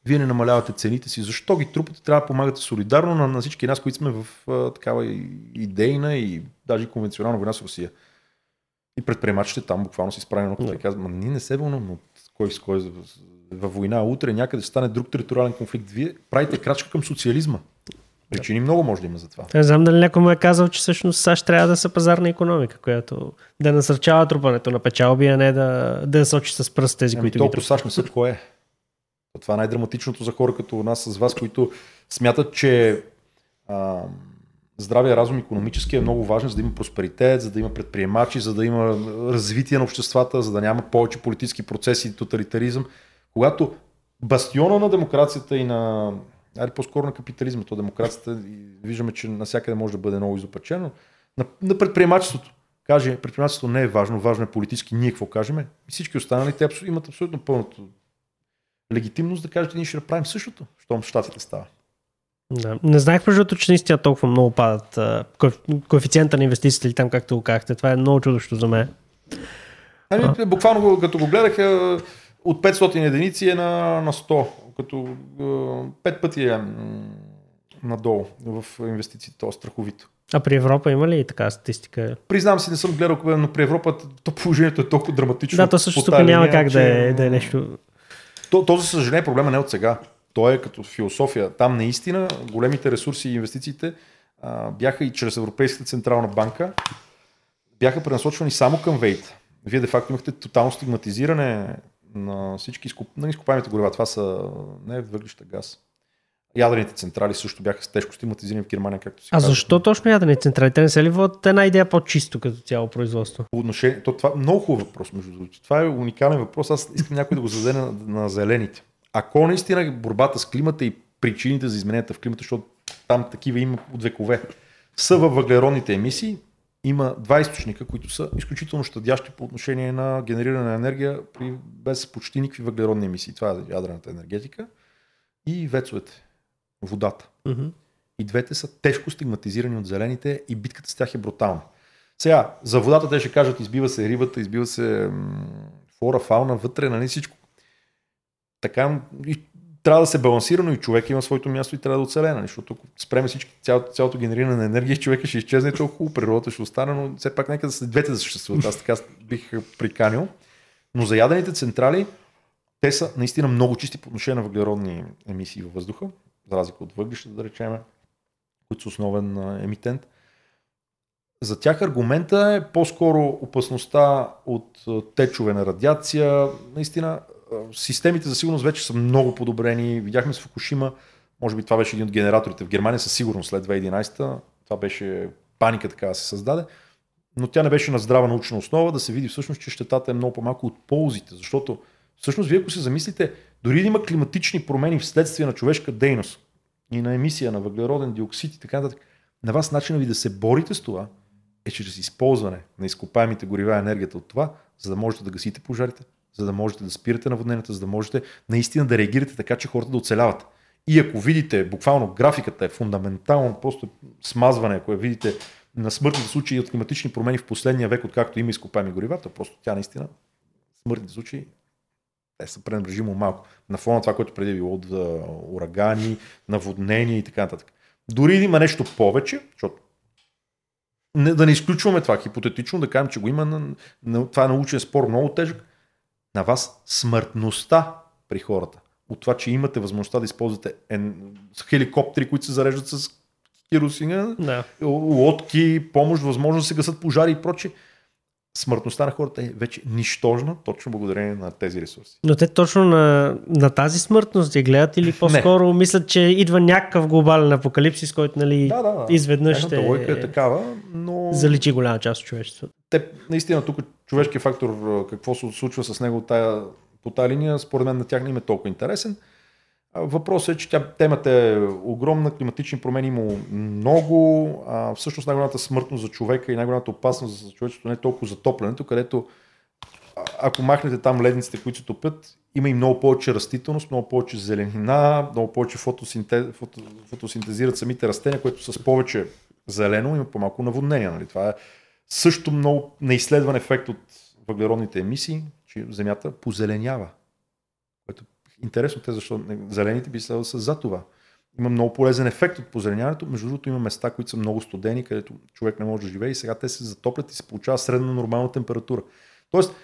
вие не намалявате цените си, защо ги трупате, трябва да помагате солидарно на, на всички нас, които сме в а, такава идейна и даже конвенционална война с Русия. И предприемачите там буквално си справени но и казват, ние не се вълнуваме от кой с кой във война, утре някъде ще стане друг териториален конфликт. Вие правите крачка към социализма. Причини много може да има за това. Не знам дали някой му е казал, че всъщност САЩ трябва да са пазарна економика, която да насърчава трупането на печалби, а не да, да сочи с пръст тези, ами които толкова САЩ не са кое е. Това е най-драматичното за хора като нас с вас, които смятат, че а, здравия разум економически е много важен, за да има просперитет, за да има предприемачи, за да има развитие на обществата, за да няма повече политически процеси и тоталитаризъм. Когато бастиона на демокрацията и на Али по-скоро на капитализма, то демокрацията виждаме, че навсякъде може да бъде много изопачено. На, на предприемачеството. Каже, предприемачеството не е важно, важно е политически ние какво кажем. И всички останали, те имат абсолютно пълното легитимност да кажете, ние ще направим същото, щом щатите става. Да. Не знаех между другото, че наистина толкова много падат коефициента на инвестициите или там, както го казахте. Това е много чудощо за мен. Ами, буквално като го гледах, от 500 единици е на, на 100, като е, 5 пъти е надолу в инвестициите, т.е. страховито. А при Европа има ли така статистика? Признавам си, не съм гледал, но при Европа то положението е толкова драматично. Да, то също тук няма линия, как че- да е, да е нещо. То, то, за съжаление, проблема не е от сега. То е като философия. Там наистина големите ресурси и инвестициите а, бяха и чрез Европейската централна банка бяха пренасочвани само към ВЕИТ. Вие де-факто имахте тотално стигматизиране на всички изкуп... на изкопаемите горива. Това са не въглища, газ. Ядрените централи също бяха с тежко стигматизирани в Германия, както си А казах. защо точно ядрени централи? Те не се ли водят една идея по-чисто като цяло производство? По отношение, то това е много хубав въпрос, между другото. Това е уникален въпрос. Аз искам някой да го зададе на, на зелените. Ако наистина борбата с климата и причините за измененията в климата, защото там такива има от векове, са във въглеродните емисии, има два източника, които са изключително щадящи по отношение на генериране на енергия при, без почти никакви въглеродни емисии. Това е ядрената енергетика и вецовете, водата. Мгм. И двете са тежко стигматизирани от зелените и битката с тях е брутална. Сега, за водата те ще кажат, избива се рибата, избива се м, флора, фауна, вътре, нали всичко. Така, и трябва да се балансира, но и човек има своето място и трябва да оцелее, нали? защото ако спреме всички, цялото, цялото генериране на енергия, човека ще изчезне толкова хубаво, природата ще остане, но все пак нека да се двете да съществуват. Аз така бих приканил. Но за ядените централи, те са наистина много чисти по отношение на въглеродни емисии във въздуха, за разлика от въглищата, да речем, които са основен емитент. За тях аргумента е по-скоро опасността от течове на радиация. Наистина, системите за сигурност вече са много подобрени. Видяхме с Фукушима, може би това беше един от генераторите в Германия със сигурност след 2011. Това беше паника така да се създаде. Но тя не беше на здрава научна основа да се види всъщност, че щетата е много по-малко от ползите. Защото всъщност вие ако се замислите, дори да има климатични промени вследствие на човешка дейност и на емисия на въглероден диоксид и така нататък, на вас начина ви да се борите с това е чрез използване на изкопаемите горива и енергията от това, за да можете да гасите пожарите, за да можете да спирате наводненията, за да можете наистина да реагирате така, че хората да оцеляват. И ако видите, буквално графиката е фундаментално, просто смазване, ако я видите на смъртните случаи от климатични промени в последния век, откакто има изкопаеми горива, то просто тя наистина, смъртните случаи, са пренебрежимо малко. На фона на това, което преди е било от урагани, наводнения и така нататък. Дори да има нещо повече, защото не, да не изключваме това хипотетично, да кажем, че го има, на, на, това е научен спор много тежък, на вас смъртността при хората от това, че имате възможността да използвате ен, хеликоптери, които се зареждат с керосина, Да. лодки, помощ, възможност да се гасат пожари и прочее. Смъртността на хората е вече нищожна, точно благодарение на тези ресурси. Но те точно на, на тази смъртност я гледат или (laughs) по-скоро мислят, че идва някакъв глобален апокалипсис, който нали, Да, да, да. изведнъж ще логика е такава, но заличи голяма част от човечеството. те, наистина тук човешкият фактор, какво се случва с него тая, по тази линия, според мен на тях не им е толкова интересен. Въпросът е, че тя, темата е огромна, климатични промени има много, а, всъщност най-голямата смъртност за човека и най-голямата опасност за човечеството не е толкова затоплянето, където ако махнете там ледниците, които се топят, има и много повече растителност, много повече зеленина, много повече фотосинтез, фото, фотосинтезират самите растения, което с повече зелено има по-малко наводнения. Нали? Това е също много неизследван ефект от въглеродните емисии, че Земята позеленява. Интересно, те защо зелените би следвало да са за това. Има много полезен ефект от позеленяването. Между другото има места, които са много студени, където човек не може да живее и сега те се затоплят и се получава средна нормална температура. Тоест,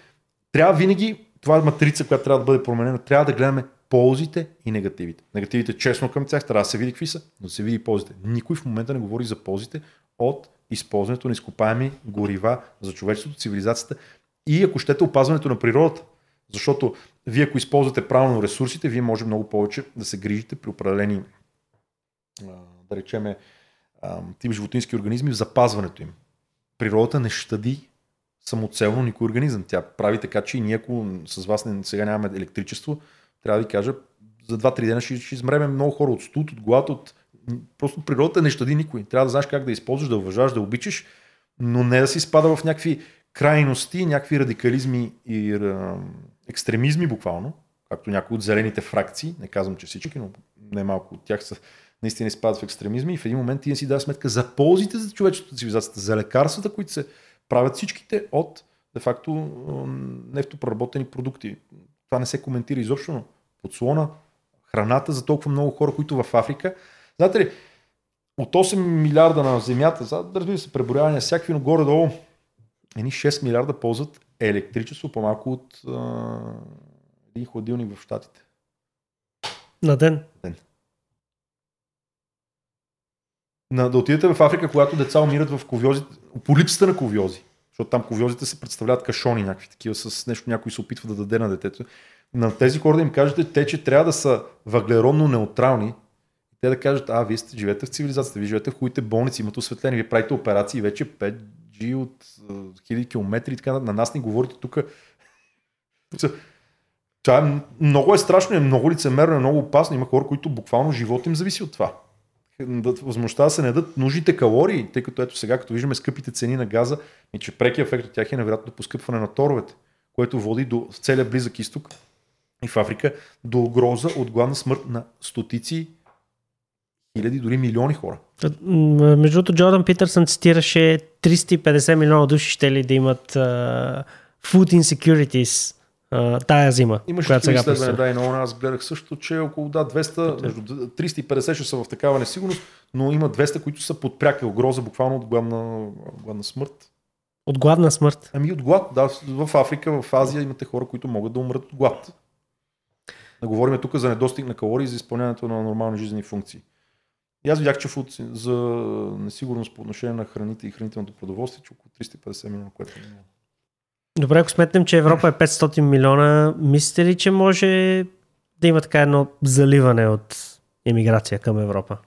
трябва винаги, това е матрица, която трябва да бъде променена, трябва да гледаме ползите и негативите. Негативите честно към тях, трябва да се види какви са, но да се види ползите. Никой в момента не говори за ползите от използването на изкопаеми горива за човечеството, цивилизацията и ако щете опазването на природата. Защото вие ако използвате правилно ресурсите, вие може много повече да се грижите при определени, да речеме, тип животински организми в запазването им. Природата не щади самоцелно никой организъм. Тя прави така, че и ние, ако с вас сега нямаме електричество, трябва да ви кажа, за 2-3 дена ще, ще измреме много хора от студ, от глад, от... Просто природата не щади никой. Трябва да знаеш как да използваш, да уважаваш, да обичаш, но не да си спада в някакви крайности, някакви радикализми и а, екстремизми буквално, както някои от зелените фракции, не казвам, че всички, но не малко от тях са наистина изпадат в екстремизми и в един момент ти не си дава сметка за ползите за човечеството, цивилизацията, за лекарствата, които се правят всичките от де-факто нефтопроработени продукти. това не се коментира изобщо, но подслона, храната за толкова много хора, които в Африка. Знаете ли, от 8 милиарда на земята, да разбира се, преброяване всякакви, но горе-долу едни 6 милиарда ползват електричество по-малко от а, един хладилник в Штатите. На ден? ден. На, да отидете в Африка, когато деца умират в ковиози, по липсата на ковиози, защото там ковиозите се представляват кашони, някакви такива, с нещо някой се опитва да даде на детето. На тези хора да им кажете, те, че трябва да са въглеродно неутрални, те да кажат, а, вие сте, живеете в цивилизацията, вие живеете в хубавите болници, имате осветление, вие правите операции вече 5G от хиляди километри и така на нас ни говорите тук. Това е, много е страшно, е много лицемерно, е много опасно. Има хора, които буквално живот им зависи от това. Възможността да се не дадат нужните калории, тъй като ето сега, като виждаме скъпите цени на газа, и че преки ефект от тях е невероятно поскъпване на торовете, което води до целия близък изток и в Африка до угроза от главна смърт на стотици хиляди, дори милиони хора. Между другото, Джордан Питърсън цитираше 350 милиона души ще ли да имат uh, food insecurities uh, тая зима. Имаше която сега изследване, да, и много аз гледах също, че около да, 200, между 350 ще са в такава несигурност, но има 200, които са под пряка угроза, буквално от гладна, гладна смърт. От гладна смърт? Ами от глад, да. В Африка, в Азия имате хора, които могат да умрат от глад. Да говорим тук за недостиг на калории за изпълнението на нормални жизнени функции. И аз видях, че за несигурност по отношение на храните и хранителното продоволствие, че около 350 милиона, което е много. Добре, ако сметнем, че Европа е 500 милиона, мислите ли, че може да има така едно заливане от емиграция към Европа?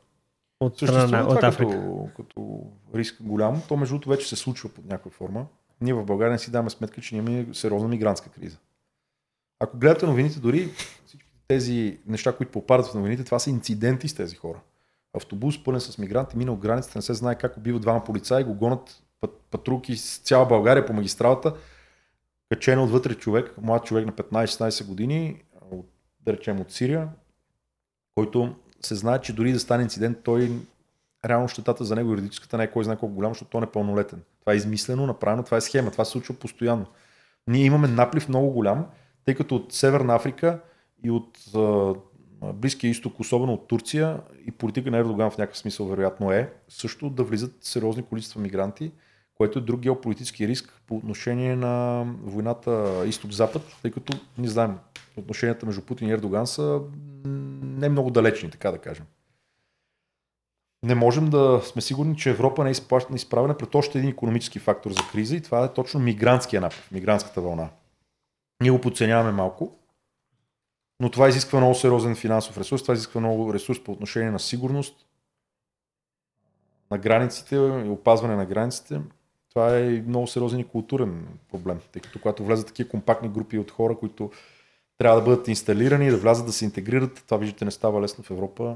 От, страна, от Африка? Като, като риск голям. То между другото вече се случва под някаква форма. Ние в България не си даваме сметка, че имаме сериозна мигрантска криза. Ако гледате новините, дори всички тези неща, които попадат в новините, това са инциденти с тези хора автобус пълен с мигранти, минал границата, не се знае как убиват двама полицаи, го гонат патрулки с цяла България по магистралата, качено отвътре човек, млад човек на 15-16 години, от, да речем от Сирия, който се знае, че дори да стане инцидент, той реално щетата за него юридическата не е кой знае колко голям, защото той е непълнолетен. Това е измислено, направено, това е схема, това се случва постоянно. Ние имаме наплив много голям, тъй като от Северна Африка и от Близкия изток, особено от Турция и политика на Ердоган в някакъв смисъл вероятно е също да влизат сериозни количества мигранти, което е друг геополитически риск по отношение на войната изток-запад, тъй като не знаем, отношенията между Путин и Ердоган са не много далечни, така да кажем. Не можем да сме сигурни, че Европа не е изправена пред още един економически фактор за криза и това е точно мигрантския наплив, мигрантската вълна. Ние го подценяваме малко, но това изисква много сериозен финансов ресурс, това изисква много ресурс по отношение на сигурност, на границите и опазване на границите. Това е много сериозен и културен проблем, тъй като когато влезат такива компактни групи от хора, които трябва да бъдат инсталирани, да влязат да се интегрират, това виждате не става лесно в Европа.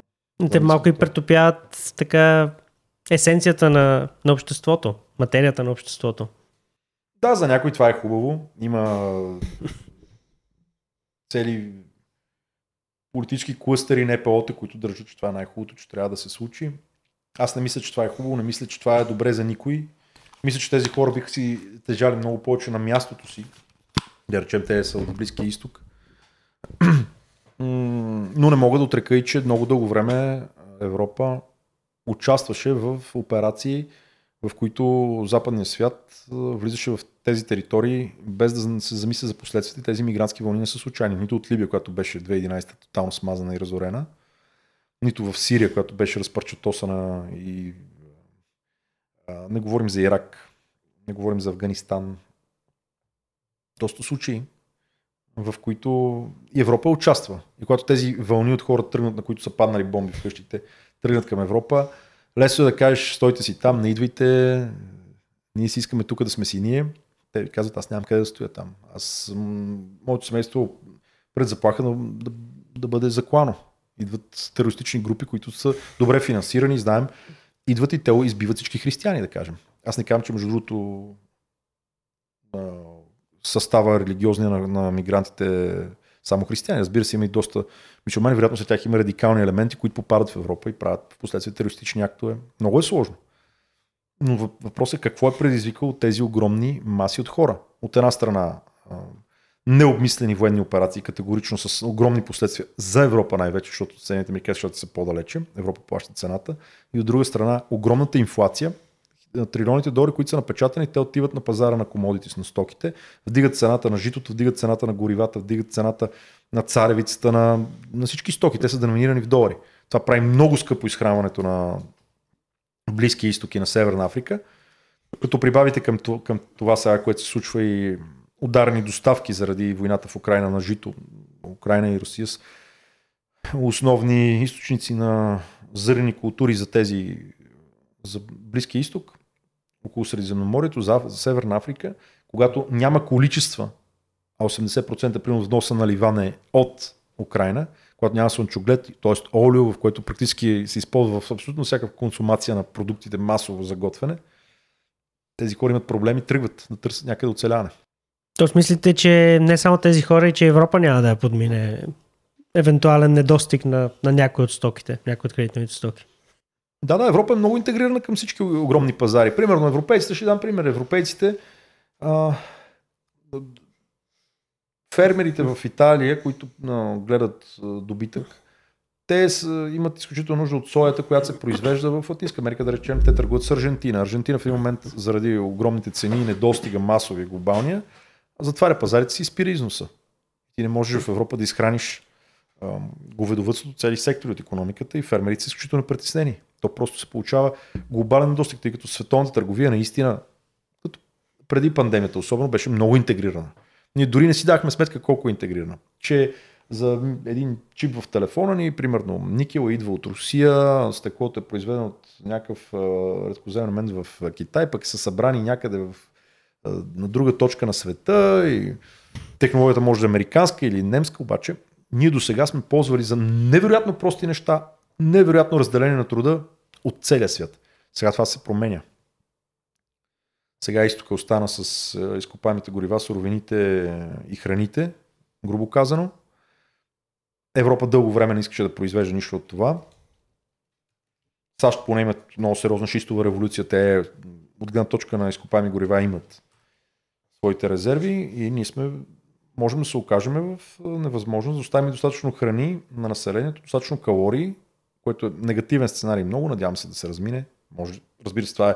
Те малко и претопяват така есенцията на, на обществото, материята на обществото. Да, за някой това е хубаво. Има (laughs) цели политически клъстери, НПО-та, които държат, че това е най-хубавото, че трябва да се случи. Аз не мисля, че това е хубаво, не мисля, че това е добре за никой. Мисля, че тези хора биха си тежали много повече на мястото си. Да речем, те са от Близкия изток. Но не мога да отрека и, че много дълго време Европа участваше в операции, в които западният свят влизаше в тези територии без да се замисля за последствията. Тези мигрантски вълни не са случайни. Нито от Либия, която беше 2011 тотално смазана и разорена, нито в Сирия, която беше разпърчатосана и не говорим за Ирак, не говорим за Афганистан. Доста случаи, в които Европа участва. И когато тези вълни от хора тръгнат, на които са паднали бомби в къщите, тръгнат към Европа, Лесно е да кажеш, стойте си там, не идвайте, ние си искаме тук да сме си ние. Те казват, аз нямам къде да стоя там. Аз, моето семейство пред заплаха да, да, да бъде заклано. Идват терористични групи, които са добре финансирани, знаем. Идват и те избиват всички християни, да кажем. Аз не казвам, че между другото състава религиозния на, на мигрантите само християни. Разбира се, има и доста мусулмани, вероятно след тях има радикални елементи, които попадат в Европа и правят в последствие терористични актове. Много е сложно. Но въпросът е какво е предизвикало тези огромни маси от хора. От една страна необмислени военни операции, категорично с огромни последствия за Европа най-вече, защото Съединените американски щати са по-далече, Европа плаща цената, и от друга страна огромната инфлация, трилионите долари, които са напечатани, те отиват на пазара на комодити на стоките, вдигат цената на житото, вдигат цената на горивата, вдигат цената на царевицата, на, на всички стоки. Те са деноминирани в долари. Това прави много скъпо изхранването на Близки изтоки на Северна Африка. Като прибавите към, към това сега, което се случва и ударни доставки заради войната в Украина на жито. Украина и Русия с основни източници на зърнени култури за тези за Близкия изток, около Средиземноморието, за Северна Африка, когато няма количества, а 80% примерно вноса на ливан е от Украина, когато няма слънчоглед, т.е. олио, в което практически се използва в абсолютно всяка консумация на продуктите масово за готвене, тези хора имат проблеми, тръгват да търсят някъде оцеляване. Тоест мислите, че не само тези хора, и че Европа няма да я подмине евентуален недостиг на, на някои от стоките, някои от кредитните стоки? Да, да, Европа е много интегрирана към всички огромни пазари. Примерно европейците, ще дам пример, европейците, а, фермерите в Италия, които а, гледат а, добитък, те са, имат изключително нужда от соята, която се произвежда в Латинска Америка, да речем, те търгуват с Аржентина. Аржентина в един момент, заради огромните цени и недостига масови глобалния, затваря пазарите си и спира износа. Ти не можеш в Европа да изхраниш говедовътството, цели сектори от економиката и фермерите са изключително притеснени. То просто се получава глобален достиг, тъй като световната търговия наистина, като преди пандемията особено, беше много интегрирана. Ние дори не си дахме сметка колко е интегрирана. Че за един чип в телефона ни, примерно никел идва от Русия, стеклото е произведено от някакъв редкоземен момент в Китай, пък са събрани някъде в, на друга точка на света и технологията може да е американска или немска, обаче ние до сега сме ползвали за невероятно прости неща, невероятно разделение на труда от целия свят. Сега това се променя. Сега изтока остана с изкопаемите горива, суровините и храните, грубо казано. Европа дълго време не искаше да произвежда нищо от това. САЩ поне имат много сериозна шистова революция. Те от гледна точка на изкопаеми горива имат своите резерви и ние сме, можем да се окажем в невъзможност да оставим достатъчно храни на населението, достатъчно калории, което е негативен сценарий много, надявам се да се размине. Може, разбира се, това е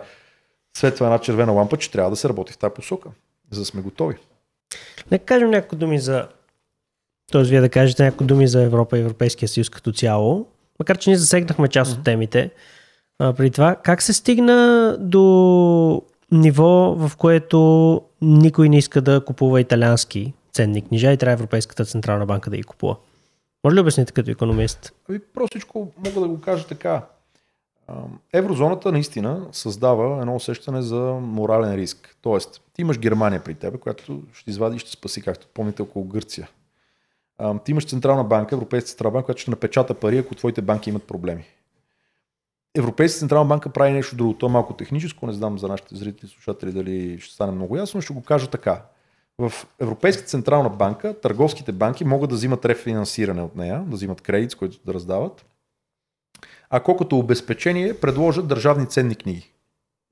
светва една червена лампа, че трябва да се работи в тази посока, за да сме готови. Нека кажем няколко думи за Тоест, вие да кажете някои думи за Европа и Европейския съюз като цяло, макар че ние засегнахме част mm-hmm. от темите. А, при това, как се стигна до ниво, в което никой не иска да купува италиански ценни книжа и трябва Европейската централна банка да ги купува? Може ли обясните като економист? Ами, простичко мога да го кажа така. Еврозоната наистина създава едно усещане за морален риск. Тоест, ти имаш Германия при теб, която ще извади и ще спаси, както помните, около Гърция ти имаш Централна банка, Европейска Централна банка, която ще напечата пари, ако твоите банки имат проблеми. Европейска Централна банка прави нещо друго. То е малко техническо, не знам за нашите зрители и слушатели дали ще стане много ясно, ще го кажа така. В Европейска Централна банка търговските банки могат да взимат рефинансиране от нея, да взимат кредит, с който да раздават, ако като обезпечение предложат държавни ценни книги.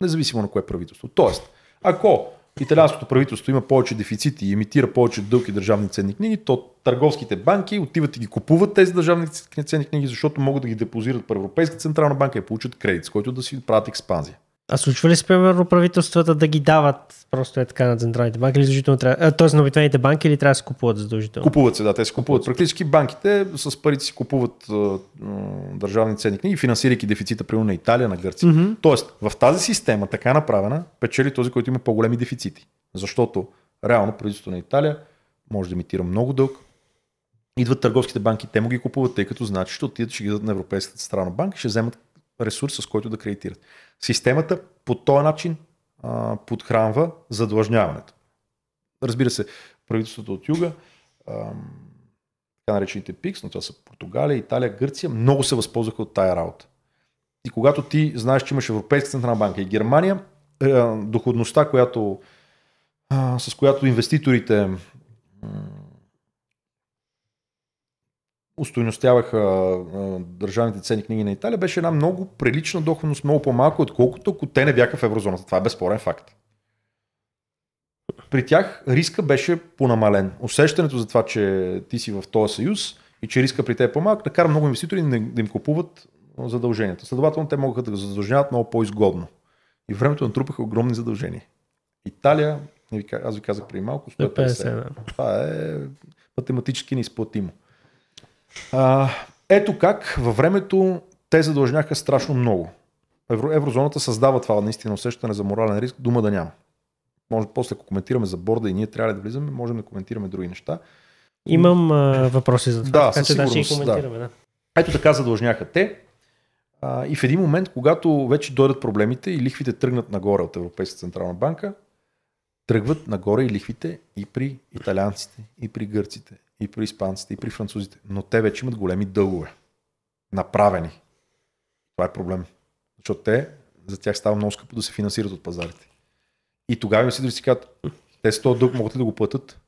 Независимо на кое правителство. Тоест, ако италианското правителство има повече дефицити и емитира повече дълги държавни ценни книги, то търговските банки отиват и ги купуват тези държавни ценни книги, защото могат да ги депозират при Европейска централна банка и получат кредит, с който да си правят експанзия. А случва ли се, примерно, правителствата да ги дават просто е така на централните банки или задължително трябва, т.е. на обикновените банки или трябва да се купуват задължително? Купуват се, да, те се купуват. Практически банките с парите си купуват а, държавни ценни книги, финансирайки дефицита, примерно на Италия, на Гърция. Mm-hmm. Тоест, в тази система, така направена, печели този, който има по-големи дефицити. Защото реално правителството на Италия може да имитира много дълг, идват търговските банки, те му ги купуват, тъй като значи ще отидат, ще ги дадат на Европейската страна банка ще вземат ресурс, с който да кредитират. Системата по този начин а, подхранва задлъжняването. Разбира се, правителството от юга, така наречените ПИКС, но това са Португалия, Италия, Гърция, много се възползваха от тая работа. И когато ти знаеш, че имаш Европейска централна банка и Германия, е, доходността, която, а, с която инвеститорите устойностяваха държавните ценни книги на Италия, беше една много прилична доходност, много по-малко, отколкото ако те не бяха в еврозоната. Това е безспорен факт. при тях риска беше понамален. Усещането за това, че ти си в този съюз и че риска при теб е по-малък, да кара много инвеститори да, да им купуват задълженията. Следователно, те могат да го задължават много по-изгодно. И времето натрупаха огромни задължения. Италия, аз ви казах преди малко, 150. Това е математически неизплатимо. А, ето как във времето те задължняха страшно много. Евро, еврозоната създава това наистина усещане за морален риск, дума да няма. Може после, ако коментираме за борда и ние трябва да влизаме, можем да коментираме други неща. Имам а, въпроси за това. Да, така, със сигурност, да, да. Ето така задължняха те. А, и в един момент, когато вече дойдат проблемите и лихвите тръгнат нагоре от Европейска централна банка, тръгват нагоре и лихвите и при италианците, и при гърците, и при испанците, и при французите. Но те вече имат големи дългове. Направени. Това е проблем. Защото те, за тях става много скъпо да се финансират от пазарите. И тогава инвеститори си казват, те с този дълг могат ли да го платят?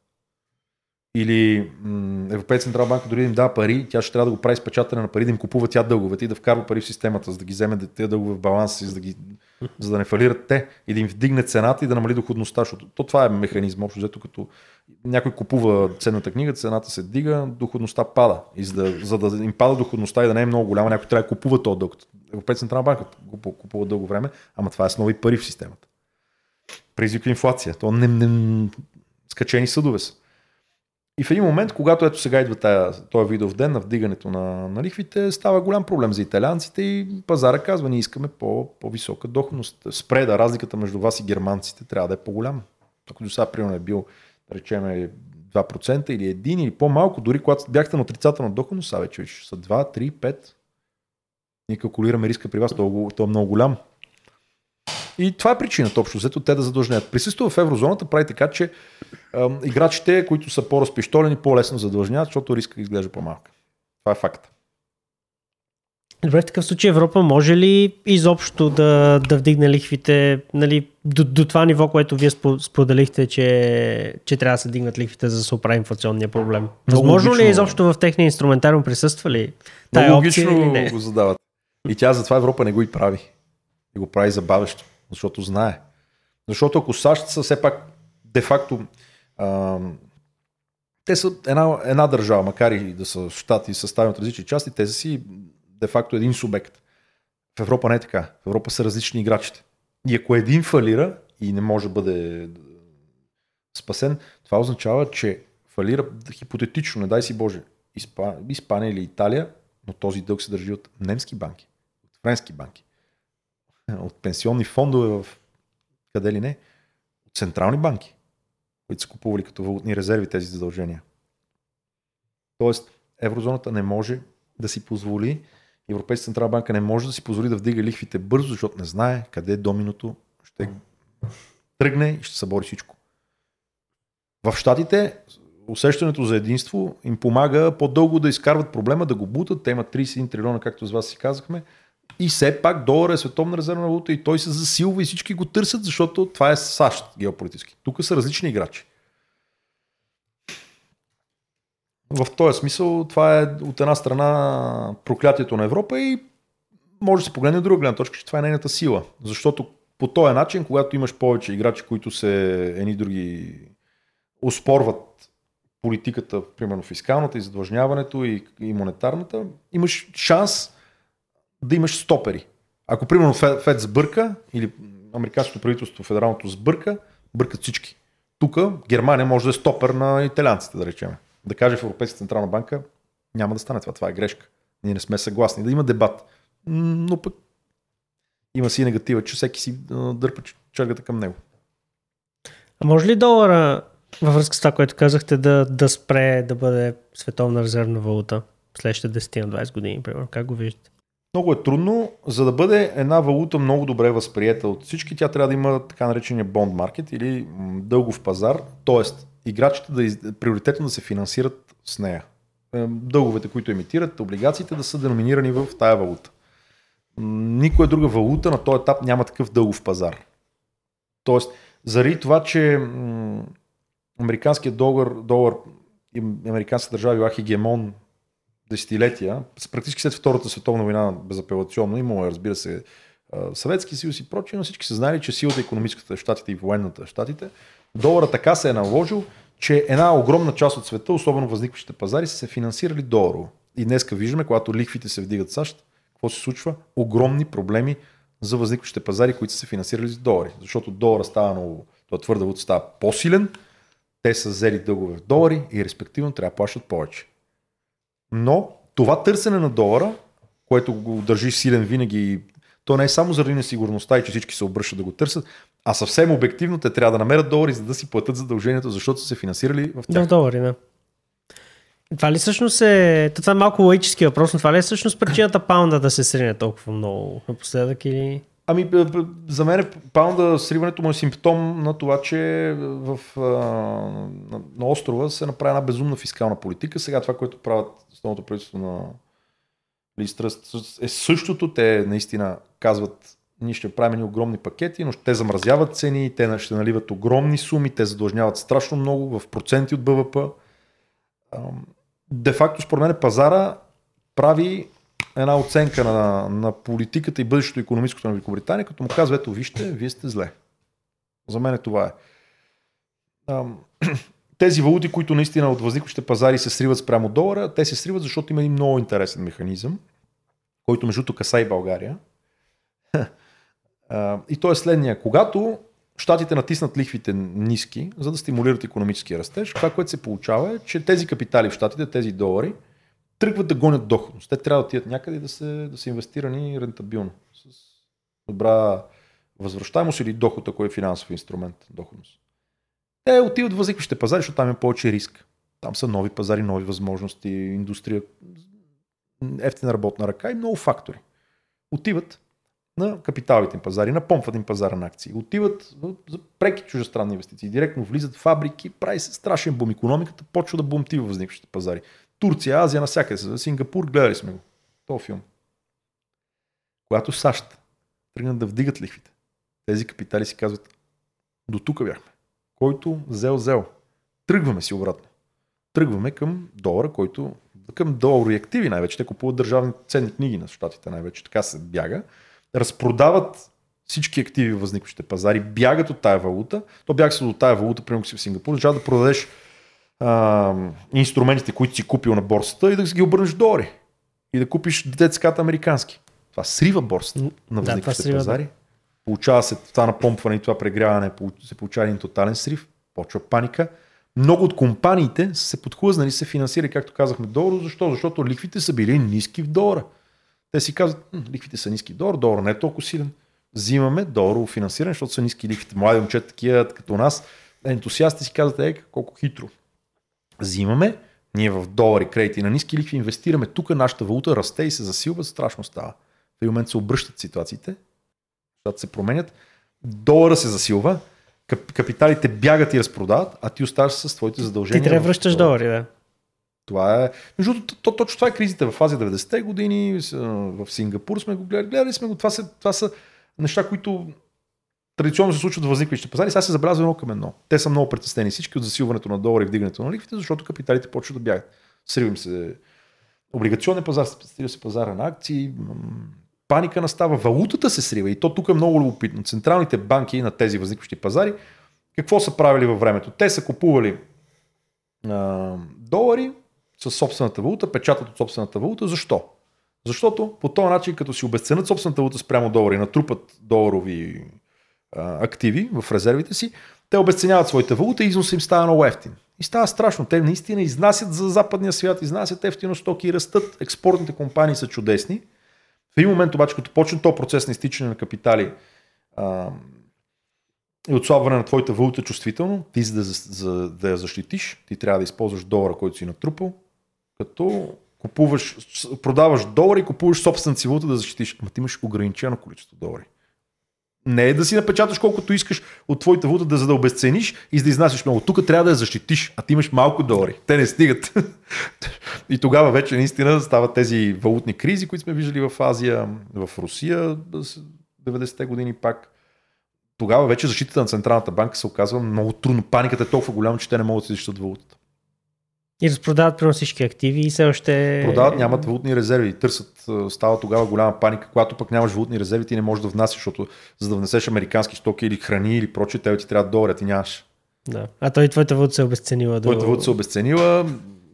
Или м- Европейска централна банка дори да им дава пари, тя ще трябва да го прави с печатане на пари, да им купува тя дълговете и да вкарва пари в системата, за да ги вземе тези дългове в баланс, за да, ги, за да не фалират те и да им вдигне цената и да намали доходността. Защото то това е механизъм, общо взето като някой купува ценната книга, цената се дига, доходността пада. И за да, за да им пада доходността и да не е много голяма, някой трябва да купува този дълг. Европейска централна банка купува дълго време, ама това е с нови пари в системата. Призвиква инфлация. То не, не, скачени съдове са. И в един момент, когато ето сега идва тая, този видов ден на вдигането на, на лихвите, става голям проблем за италианците и пазара казва, ние искаме по, по-висока доходност. Спреда, разликата между вас и германците трябва да е по-голяма. Ако до сега, примерно, е бил, да речем, 2% или 1 или по-малко, дори когато бяхте на отрицателна доходност, а вече са 2, 3, 5. Ние калкулираме риска при вас, то, то е много голям. И това е причината, общо взето, те да задължнят. Присъствие в еврозоната прави така, че е, играчите, които са по-разпищолени, по-лесно задължняват, защото риска изглежда по-малък. Това е факт. Добре, в такъв случай Европа може ли изобщо да, да вдигне лихвите нали, до, до това ниво, което вие споделихте, че, че трябва да се дигнат лихвите, за да се оправи инфлационния проблем? Възможно ли е изобщо в техния инструментариум присъства ли тая Много логично го задават. И тя затова Европа не го и прави. И го прави забавещо защото знае. Защото ако САЩ са все пак де-факто а, те са една, една държава, макар и да са щати съставени от различни части, те са си де-факто един субект. В Европа не е така. В Европа са различни играчите. И ако един фалира и не може да бъде спасен, това означава, че фалира хипотетично, не дай си Боже, Испания или Италия, но този дълг се държи от немски банки, от френски банки, от пенсионни фондове в къде ли не, от централни банки, които са купували като валутни резерви тези задължения. Тоест, еврозоната не може да си позволи, Европейска централна банка не може да си позволи да вдига лихвите бързо, защото не знае къде доминото ще тръгне и ще събори всичко. В Штатите усещането за единство им помага по-дълго да изкарват проблема, да го бутат. Те имат 31 трилиона, както с вас си казахме. И все пак долар е световна резервна валута и той се засилва и всички го търсят, защото това е САЩ геополитически. Тук са различни играчи. В този смисъл това е от една страна проклятието на Европа и може да се погледне от друга гледна точка, че това е нейната сила. Защото по този начин, когато имаш повече играчи, които се едни други успорват политиката, примерно фискалната и задлъжняването и, и монетарната, имаш шанс да имаш стопери. Ако примерно Фед, сбърка или американското правителство, федералното сбърка, бъркат всички. Тук Германия може да е стопер на италианците, да речем. Да каже в Европейска централна банка, няма да стане това, това е грешка. Ние не сме съгласни. Да има дебат. Но пък има си негатива, че всеки си дърпа чергата към него. А може ли долара във връзка с това, което казахте, да, да спре да бъде световна резервна валута следващите 10 на 20 години, примерно? Как го виждате? Много е трудно. За да бъде една валута много добре възприета от всички, тя трябва да има така наречения бонд маркет или дългов пазар, т.е. играчите да из... приоритетно да се финансират с нея. Е, дълговете, които емитират, облигациите да са деноминирани в тая валута. Никоя друга валута на този етап няма такъв дългов пазар. Тоест, заради това, че американският долар, долар и американската държава била хегемон десетилетия, практически след Втората световна война безапелационно, имало е, разбира се, Съветски съюз и прочие, но всички са знали, че силата економическата щатите и военната щатите Долара така се е наложил, че една огромна част от света, особено възникващите пазари, са се финансирали доларово. И днеска виждаме, когато лихвите се вдигат САЩ, какво се случва? Огромни проблеми за възникващите пазари, които са се финансирали с долари. Защото долара става много, това твърда валута става по-силен, те са взели дългове в долари и респективно трябва да плащат повече. Но това търсене на долара, което го държи силен винаги, то не е само заради несигурността и че всички се обръщат да го търсят, а съвсем обективно те трябва да намерят долари, за да си платят задължението, защото са се финансирали в тях. Да, долари, да. Това ли всъщност е... Това е малко логически въпрос, но това ли е всъщност причината паунда да се срине толкова много напоследък или... Ами, за мен паунда сриването му е симптом на това, че в, на, на острова се направи една безумна фискална политика. Сега това, което правят основното правителство на Листръст е същото. Те наистина казват, ние ще правим огромни пакети, но те замразяват цени, те ще наливат огромни суми, те задлъжняват страшно много в проценти от БВП. Де факто, според мен, пазара прави една оценка на, на политиката и бъдещето економическото на Великобритания, като му казва, ето вижте, вие сте зле. За мен това е. (clears throat) Тези валути, които наистина от възникващите пазари се сриват спрямо долара, те се сриват, защото има един много интересен механизъм, който между тук каса и България. (laughs) И то е следния. Когато щатите натиснат лихвите ниски, за да стимулират економическия растеж, това, което се получава е, че тези капитали в щатите, тези долари, тръгват да гонят доходност. Те трябва да отидат някъде да, се, да са инвестирани рентабилно, с добра възвръщаемост или доход, ако е финансов инструмент, доходност. Те отиват в възникващите пазари, защото там е повече риск. Там са нови пазари, нови възможности, индустрия, ефтина работна ръка и много фактори. Отиват на капиталовите им пазари, напомпват им пазара на акции. Отиват за преки чужестранни инвестиции. Директно влизат в фабрики, прави се страшен бум. Економиката почва да бумти в възникващите пазари. Турция, Азия, навсякъде. Сингапур, гледали сме го. То филм. Когато САЩ тръгнат да вдигат лихвите, тези капитали си казват, до тук бяхме. Който взел, взел. Тръгваме си обратно. Тръгваме към долара, който към доларови активи най-вече. Те купуват държавни ценни книги на щатите най-вече. Така се бяга. Разпродават всички активи в възникващите пазари, бягат от тая валута. То бяга се от тая валута, примерно си в Сингапур, защото да продадеш а, инструментите, които си купил на борсата и да ги обърнеш в долари. И да купиш детската американски. Това срива борсата на възникващите да, пазари. Получава се това напомпване и това прегряване, се получава един тотален срив, почва паника. Много от компаниите са се подхлъзнали, се финансирали, както казахме, доларо. Защо? Защото ликвите са били ниски в долара. Те си казват, ликвите са ниски в долар, долар не е толкова силен. Взимаме доларово финансиране, защото са ниски ликвите. Млади момчета, такива като нас, ентусиасти си казват, е, колко хитро взимаме, ние в долари кредити на ниски лихви инвестираме, тук нашата валута расте и се засилва, страшно става. В един момент се обръщат ситуациите, защото се променят, долара се засилва, капиталите бягат и разпродават, а ти оставаш с твоите задължения. Ти трябва да връщаш долари, да. Това е. Между то, точно това е кризата в Азия 90-те години, в Сингапур сме го гледали, гледали сме го. Това са, това са неща, които традиционно се случват възникващи пазари, сега се забелязва едно към едно. Те са много притеснени всички от засилването на долара и вдигането на лихвите, защото капиталите почват да бягат. Сривим се облигационен пазар, срива се пазара на акции, паника настава, валутата се срива и то тук е много любопитно. Централните банки на тези възникващи пазари, какво са правили във времето? Те са купували а, долари с собствената валута, печатат от собствената валута. Защо? Защото по този начин, като си обесценят собствената валута спрямо долари, натрупат доларови активи в резервите си, те обесценяват своите валута и износът им става много ефтин. И става страшно. Те наистина изнасят за западния свят, изнасят ефтино стоки и растат. Експортните компании са чудесни. В един момент обаче, като почне този процес на изтичане на капитали а, и отслабване на твоята валута чувствително, ти за да, за да я защитиш, ти трябва да използваш долара, който си натрупал, като купуваш, продаваш долари и купуваш собствената си валута да защитиш. Ама ти имаш ограничено количество долари. Не е да си напечаташ колкото искаш от твоята валута, да за да обесцениш и за да изнасяш много. Тук трябва да я защитиш, а ти имаш малко долари. Те не стигат. (laughs) и тогава вече наистина стават тези валутни кризи, които сме виждали в Азия, в Русия, 90-те години пак. Тогава вече защитата на Централната банка се оказва много трудно. Паниката е толкова голяма, че те не могат да се защитат валутата. И разпродават примерно всички активи и все още... Продават, нямат валутни резерви. Търсят, става тогава голяма паника, когато пък нямаш валутни резерви, ти не можеш да внасяш, защото за да внесеш американски стоки или храни или прочее, те ти трябва долари, ти нямаш. Да. А той твоята валута се е обесценила. Твоята валута се е обесценила.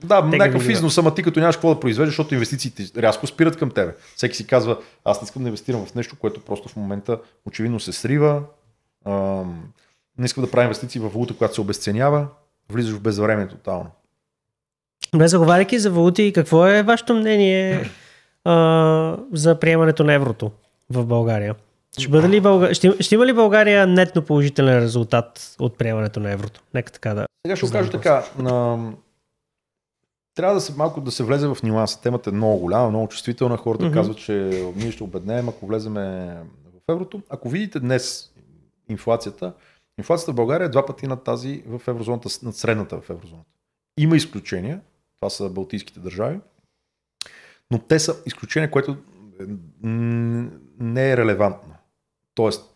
Да, някакъв износ, ама ти като нямаш какво да произвеждаш, защото инвестициите рязко спират към тебе. Всеки си казва, аз не искам да инвестирам в нещо, което просто в момента очевидно се срива. Ам, не искам да правя инвестиции в валута, която се обесценява. Влизаш в безвремие тотално. Добре, заговаряйки за валути, какво е вашето мнение а, за приемането на еврото в България? Ще, бъде ли Бълга... ще, ще има ли България нетно положителен резултат от приемането на еврото? Нека така да. Сега ще го кажа така. На... Трябва да се малко да се влезе в нюанса. Темата е много голяма, много чувствителна. Хората mm-hmm. казват, че ние ще обеднеем, ако влеземе в еврото. Ако видите днес инфлацията, инфлацията в България е два пъти над тази в еврозоната, над средната в еврозоната. Има изключения, това са Балтийските държави, но те са изключения, което не е релевантно. Тоест,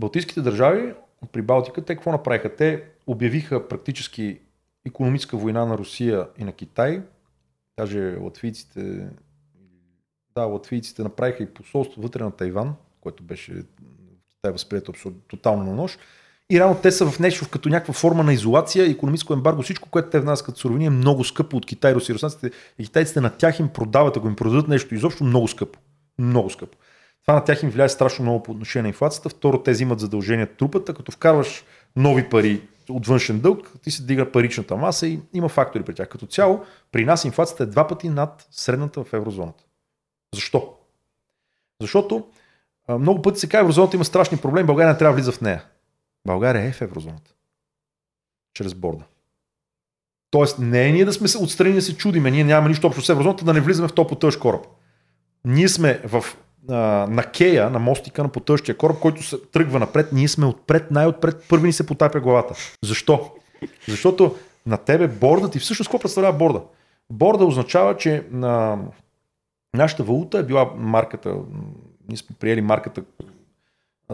Балтийските държави при Балтика, те какво направиха? Те обявиха практически економическа война на Русия и на Китай. Даже латвийците, да, латвийците направиха и посолство вътре на Тайван, което беше в Китай възприето абсолютно тотално на нож. И рано те са в нещо като някаква форма на изолация, економическо ембарго, всичко, което те внасят като суровини е много скъпо от Китай, Русия, руснаците и китайците на тях им продават, ако им продадат нещо изобщо много скъпо. Много скъпо. Това на тях им влияе страшно много по отношение на инфлацията. Второ, те взимат задължения трупата, като вкарваш нови пари от външен дълг, ти се дига паричната маса и има фактори при тях. Като цяло, при нас инфлацията е два пъти над средната в еврозоната. Защо? Защото много пъти се казва, еврозоната има страшни проблеми, България не трябва да влиза в нея. България е в еврозоната. Чрез борда. Тоест, не е ние да сме отстрани да се чудиме, ние нямаме нищо общо с еврозоната, да не влизаме в топло тъж кораб. Ние сме в, а, на кея, на мостика на потъщия кораб, който се тръгва напред, ние сме отпред, най-отпред, първи ни се потапя главата. Защо? Защото на тебе бордът и всъщност какво представлява борда? Борда означава, че на нашата валута е била марката, ние сме приели марката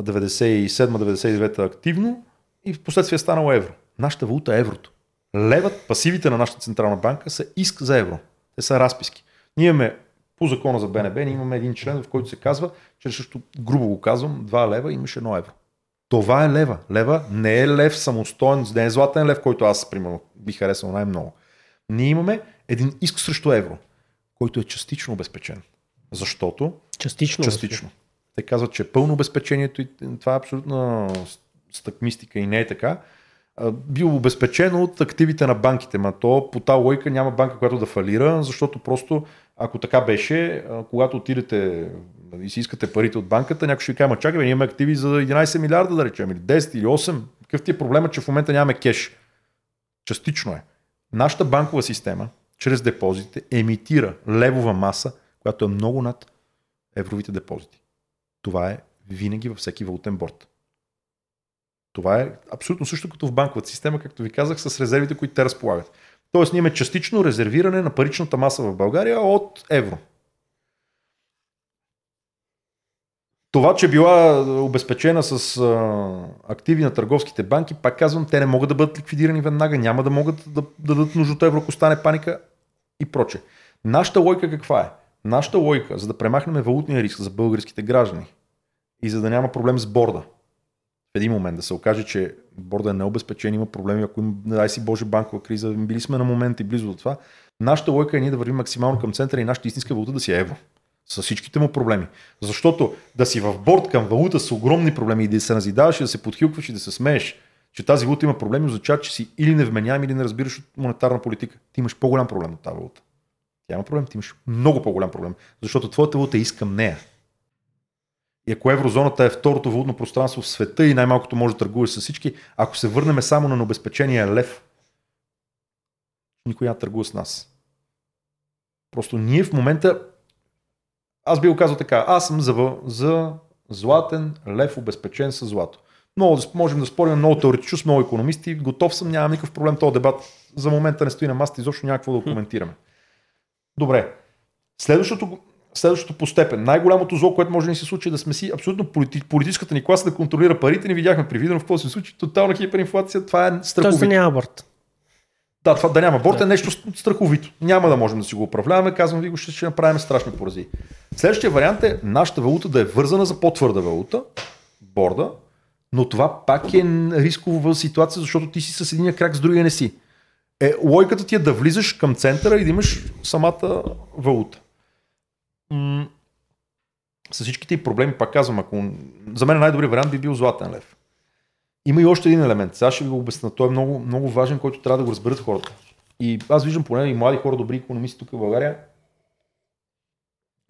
97-99 активно и в последствие е станало евро. Нашата валута е еврото. Левът, пасивите на нашата централна банка са иск за евро. Те са разписки. Ние имаме по закона за БНБ, ние имаме един член, в който се казва, че също грубо го казвам, 2 лева имаш 1 евро. Това е лева. Лева не е лев самостоен, не е златен лев, който аз, примерно, би харесал най-много. Ние имаме един иск срещу евро, който е частично обезпечен. Защото? Частично. Частично. Те казват, че е пълно обезпечението и това е абсолютна стъкмистика и не е така. Бил обезпечено от активите на банките, ма то по тази лойка няма банка, която да фалира, защото просто ако така беше, когато отидете и си искате парите от банката, някой ще ви каже, чакай, ние имаме активи за 11 милиарда, да речем, или 10 или 8. Какъв ти е проблема, че в момента нямаме кеш? Частично е. Нашата банкова система, чрез депозите, емитира левова маса, която е много над евровите депозити. Това е винаги във всеки валутен борт. Това е абсолютно също като в банковата система, както ви казах, с резервите, които те разполагат. Тоест, ние имаме частично резервиране на паричната маса в България от евро. Това, че била обезпечена с а, активи на търговските банки, пак казвам, те не могат да бъдат ликвидирани веднага, няма да могат да, да дадат нужното евро, ако стане паника и проче. Нашата лойка каква е? Нашата лойка, за да премахнем валутния риск за българските граждани и за да няма проблем с борда, в един момент да се окаже, че борда е необезпечен, има проблеми, ако има, дай си Боже, банкова криза, били сме на момент и близо до това, нашата лойка е ние да вървим максимално към центъра и нашата истинска валута да си е евро. С всичките му проблеми. Защото да си в борт към валута с огромни проблеми и да се назидаваш, и да се подхилкваш и да се смееш, че тази валута има проблеми, означава, че си или невменяем, или не разбираш от монетарна политика. Ти имаш по-голям проблем от тази валута. Тя има проблем, ти имаш много по-голям проблем, защото твоята валута иска нея. И ако еврозоната е второто валутно пространство в света и най-малкото може да търгуваш с всички, ако се върнем само на необезпечения лев, никой няма търгува с нас. Просто ние в момента, аз би го казал така, аз съм за, за златен лев обезпечен с злато. Много, можем да спорим много теоретично с много економисти, готов съм, нямам никакъв проблем, този дебат за момента не стои на масата, изобщо някакво да коментираме. Добре. Следващото, следващото по степен. Най-голямото зло, което може да ни се случи е да сме си абсолютно полити, политическата ни класа да контролира парите. Не видяхме при Виденов какво се случи. Тотална хиперинфлация. Това е страховито. Тоест няма борт. Да, това да няма борт да. е нещо страховито. Няма да можем да си го управляваме. Казвам ви го, ще, ще направим страшни порази. Следващия вариант е нашата валута да е вързана за по-твърда валута, борда, Но това пак е рискова ситуация, защото ти си с единия крак, с другия не си. Е, логиката ти е да влизаш към центъра и да имаш самата валута. М- с всичките и проблеми, пак казвам, ако за мен най-добрият вариант би бил златен лев. Има и още един елемент. Сега ще ви го обясня. Той е много, много важен, който трябва да го разберат хората. И аз виждам поне и млади хора, добри економисти тук в България,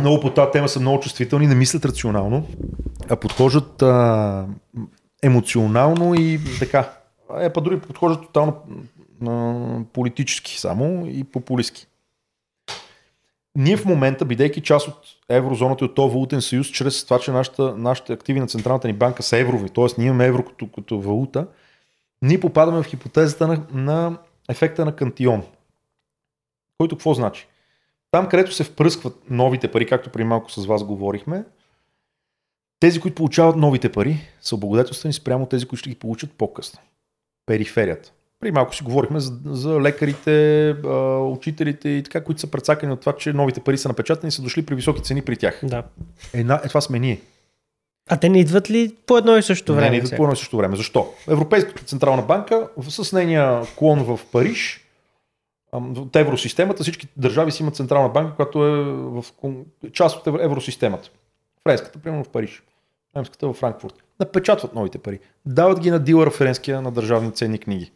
много по тази тема са много чувствителни, не мислят рационално, а подхождат а, емоционално и така. Е, па дори подхождат тотално политически само и популистски. Ние в момента, бидейки част от еврозоната и от този валутен съюз, чрез това, че нашата, нашите активи на Централната ни банка са еврови, т.е. ние имаме евро като, като валута, ние попадаме в хипотезата на, на ефекта на кантион. Който какво значи? Там, където се впръскват новите пари, както при малко с вас говорихме, тези, които получават новите пари, са облагодетелствани спрямо тези, които ще ги получат по-късно. Периферията. При малко си говорихме за, за лекарите, учителите и така, които са прецакани от това, че новите пари са напечатани и са дошли при високи цени при тях. Да. Една, е, това сме ние. А те не идват ли по едно и също време? Не, не идват по едно и също време. Защо? Европейската централна банка с нейния клон в Париж, от евросистемата, всички държави си имат централна банка, която е в част от евросистемата. Френската, примерно в Париж. Немската в Франкфурт. Напечатват новите пари. Дават ги на дилъра френския на държавни ценни книги.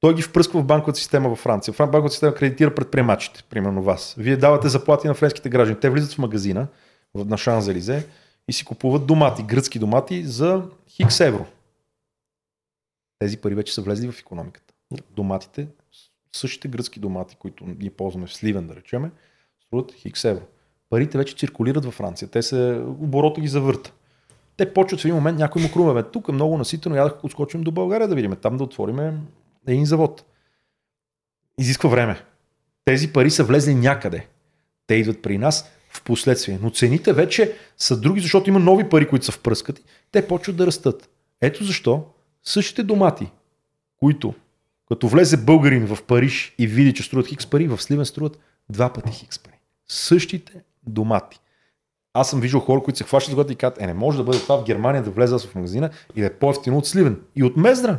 Той ги впръсква в банковата система във Франция. Банковата система кредитира предприемачите, примерно вас. Вие давате заплати на френските граждани. Те влизат в магазина на Шанзелизе и си купуват домати, гръцки домати за хикс евро. Тези пари вече са влезли в економиката. Доматите, същите гръцки домати, които ние ползваме в Сливен, да речеме, струват хикс евро. Парите вече циркулират във Франция. Те се, оборота ги завърта. Те почват в един момент, някой му крумеве. Тук е много наситено, ядах, ако отскочим до България да видим, там да отворим един завод. Изисква време. Тези пари са влезли някъде. Те идват при нас в последствие. Но цените вече са други, защото има нови пари, които са впръскати. Те почват да растат. Ето защо същите домати, които като влезе българин в Париж и види, че струват хикс пари, в Сливен струват два пъти хикс пари. Същите домати. Аз съм виждал хора, които се хващат когато и казват, е, не може да бъде това в Германия да влезе в магазина и да е по-ефтино от Сливен. И от Мездра,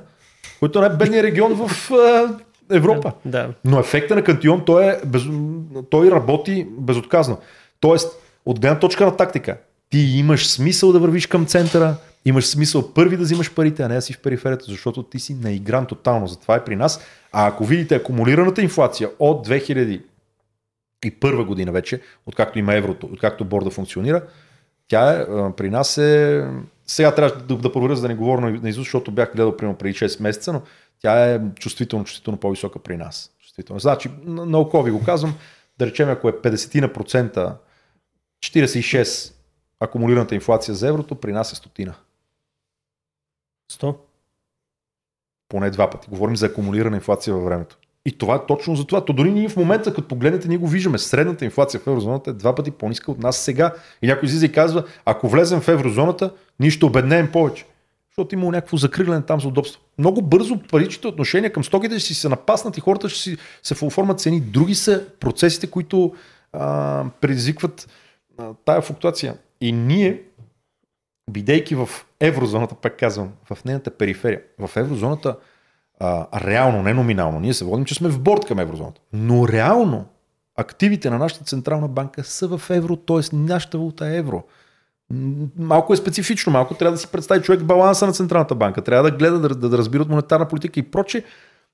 който е най-бедният регион в е, Европа. Да. Но ефекта на Кантион, той, е без, той работи безотказно. Тоест, от гледна точка на тактика, ти имаш смисъл да вървиш към центъра, имаш смисъл първи да взимаш парите, а не да си в периферията, защото ти си наигран тотално. Затова е при нас. А ако видите акумулираната инфлация от 2001 година вече, откакто има еврото, откакто борда функционира, тя е, при нас е... Сега трябва да, да проверя, за да не говоря на изуст, защото бях гледал примерно преди 6 месеца, но тя е чувствително, чувствително по-висока при нас. Чувствително. Значи, науко ви го казвам, да речем, ако е 50 на процента, 46 акумулираната инфлация за еврото, при нас е стотина. 100? Поне два пъти. Говорим за акумулирана инфлация във времето. И това е точно за това. То дори ние в момента, като погледнете, ние го виждаме. Средната инфлация в еврозоната е два пъти по-ниска от нас сега. И някой излиза и казва, ако влезем в еврозоната, ние ще обеднеем повече. Защото има някакво закриляне там за удобство. Много бързо паричните отношения към стоките ще си се напаснат и хората ще си се оформят цени. Други са процесите, които предизвикват тая флуктуация. И ние, бидейки в еврозоната, пак казвам, в нейната периферия, в еврозоната а, реално, не номинално, ние се водим, че сме в борт към еврозоната. Но реално активите на нашата централна банка са в евро, т.е. нашата валута е евро. Малко е специфично, малко трябва да си представи човек баланса на Централната банка, трябва да гледа да, да, разбира от монетарна политика и проче,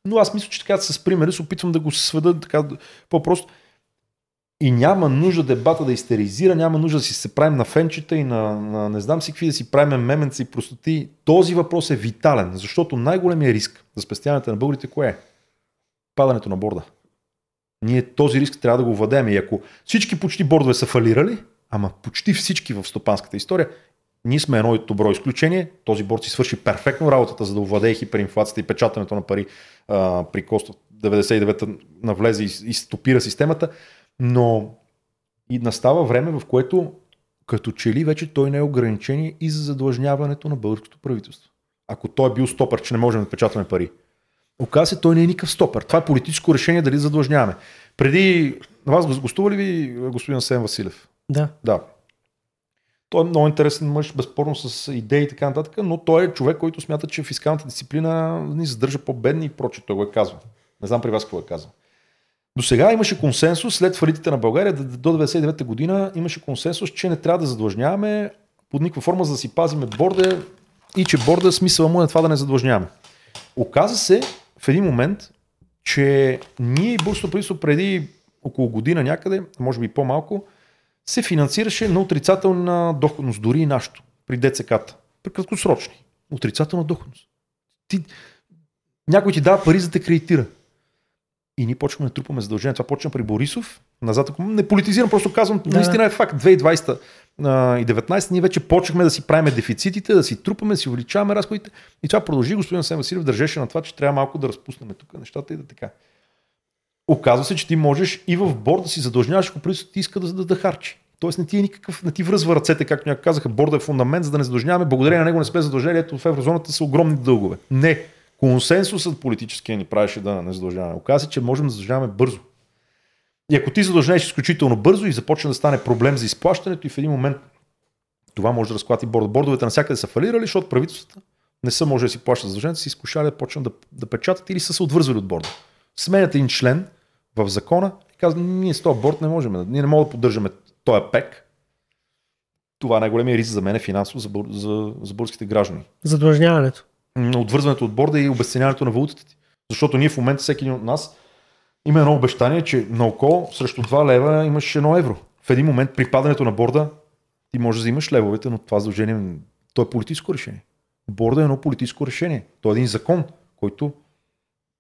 но аз мисля, че така с примери се опитвам да го сведа така по-просто. И няма нужда дебата да истеризира, няма нужда да си се правим на фенчета и на, на не знам си какви да си правим меменци и простоти. Този въпрос е витален, защото най-големия риск за спестяването на българите кое е? Падането на борда. Ние този риск трябва да го владеем. И ако всички почти бордове са фалирали, ама почти всички в стопанската история, ние сме едно добро изключение. Този борд си свърши перфектно работата, за да овладее хиперинфлацията и печатането на пари а, при Костов 99-та навлезе и, и стопира системата но и настава време, в което като че ли вече той не е ограничение и за задлъжняването на българското правителство. Ако той е бил стопър, че не можем да печатаме пари. Оказва се, той не е никакъв стопър. Това е политическо решение дали задлъжняваме. Преди вас гостува ли ви господин Сен Василев? Да. Да. Той е много интересен мъж, безспорно с идеи и така нататък, но той е човек, който смята, че фискалната дисциплина ни задържа по-бедни и прочее. Той го е казвал. Не знам при вас какво е казал. До сега имаше консенсус след фалитите на България до 99-та година имаше консенсус, че не трябва да задлъжняваме под никаква форма, за да си пазиме борда и че борда смисъла му е това да не задлъжняваме. Оказа се в един момент, че ние и правителство преди около година някъде, може би по-малко, се финансираше на отрицателна доходност, дори и нашето, при ДЦК-та, при краткосрочни. Отрицателна доходност. Ти, някой ти дава пари за да те кредитира. И ние почваме да трупаме задължения. Това почна при Борисов. Назад, ако не политизирам, просто казвам, да. наистина е факт. 2020 и 19 ние вече почнахме да си правиме дефицитите, да си трупаме, да си увеличаваме разходите. И това продължи. Господин Сен Василев държеше на това, че трябва малко да разпуснем тук нещата и да така. Оказва се, че ти можеш и в борда да си задължняваш, ако правителството ти иска да, да, да харчи. Тоест не ти е никакъв, не ти връзва ръцете, както някои казаха, борда е фундамент, за да не задължняваме. Благодарение на него не сме задължени, ето в еврозоната са огромни дългове. Не. Консенсусът политическия ни правеше да не задължаваме. Оказва се, че можем да задължаваме бързо. И ако ти задължнеш изключително бързо и започне да стане проблем за изплащането и в един момент това може да разклати борда. Бордовете навсякъде са фалирали, защото правителствата не са може да си плащат задълженията, си изкушали да почнат да, да печатат или са се отвързвали от борда. Сменят един член в закона и казват, ние с този борд не можем, ние не можем да поддържаме този пек. Това е най-големия риск за мен е финансово за, за, за българските граждани. Задлъжняването. Отвързването от борда и обесценяването на валутата ти. Защото ние в момента всеки един от нас има едно обещание, че на око срещу 2 лева имаш 1 евро. В един момент при падането на борда ти можеш да имаш левовете, но това задължение то е политическо решение. Борда е едно политическо решение. То е един закон, който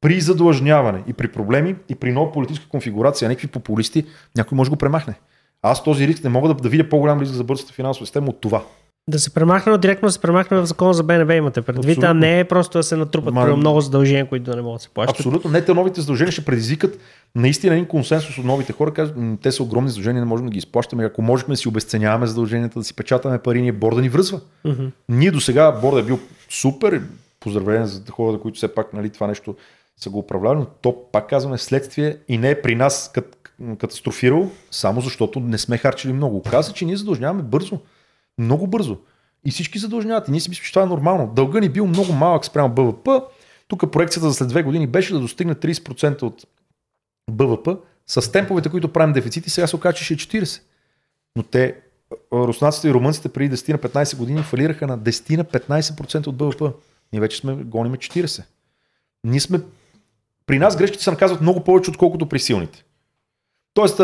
при задлъжняване и при проблеми и при нова политическа конфигурация, някакви популисти, някой може да го премахне. Аз този риск не мога да, да видя по-голям риск за бързата финансова система от това. Да се премахне, но директно да се премахне в закона за БНБ имате предвид, Абсолютно. а не е просто да се натрупат Ма... много задължения, които да не могат да се плащат. Абсолютно. Не, те новите задължения ще предизвикат наистина един консенсус от новите хора. Казват, те са огромни задължения, не можем да ги изплащаме. Ако можем да си обесценяваме задълженията, да си печатаме пари, ние борда ни връзва. Uh-huh. Ние до сега борда е бил супер. Поздравления за хората, които все пак нали, това нещо са го управлявали, но то пак казваме следствие и не е при нас кат, катастрофирал, само защото не сме харчили много. Оказа, че ние задължняваме бързо. Много бързо. И всички задължняват. И ние си мислим, че това е нормално. Дълга ни бил много малък спрямо БВП. Тук проекцията за след две години беше да достигне 30% от БВП. С темповете, които правим дефицити, сега се окаже, че е 40. Но те, руснаците и румънците преди 10 на 15 години фалираха на 10 на 15% от БВП. Ние вече сме гониме 40. Ние сме при нас грешките се наказват много повече, отколкото при силните. Тоест,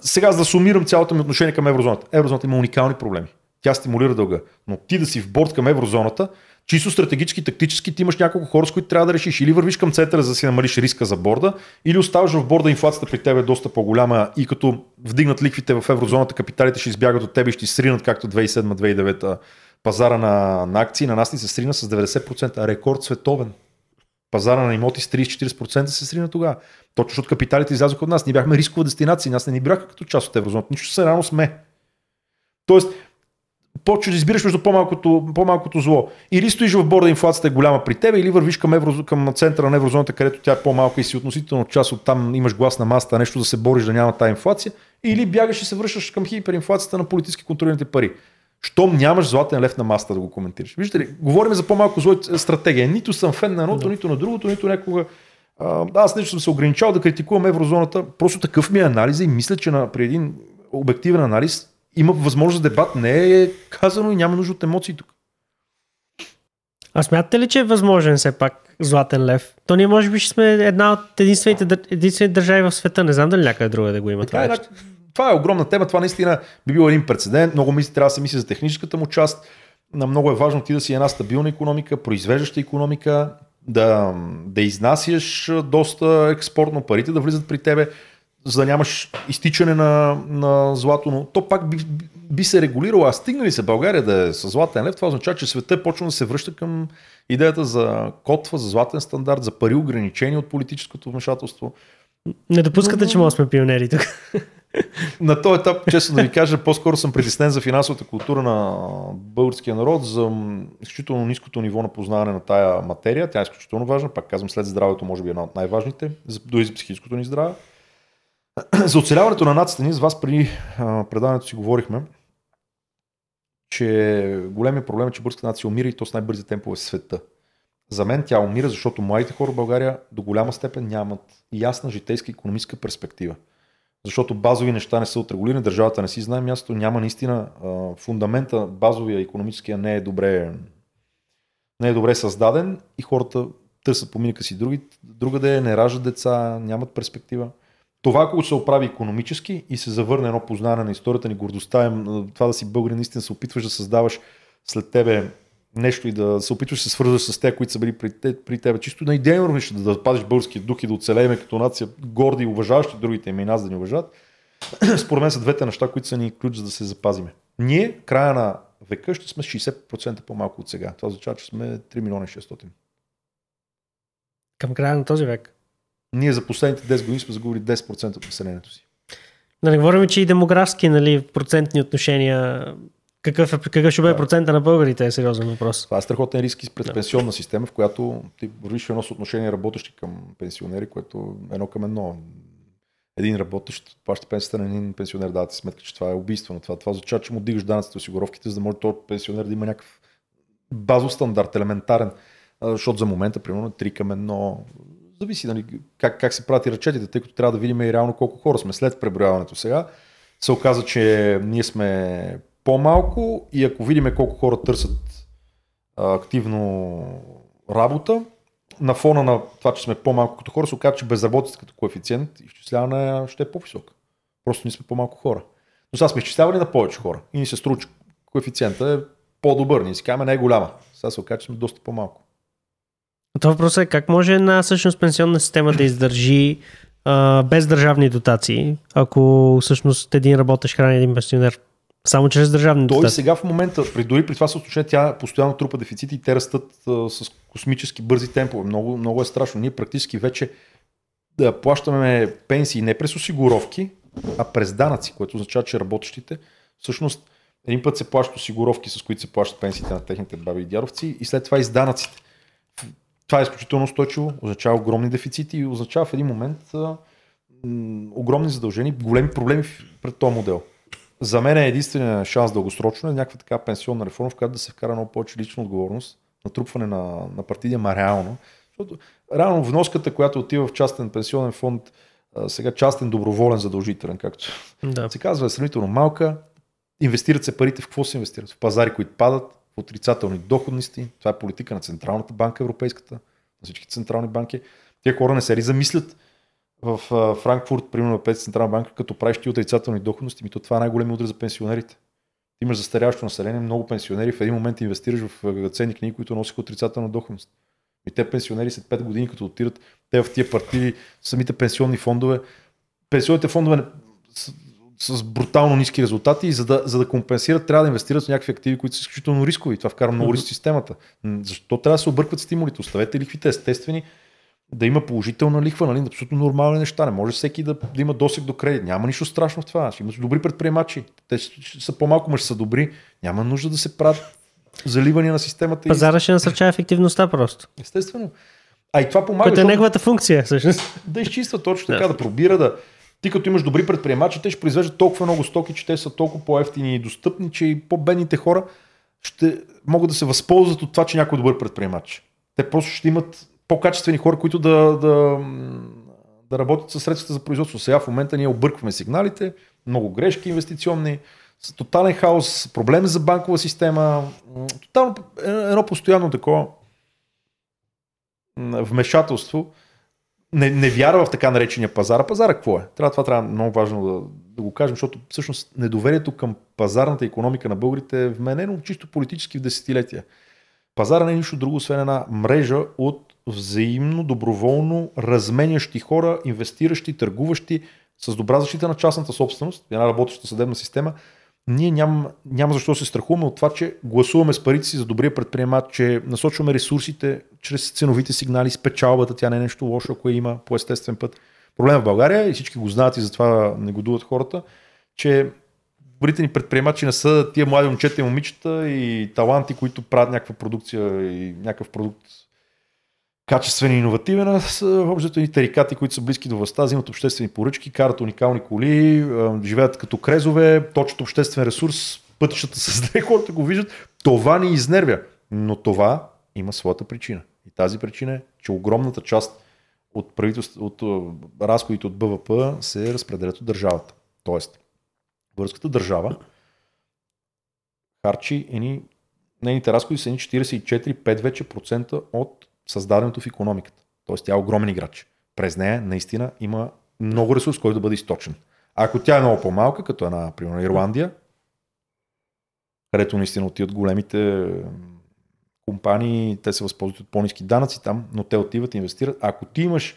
сега за да сумирам цялото ми отношение към еврозоната. Еврозоната има уникални проблеми. Тя стимулира дълга. Но ти да си в борт към еврозоната, чисто стратегически, тактически, ти имаш няколко хора, с които трябва да решиш. Или вървиш към центъра, за да си намалиш риска за борда, или оставаш в борда, инфлацията при теб е доста по-голяма и като вдигнат ликвите в еврозоната, капиталите ще избягат от теб и ще сринат както 2007-2009 пазара на, на акции. На нас ни се срина с 90%. Рекорд световен. Пазара на имоти с 30-40% се срина тогава. Точно защото капиталите излязоха от нас. Ние бяхме рискова дестинация. Нас не ни бяха като част от еврозоната. Нищо се рано сме. Тоест, почваш да избираш между по-малкото, по-малкото зло. Или стоиш в борда, инфлацията е голяма при теб, или вървиш към, евро, към центъра на еврозоната, където тя е по-малка и си относително част от там имаш глас на масата, нещо да се бориш да няма тази инфлация, или бягаш и се връщаш към хиперинфлацията на политически контролираните пари. Щом нямаш златен лев на масата да го коментираш. Виждате ли, говорим за по-малко зло стратегия. Нито съм фен на едното, нито на другото, нито някога. Аз нещо съм се ограничал да критикувам еврозоната. Просто такъв ми е анализ и мисля, че на, при един обективен анализ има възможност за дебат. Не е казано и няма нужда от емоции тук. А смятате ли, че е възможен все пак златен лев? То ние може би ще сме една от единствените, единствените държави в света. Не знам дали някъде друга да го има това. Е, това е огромна тема. Това наистина би бил един прецедент. Много мисли, трябва да се мисли за техническата му част. На много е важно ти да си една стабилна економика, произвеждаща економика, да, да изнасяш доста експортно, парите да влизат при тебе за да нямаш изтичане на, на злато, но то пак би, би се регулирало. А стигнали се България да е с златен лев, това означава, че света е почва да се връща към идеята за котва, за златен стандарт, за пари ограничени от политическото вмешателство. Не допускате, че може да сме пионери тук. (laughs) На този етап, честно да ви кажа, по-скоро съм притеснен за финансовата култура на българския народ, за изключително ниското ниво на познаване на тая материя. Тя е изключително важна. Пак казвам, след здравето може би е една от най-важните, дори за психическото ни здраве. (clears throat) За оцеляването на нацията, ние с вас преди предаването си говорихме. че големия проблем е, че българската нация умира и то с най-бързи темпове в света. За мен тя умира, защото младите хора в България до голяма степен нямат ясна житейска и економическа перспектива. Защото базови неща не са отрегулирани, държавата не си знае място, няма наистина фундамента, базовия економическия не е добре, не е добре създаден и хората търсят поминъка си други, другаде, не раждат деца, нямат перспектива. Това, ако се оправи економически и се завърне едно познание на историята ни, гордостта им, това да си българин, наистина се опитваш да създаваш след тебе нещо и да се опитваш да се свързваш с те, които са били при, те, при теб. Чисто на идейно равнище да, да пазиш българския дух и да оцелеем като нация горди и уважаващи другите им и нас да ни уважават. (clears throat) Според мен са двете неща, които са ни ключ за да се запазиме. Ние, края на века, ще сме 60% по-малко от сега. Това означава, че сме 3 милиона 600. Към края на този век? Ние за последните 10 години сме загубили 10% от населението си. Да не говорим, че и демографски, нали, процентни отношения какъв, е, какъв ще бъде да. процента на българите е сериозен въпрос. Това е страхотен риск и пред да. пенсионна система, в която ти вървиш едно съотношение работещи към пенсионери, което е едно към едно. Един работещ плаща пенсията на един пенсионер, да ти сметка, че това е убийствено. Това, това означава, че му дигаш данъците, осигуровките, за да може този пенсионер да има някакъв базов стандарт, елементарен. Защото за момента, примерно, 3 към 1 зависи нали, как, как се прати ръчетите, тъй като трябва да видим и реално колко хора сме след преброяването сега. Се оказа, че ние сме по-малко и ако видим колко хора търсят а, активно работа, на фона на това, че сме по-малко като хора, се оказа, че безработицата като коефициент изчисляване ще е по-висок. Просто ние сме по-малко хора. Но сега сме изчислявали на повече хора и ни се струва, че коефициента е по-добър. Ние си казваме не е голяма. Сега се оказа, че сме доста по-малко. Това въпрос е как може една всъщност пенсионна система да издържи а, без държавни дотации, ако всъщност един работещ храни един пенсионер само чрез държавни Той дотации. сега в момента, при, дори при това състояние, тя постоянно трупа дефицити и те растат а, с космически бързи темпове. Много, много е страшно. Ние практически вече да плащаме пенсии не през осигуровки, а през данъци, което означава, че работещите всъщност един път се плащат осигуровки, с които се плащат пенсиите на техните баби и дядовци и след това и с данъците. Това е изключително устойчиво, означава огромни дефицити и означава в един момент а, м- огромни задължения, големи проблеми пред този модел. За мен е единствения шанс дългосрочно е някаква така пенсионна реформа, в която да се вкара много повече лична отговорност, натрупване на, на партиди, ма реално. Защото реално вноската, която отива в частен пенсионен фонд, а, сега частен доброволен задължителен, както да. се казва, е сравнително малка. Инвестират се парите в какво се инвестират? В пазари, които падат, отрицателни доходности. Това е политика на Централната банка европейската, на всички централни банки. Тия хора не се ли замислят в Франкфурт, примерно в Централна банка, като правиш ти отрицателни доходности, ми то това е най-големи удар за пенсионерите. Имаш застаряващо население, много пенсионери, в един момент инвестираш в ценни книги, които носиха отрицателна доходност. И те пенсионери след 5 години, като отират те в тия партии, самите пенсионни фондове, пенсионните фондове с брутално ниски резултати и за да, за да компенсират трябва да инвестират в някакви активи, които са изключително рискови. Това вкара много риск в системата. Защо трябва да се объркват стимулите? Оставете лихвите естествени, да има положителна лихва, нали? абсолютно нормални неща. Не може всеки да, да има досег до кредит. Няма нищо страшно в това. Ще има добри предприемачи. Те са по-малко, но ще са добри. Няма нужда да се правят заливания на системата. Пазара ще насърчава ефективността просто. Естествено. А и това помага. Което е неговата функция, всъщност. Да изчиства точно така, да пробира, да, ти като имаш добри предприемачи, те ще произвеждат толкова много стоки, че те са толкова по-ефтини и достъпни, че и по-бедните хора ще могат да се възползват от това, че някой е добър предприемач. Те просто ще имат по-качествени хора, които да, да, да работят със средствата за производство. Сега в момента ние объркваме сигналите, много грешки инвестиционни, тотален хаос, проблеми за банкова система, тотално едно постоянно такова вмешателство, не, не вярва в така наречения пазар. А пазара какво е? Трябва, това трябва много важно да, да го кажем, защото всъщност недоверието към пазарната економика на българите е вменено чисто политически в десетилетия. Пазара не е нищо друго, освен една мрежа от взаимно, доброволно разменящи хора, инвестиращи, търгуващи с добра защита на частната собственост, една работеща съдебна система, ние няма, няма защо се страхуваме от това, че гласуваме с парите си за добрия предприемач, че насочваме ресурсите чрез ценовите сигнали, с печалбата, тя не е нещо лошо, ако има по естествен път. Проблема в България, и всички го знаят и затова негодуват хората, че добрите ни предприемачи не са тия млади момчета и момичета и таланти, които правят някаква продукция и някакъв продукт качествен и иновативен, са общото ни тарикати, които са близки до властта, взимат обществени поръчки, карат уникални коли, живеят като крезове, точат обществен ресурс, пътищата с (laughs) зле, хората го виждат. Това ни изнервя. Но това има своята причина. И тази причина е, че огромната част от, от разходите от БВП се разпределят от държавата. Тоест, българската държава харчи едни, нейните разходи са едни 44-5 вече процента от създаденото в економиката. Тоест тя е огромен играч. През нея наистина има много ресурс, който да бъде източен. Ако тя е много по-малка, като една, примерно, Ирландия, където наистина отиват големите компании, те се възползват от по-низки данъци там, но те отиват и инвестират. Ако ти имаш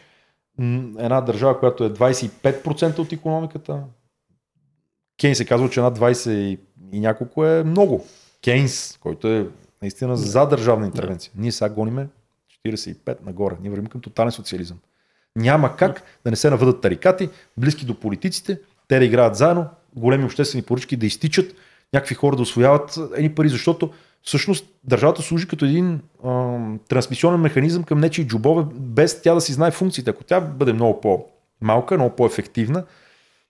една държава, която е 25% от економиката, Кейнс се казва, че над 20 и, и няколко е много. Кейнс, който е наистина за държавна интервенция. Ние сега гониме 45 нагоре. Ние вървим към тотален социализъм. Няма как да не се навъдат тарикати, близки до политиците, те да играят заедно, големи обществени поръчки да изтичат, някакви хора да освояват едни пари, защото всъщност държавата служи като един а, трансмисионен механизъм към нечи джобове, без тя да си знае функциите. Ако тя бъде много по-малка, много по-ефективна,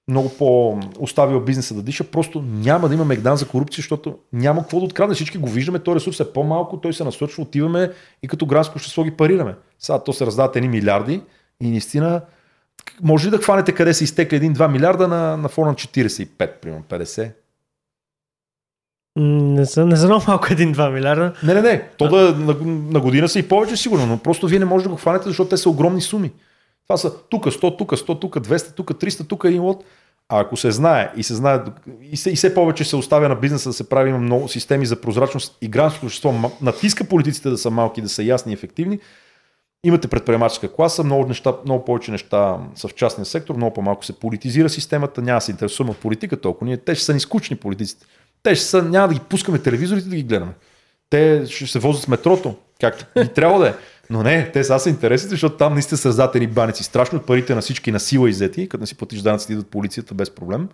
много по-оставила бизнеса да диша, просто няма да има мегдан за корупция, защото няма какво да открадне. Всички го виждаме, той ресурс е по-малко, той се насочва, отиваме и като гранско ще ги парираме. Сега то се раздават едни милиарди и наистина може ли да хванете къде са изтекли 1-2 милиарда на, на фона 45, примерно 50? Не са, не много малко 1-2 милиарда. Не, не, не. То да на, на година са и повече сигурно, но просто вие не можете да го хванете, защото те са огромни суми. Това са тук 100, тук 100, тук 200, тук 300, тук един лот. А ако се знае и се знае и, се, и все повече се оставя на бизнеса да се прави, има много системи за прозрачност и гражданското общество натиска политиците да са малки, да са ясни и ефективни, имате предприемаческа класа, много, неща, много повече неща са в частния сектор, много по-малко се политизира системата, няма да се интересуваме от политика толкова. Ние, те ще са ни скучни политиците. Те ще са, няма да ги пускаме телевизорите да ги гледаме. Те ще се возят с метрото, както би трябва да е. Но не, те са, са интересни, защото там наистина са раздатени баници. Страшно парите на всички на сила иззети, като не си платиш данъците, идват полицията без проблем.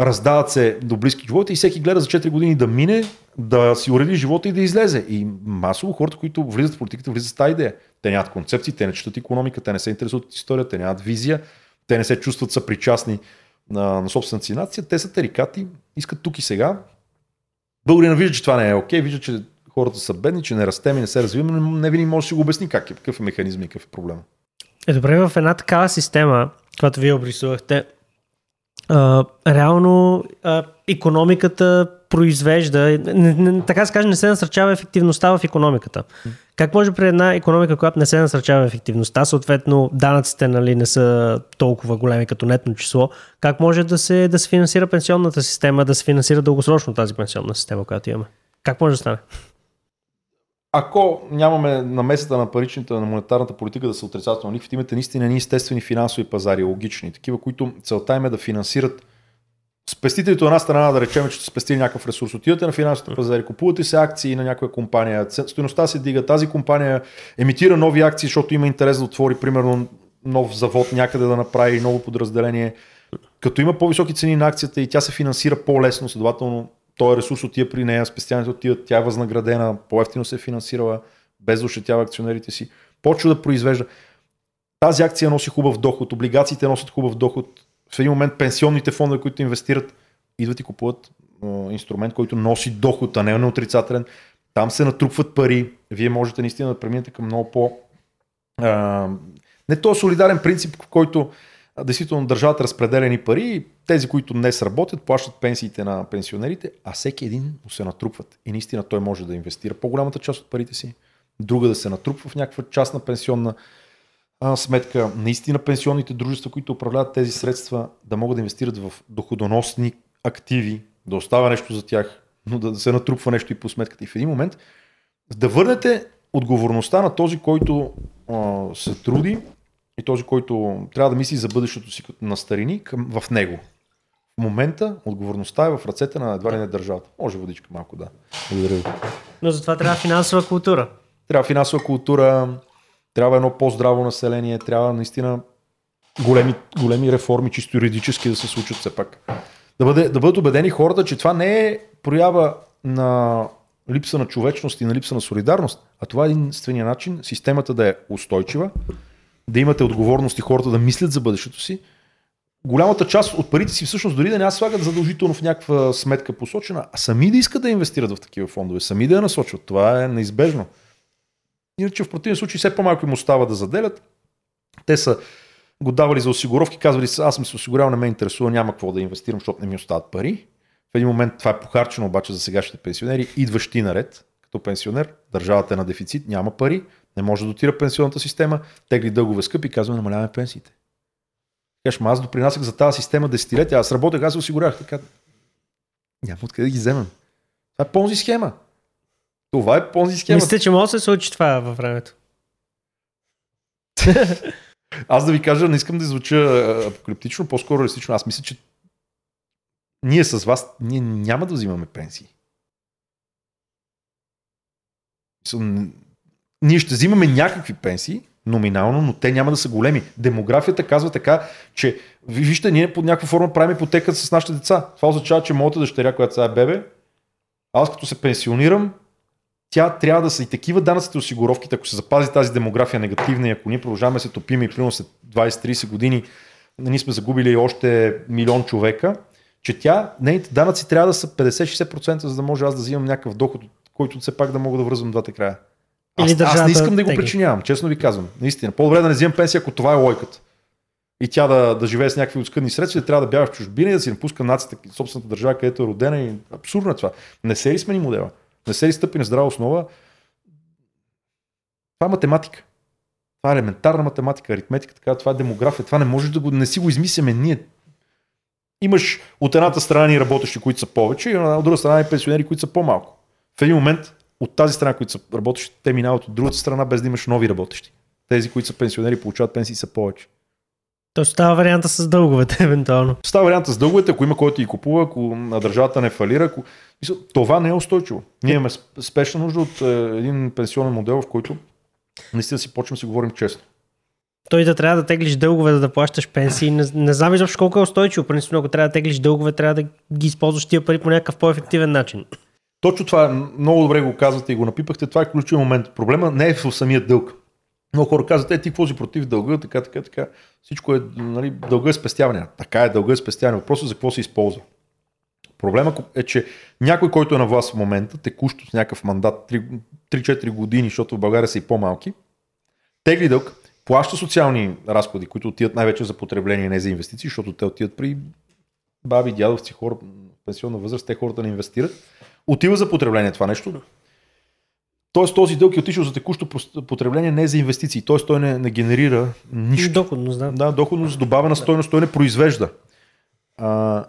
Раздават се до близки живота и всеки гледа за 4 години да мине, да си уреди живота и да излезе. И масово хората, които влизат в политиката, влизат с тази идея. Те нямат концепции, те не четат економика, те не се интересуват от история, те нямат визия, те не се чувстват съпричастни на, на собствената си нация, те са тарикати, искат тук и сега. Българина вижда, че това не е окей, вижда, че хората са бедни, че не растем и не се развиваме, но не винаги може да си го обясни как е, какъв е механизъм и какъв е проблем. Е, добре, в една такава система, която вие обрисувахте, а, реално а, економиката произвежда, не, не, така се каже, не се насърчава ефективността в економиката. Как може при една економика, която не се насърчава ефективността, съответно данъците нали, не са толкова големи като нетно число, как може да се, да се финансира пенсионната система, да се финансира дългосрочно тази пенсионна система, която имаме? Как може да стане? Ако нямаме намесата на паричната, на монетарната политика да са отрицателни лихви, имате наистина ни естествени финансови пазари, логични, такива, които целта им е да финансират спестителите от една страна, да речем, че сте спестили някакъв ресурс, отивате на финансовите пазари, купувате се акции на някоя компания, стоеността се дига, тази компания емитира нови акции, защото има интерес да отвори, примерно, нов завод някъде да направи ново подразделение. Като има по-високи цени на акцията и тя се финансира по-лесно, следователно този ресурс отива при нея, спестяването отиват, тя е възнаградена, по-ефтино се е финансирала, без да ощетява акционерите си, почва да произвежда. Тази акция носи хубав доход, облигациите носят хубав доход. В един момент пенсионните фондове, които инвестират, идват и купуват инструмент, който носи доход, а не е отрицателен. Там се натрупват пари. Вие можете наистина да преминете към много по... А, не то солидарен принцип, в който действително държавата разпределени пари, тези, които не сработят, плащат пенсиите на пенсионерите, а всеки един му се натрупват. И наистина той може да инвестира по-голямата част от парите си, друга да се натрупва в някаква частна пенсионна сметка. Наистина пенсионните дружества, които управляват тези средства, да могат да инвестират в доходоносни активи, да остава нещо за тях, но да се натрупва нещо и по сметката. И в един момент да върнете отговорността на този, който а, се труди и този, който трябва да мисли за бъдещето си на старини към, в него. В момента отговорността е в ръцете на едва ли не държавата. Може водичка малко, да. Благодаря ви. Но затова трябва финансова култура. Трябва финансова култура, трябва едно по-здраво население, трябва наистина големи, големи реформи, чисто юридически да се случат все пак. Да, бъде, да бъдат убедени хората, че това не е проява на липса на човечност и на липса на солидарност, а това е единствения начин системата да е устойчива, да имате отговорност и хората да мислят за бъдещето си, голямата част от парите си всъщност дори да не слагат задължително в някаква сметка посочена, а сами да искат да инвестират в такива фондове, сами да я насочват. Това е неизбежно. Иначе в противен случай все по-малко им остава да заделят. Те са го давали за осигуровки, казвали са, аз съм се осигурял, не ме интересува, няма какво да инвестирам, защото не ми остават пари. В един момент това е похарчено обаче за сегашните пенсионери, идваш ти наред, като пенсионер, държавата е на дефицит, няма пари, не може да дотира пенсионната система, тегли дългове скъпи, казва намаляваме пенсиите. Кажеш, аз допринасях за тази система десетилетия, аз работех, аз се осигурях. Така, няма откъде да ги вземем. Това е понзи схема. Това е понзи схема. Мислите, че може да се случи това във времето? (laughs) аз да ви кажа, не искам да звуча апокалиптично, по-скоро реалистично. Аз мисля, че ние с вас ние няма да взимаме пенсии. Ние ще взимаме някакви пенсии, номинално, но те няма да са големи. Демографията казва така, че вижте, ние под някаква форма правим ипотека с нашите деца. Това означава, че моята дъщеря, която сега е бебе, аз като се пенсионирам, тя трябва да са и такива данъците осигуровките, ако се запази тази демография негативна и ако ние продължаваме се топим и примерно след 20-30 години ние сме загубили още милион човека, че тя, нейните данъци трябва да са 50-60%, за да може аз да взимам някакъв доход, който все пак да мога да връзвам двата края. Аз, Или аз не искам да го причинявам, честно ви казвам. Наистина. По-добре да не взимам пенсия, ако това е лойката. И тя да, да живее с някакви оскъдни средства, да трябва да бяга в чужбина и да си напуска нацията, собствената държава, където е родена. И абсурдно е това. Не се ли смени модела? Не се ли стъпи на здрава основа? Това е математика. Това е елементарна математика, аритметика, така, това е демография. Това не може да го, не си го измисляме ние. Имаш от едната страна ни работещи, които са повече, и от друга страна и пенсионери, които са по-малко. В един момент от тази страна, които са работещи, те минават от другата страна, без да имаш нови работещи. Тези, които са пенсионери, получават пенсии са повече. То става варианта с дълговете, (laughs) евентуално. Става варианта с дълговете, ако има който и купува, ако държавата не фалира. Ако... Това не е устойчиво. Ние имаме спешна нужда от е, един пенсионен модел, в който наистина си почваме да си говорим честно. Той да трябва да теглиш дългове, за да плащаш пенсии. Не, не знам изобщо колко е устойчиво. Принципно, ако трябва да теглиш дългове, трябва да ги използваш тия пари по някакъв по-ефективен начин. Точно това много добре го казвате и го напипахте. Това е ключов момент. Проблема не е в самия дълг. Много хора казват, е, ти какво си против дълга, така, така, така. Всичко е, нали, дълга е спестяване. Така е, дълга е спестяване. Въпросът е за какво се използва. Проблема е, че някой, който е на власт в момента, текущо с някакъв мандат 3-4 години, защото в България са и по-малки, тегли дълг, плаща социални разходи, които отиват най-вече за потребление, не за инвестиции, защото те отиват при баби, дядовци, хора, пенсионна възраст, те хората не инвестират отива за потребление това нещо. Тоест този дълг е отишъл за текущо потребление, не за инвестиции. Тоест той не, не генерира нищо. Доходност, да. Да, доходност, добавена стойност, той не произвежда. А,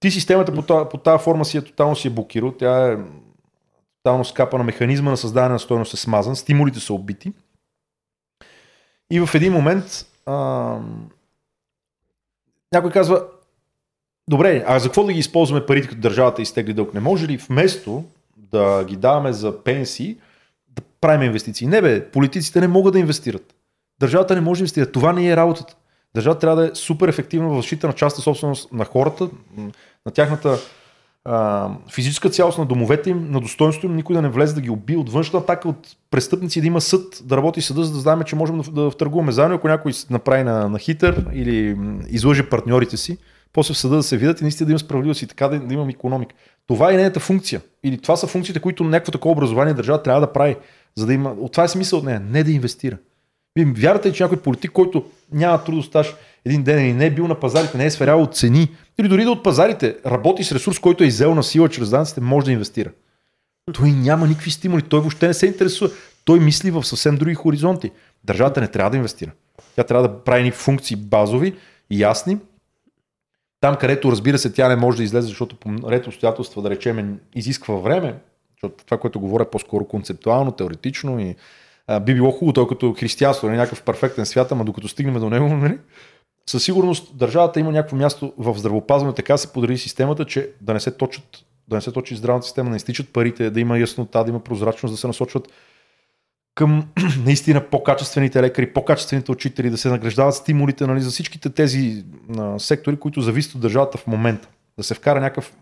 ти системата по, тази, по тази форма си е тотално си е блокирал. Тя е тотално скапана. Механизма на създаване на стойност е смазан. Стимулите са убити. И в един момент а, някой казва, Добре, а за какво да ги използваме парите, като държавата изтегли дълг? Не може ли вместо да ги даваме за пенсии, да правим инвестиции? Не бе, политиците не могат да инвестират. Държавата не може да инвестира. Това не е работата. Държавата трябва да е супер ефективна в защита на частта собственост на хората, на тяхната а, физическа цялост на домовете им, на достоинството им, никой да не влезе да ги убие от външна атака, от престъпници да има съд, да работи съда, за да знаем, че можем да, да втъргуваме заедно, ако някой направи на, на хитър или излъже партньорите си после в съда да се видят и наистина да има справедливост и така да, да имам економика. Това е нейната функция. Или това са функциите, които някакво такова образование държава трябва да прави, за да има. От това е смисъл от нея, не да инвестира. Вие вярвате, че някой политик, който няма трудостаж един ден и не е бил на пазарите, не е сверявал цени, или дори да от пазарите работи с ресурс, който е иззел на сила чрез данците, може да инвестира. Той няма никакви стимули, той въобще не се интересува. Той мисли в съвсем други хоризонти. Държавата не трябва да инвестира. Тя трябва да прави функции базови, ясни, там, където разбира се, тя не може да излезе, защото по ред обстоятелства, да речем, изисква време, защото това, което говоря е по-скоро концептуално, теоретично и а, би било хубаво, той като християнство, не някакъв перфектен свят, ама докато стигнем до него, (laughs) нали? със сигурност държавата има някакво място в здравеопазването, така се подреди системата, че да не се точат да не се точи здравната система, да не изтичат парите, да има яснота, да има прозрачност, да се насочват към (clears throat) наистина по-качествените лекари, по-качествените учители, да се награждават стимулите нали, за всичките тези а, сектори, които зависят от държавата в момента. Да се вкара някакъв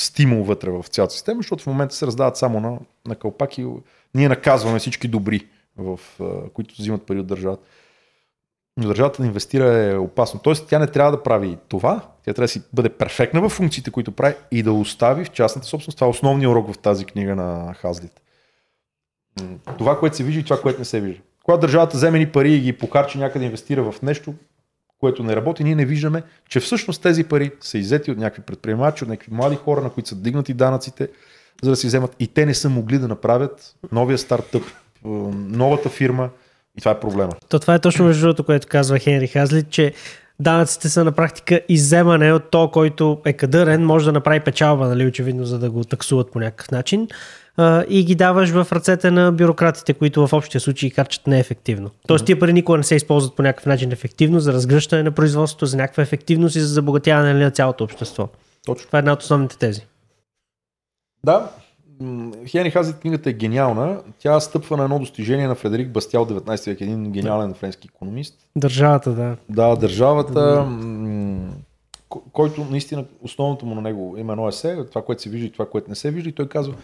стимул вътре в цялата система, защото в момента се раздават само на, на кълпак и ние наказваме всички добри, в, а, които взимат пари от държавата. но държавата да инвестира е опасно. Тоест тя не трябва да прави това, тя трябва да си бъде перфектна в функциите, които прави и да остави в частната собственост. Това е основният урок в тази книга на Хазлит. Това, което се вижда и това, което не се вижда. Когато държавата вземе ни пари и ги покарчи някъде инвестира в нещо, което не работи, ние не виждаме, че всъщност тези пари са иззети от някакви предприемачи, от някакви млади хора, на които са дигнати данъците, за да си вземат. И те не са могли да направят новия стартъп, новата фирма. И това е проблема. То това е точно между другото, което казва Хенри Хазли, че данъците са на практика изземане от то, който е кадърен, може да направи печалба, нали, очевидно, за да го таксуват по някакъв начин а, и ги даваш в ръцете на бюрократите, които в общия случай харчат неефективно. Тоест тия пари никога не се използват по някакъв начин ефективно за разгръщане на производството, за някаква ефективност и за забогатяване на цялото общество. Точно. Това е една от основните тези. Да, Хени Хазит книгата е гениална. Тя стъпва на едно достижение на Фредерик Бастял 19 век, един гениален френски економист. Държавата, да. Да, държавата, който наистина основното му на него има едно есе, това, което се вижда и това, което не се вижда. И той казва,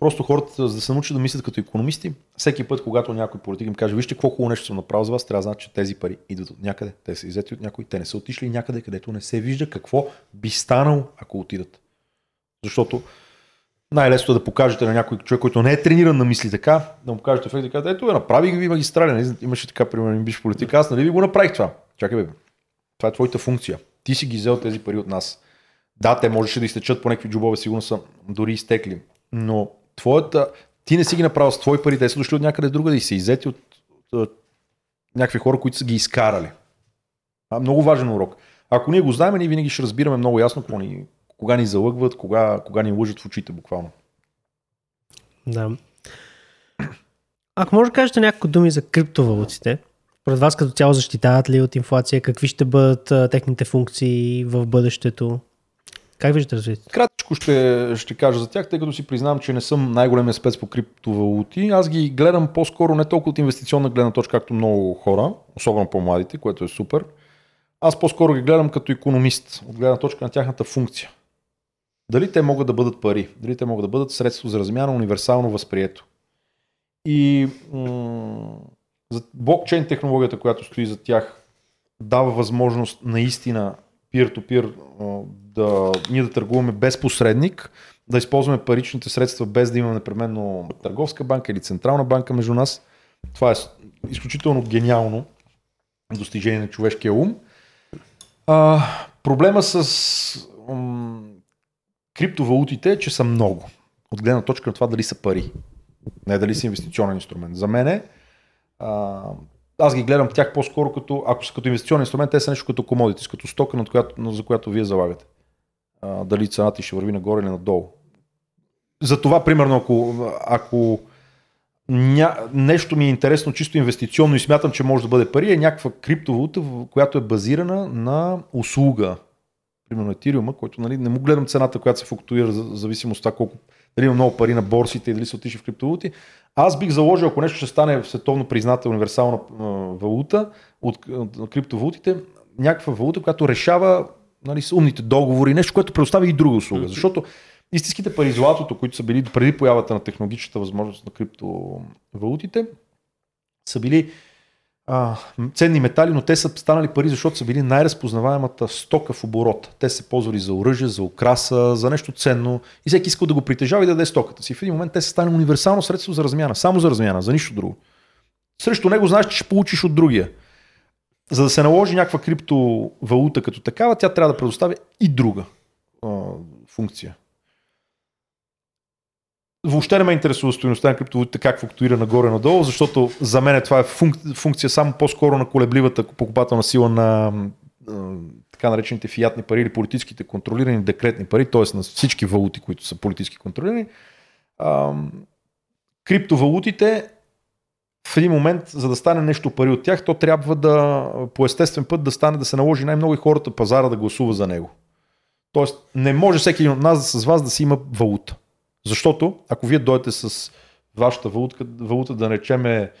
просто хората, за да се научат да мислят като економисти, всеки път, когато някой политик им каже, вижте какво хубаво нещо съм направил за вас, трябва да знаят, че тези пари идват от някъде, те са иззети от някой, те не са отишли някъде, където не се вижда какво би станало, ако отидат. Защото най-лесно е да покажете на някой човек, който не е трениран на мисли така, да му кажете ефект, да ето, направи ви магистрали, нали? имаше така, примерно, биш политик, аз нали ви го направих това. Чакай, бе, това е твоята функция. Ти си ги взел тези пари от нас. Да, те можеше да изтечат по някакви джобове, сигурно са дори изтекли, но твоята, ти не си ги направил с твои пари, те са дошли от някъде друга да и се иззети от, от, от някакви хора, които са ги изкарали. А, много важен урок. Ако ние го знаем, ние винаги ще разбираме много ясно какво ни, кога ни залъгват, кога, кога ни лъжат в очите буквално. Да. Ако може да кажете няколко думи за криптовалутите, пред вас като цяло защитават ли от инфлация? Какви ще бъдат а, техните функции в бъдещето? Как виждате развитието? Кратичко ще, ще кажа за тях, тъй като си признавам, че не съм най-големия спец по криптовалути. Аз ги гледам по-скоро не толкова от инвестиционна гледна точка, както много хора, особено по-младите, което е супер. Аз по-скоро ги гледам като економист, от гледна точка на тяхната функция. Дали те могат да бъдат пари, дали те могат да бъдат средство за размяна, универсално възприето. И м- за блокчейн технологията, която стои за тях, дава възможност наистина peer-to-peer да, ние да търгуваме без посредник, да използваме паричните средства без да имаме непременно търговска банка или централна банка между нас. Това е изключително гениално достижение на човешкия ум. А, проблема с м- криптовалутите е, че са много. От гледна точка на това дали са пари. Не дали са инвестиционен инструмент. За мен е, аз ги гледам тях по-скоро като, ако са като инвестиционен инструмент, те са нещо като комодити, като стока, над която, за която вие залагате. А, дали цената ще върви нагоре или надолу. За това, примерно, ако, ако ня... нещо ми е интересно, чисто инвестиционно и смятам, че може да бъде пари, е някаква криптовалута, която е базирана на услуга. Примерно Етириума, който нали, не му гледам цената, която се флуктуира, за зависимост от това колко дали има много пари на борсите и дали са отишли в криптовалути. Аз бих заложил, ако нещо ще стане световно призната универсална валута от, от криптовалутите, някаква валута, която решава нали, с умните договори, нещо, което предоставя и друга услуга. Защото истинските пари, златото, които са били преди появата на технологичната възможност на криптовалутите, са били а, ценни метали, но те са станали пари, защото са били най-разпознаваемата стока в оборот. Те се ползвали за оръжие, за украса, за нещо ценно и всеки искал да го притежава и да даде стоката си. В един момент те са станали универсално средство за размяна, само за размяна, за нищо друго. Срещу него знаеш, че ще получиш от другия. За да се наложи някаква криптовалута като такава, тя трябва да предоставя и друга а, функция въобще не ме интересува стоеността на криптовалутите как флуктуира нагоре-надолу, защото за мен това е функ, функция само по-скоро на колебливата покупателна сила на така наречените фиатни пари или политическите контролирани декретни пари, т.е. на всички валути, които са политически контролирани. Криптовалутите в един момент, за да стане нещо пари от тях, то трябва да по естествен път да стане да се наложи най-много и хората пазара да гласува за него. Тоест не може всеки един от нас с вас да си има валута. Защото ако вие дойдете с вашата валута, валута да наречеме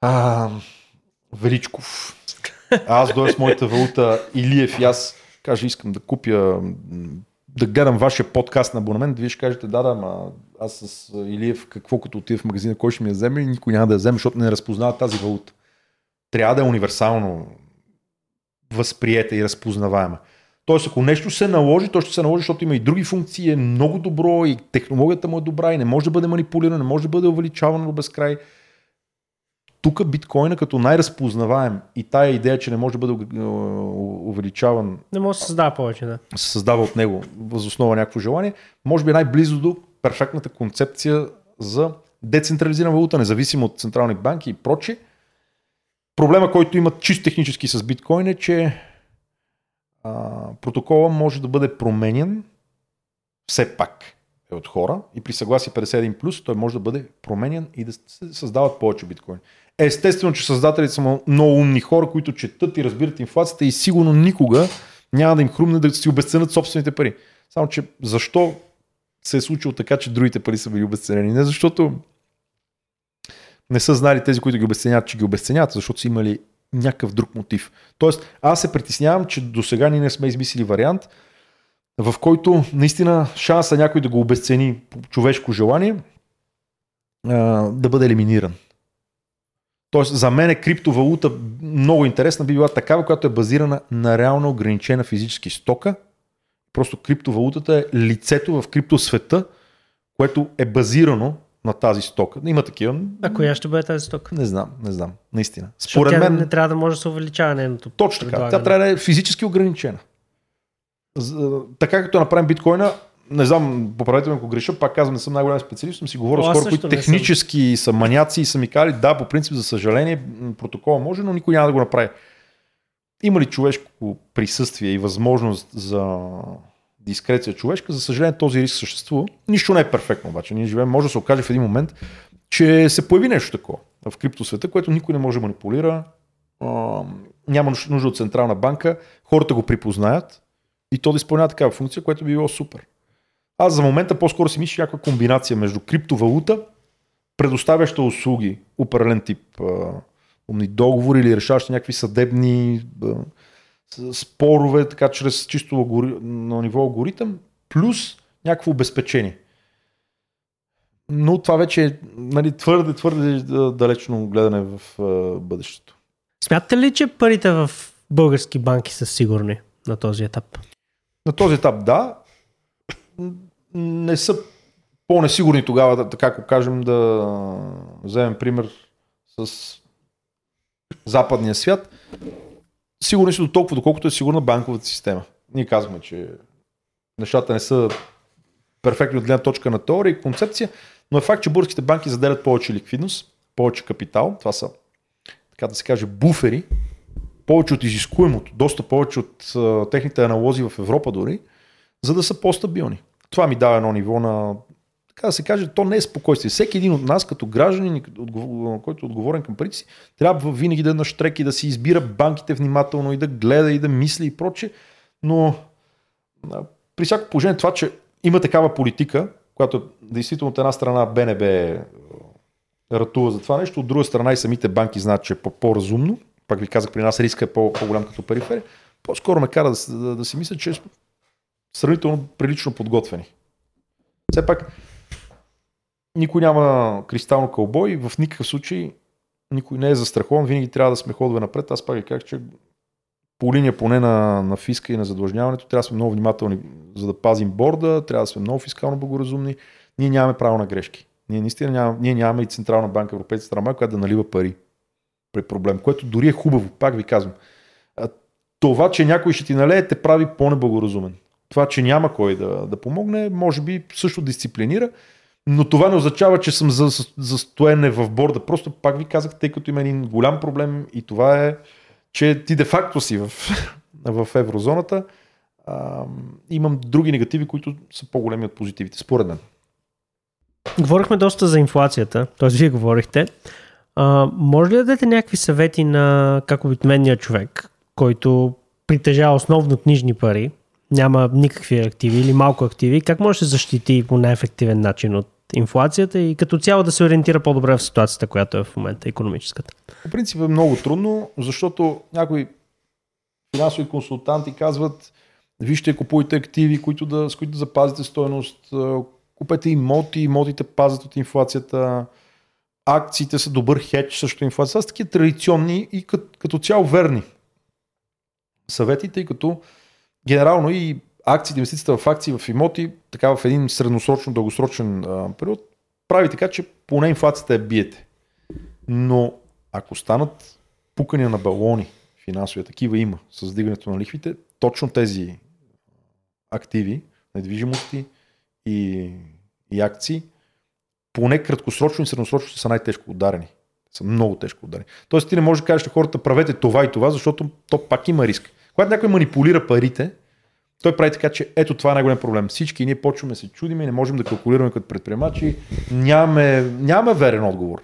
а, Величков, а аз дойда с моята валута Илиев и аз кажа искам да купя, да гледам вашия подкаст на абонамент, вие ще кажете да, да, ма аз с Илиев какво като отида в магазина, кой ще ми я вземе никой няма да я вземе, защото не разпознава тази валута. трябва да е универсално възприета и разпознаваема. Тоест, ако нещо се наложи, то ще се наложи, защото има и други функции, е много добро и технологията му е добра и не може да бъде манипулирана, не може да бъде увеличавано до безкрай. Тук биткоина като най-разпознаваем и тая идея, че не може да бъде увеличаван. Не може да се създава повече, да. Се създава от него възоснова някакво желание. Може би е най-близо до перфектната концепция за децентрализирана валута, независимо от централни банки и прочие. Проблема, който имат чисто технически с биткоин е, че а, протокола може да бъде променен все пак е от хора и при съгласие 51 плюс той може да бъде променен и да се създават повече биткоини. Естествено, че създателите са много умни хора, които четат и разбират инфлацията и сигурно никога няма да им хрумне да си обесценят собствените пари. Само, че защо се е случило така, че другите пари са били обесценени? Не защото не са знали тези, които ги обесценяват, че ги обесценяват, защото са имали някакъв друг мотив. Тоест, аз се притеснявам, че до сега ние не сме измислили вариант, в който наистина шанса някой да го обесцени по човешко желание да бъде елиминиран. Тоест, за мен е криптовалута много интересна би била такава, която е базирана на реално ограничена физически стока. Просто криптовалутата е лицето в криптосвета, което е базирано на тази стока. Има такива. А коя ще бъде тази стока? Не знам, не знам. Наистина. Според тя мен. не трябва да може да се увеличава нейното. Точно така. Тя трябва да е физически ограничена. Така като направим биткоина, не знам, поправете ме ако греша, пак казвам, не съм най-голям специалист, съм си говорил с хора, които технически съм. са маняци и са ми казали, да, по принцип, за съжаление, протокола може, но никой няма да го направи. Има ли човешко присъствие и възможност за дискреция човешка, за съжаление този риск съществува. Нищо не е перфектно обаче. Ние живеем, може да се окаже в един момент, че се появи нещо такова в криптосвета, което никой не може да манипулира, няма нужда от централна банка, хората го припознаят и то да изпълнява такава функция, което би било супер. Аз за момента по-скоро си мисля някаква комбинация между криптовалута, предоставяща услуги, определен тип умни договори или решаващи някакви съдебни спорове, така чрез чисто алгори... на ниво алгоритъм, плюс някакво обезпечение. Но това вече е нали, твърде, твърде далечно гледане в бъдещето. Смятате ли, че парите в български банки са сигурни на този етап? На този етап да. Не са по-несигурни тогава, така ако кажем, да вземем пример с западния свят сигурни си до толкова, доколкото е сигурна банковата система. Ние казваме, че нещата не са перфектни от гледна точка на теория и концепция, но е факт, че българските банки заделят повече ликвидност, повече капитал, това са, така да се каже, буфери, повече от изискуемото, доста повече от техните аналози в Европа дори, за да са по-стабилни. Това ми дава едно ниво на така да се каже, то не е спокойствие. Всеки един от нас, като гражданин, който е отговорен към парите си, трябва винаги да е и да си избира банките внимателно и да гледа и да мисли и проче. Но при всяко положение това, че има такава политика, която действително от една страна БНБ е, ратува за това нещо, от друга страна и самите банки знаят, че е по-разумно. Пак ви казах, при нас риска е по-голям като периферия. По-скоро ме кара да, да, да си мисля, че е сравнително прилично подготвени. Все пак никой няма кристално кълбой, в никакъв случай никой не е застрахован, винаги трябва да сме ходове напред. Аз пак ви казах, че по линия поне на, на фиска и на задлъжняването трябва да сме много внимателни, за да пазим борда, трябва да сме много фискално благоразумни. Ние нямаме право на грешки. Ние наистина нямаме, ние нямаме и Централна банка, Европейска страна, която да налива пари при проблем, което дори е хубаво, пак ви казвам. Това, че някой ще ти налее, те прави по-неблагоразумен. Това, че няма кой да, да помогне, може би също дисциплинира, но това не означава, че съм за, за стоене в борда. Просто пак ви казах, тъй като има един голям проблем и това е, че ти де-факто си в, (laughs) в еврозоната. А, имам други негативи, които са по-големи от позитивите, според мен. Говорихме доста за инфлацията, т.е. вие говорихте. А, може ли да дадете някакви съвети на как обикновения човек, който притежава основно книжни пари, няма никакви активи или малко активи, как може да се защити по най-ефективен начин от инфлацията и като цяло да се ориентира по-добре в ситуацията, която е в момента економическата? По принцип е много трудно, защото някои финансови консултанти казват, вижте, купуйте активи, които да, с които да запазите стоеност, купете имоти, имотите пазят от инфлацията. акциите са добър хедж срещу инфлация. Това са такива традиционни и като, като цяло верни съвети, тъй като генерално и акциите, инвестицията в акции, в имоти, така в един средносрочно, дългосрочен период, прави така, че поне инфлацията я биете. Но ако станат пукания на балони, финансови, такива има, с дигането на лихвите, точно тези активи, недвижимости и, и акции, поне краткосрочно и средносрочно са най-тежко ударени. Са много тежко ударени. Тоест ти не можеш да кажеш на хората правете това и това, защото то пак има риск. Когато някой манипулира парите, той прави така, че ето това е най-голям проблем. Всички ние почваме се чудиме, не можем да калкулираме като предприемачи, нямаме, нямаме верен отговор.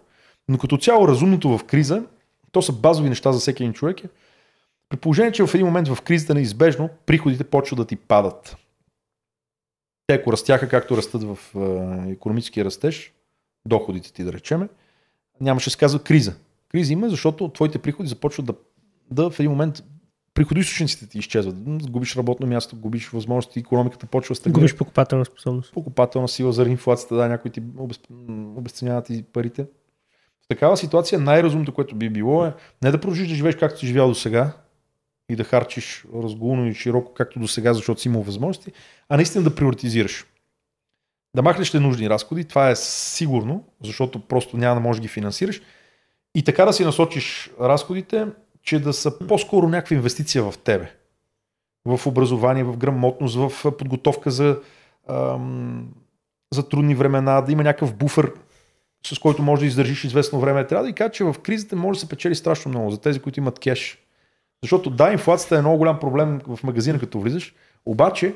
Но като цяло разумното в криза, то са базови неща за всеки един човек. Е, при положение, че в един момент в кризата неизбежно приходите почват да ти падат. Те ако растяха както растат в економически растеж, доходите ти да речеме, нямаше се казва криза. Криза има, защото твоите приходи започват да, да в един момент приходоисточниците ти изчезват. Губиш работно място, губиш възможности, економиката почва стагнира. Губиш покупателна способност. Покупателна сила заради инфлацията, да, някои ти обесценяват и парите. В такава ситуация най-разумното, което би било е не да продължиш да живееш както си живял до сега и да харчиш разгулно и широко както до сега, защото си имал възможности, а наистина да приоритизираш. Да махнеш ненужни разходи, това е сигурно, защото просто няма да можеш да ги финансираш. И така да си насочиш разходите, че да са по-скоро някаква инвестиция в тебе. В образование, в грамотност, в подготовка за, ам, за трудни времена, да има някакъв буфер, с който може да издържиш известно време. Трябва да и кажа, че в кризата може да се печели страшно много за тези, които имат кеш. Защото да, инфлацията е много голям проблем в магазина, като влизаш, обаче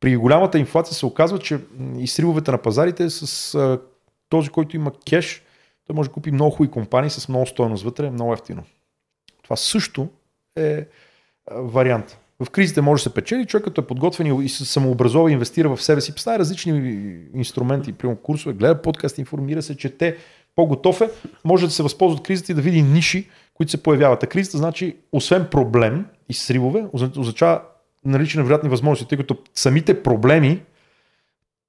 при голямата инфлация се оказва, че и сривовете на пазарите с а, този, който има кеш, той може да купи много хубави компании с много стоеност вътре, много ефтино. Това също е вариант. В кризите може да се печели, човек като е подготвен и се самообразова, инвестира в себе си, поставя различни инструменти, примерно курсове, гледа подкаст, информира се, че те по-готов е, може да се възползва от кризата и да види ниши, които се появяват. А кризата значи, освен проблем и сривове, означава наличие на вероятни възможности, тъй като самите проблеми,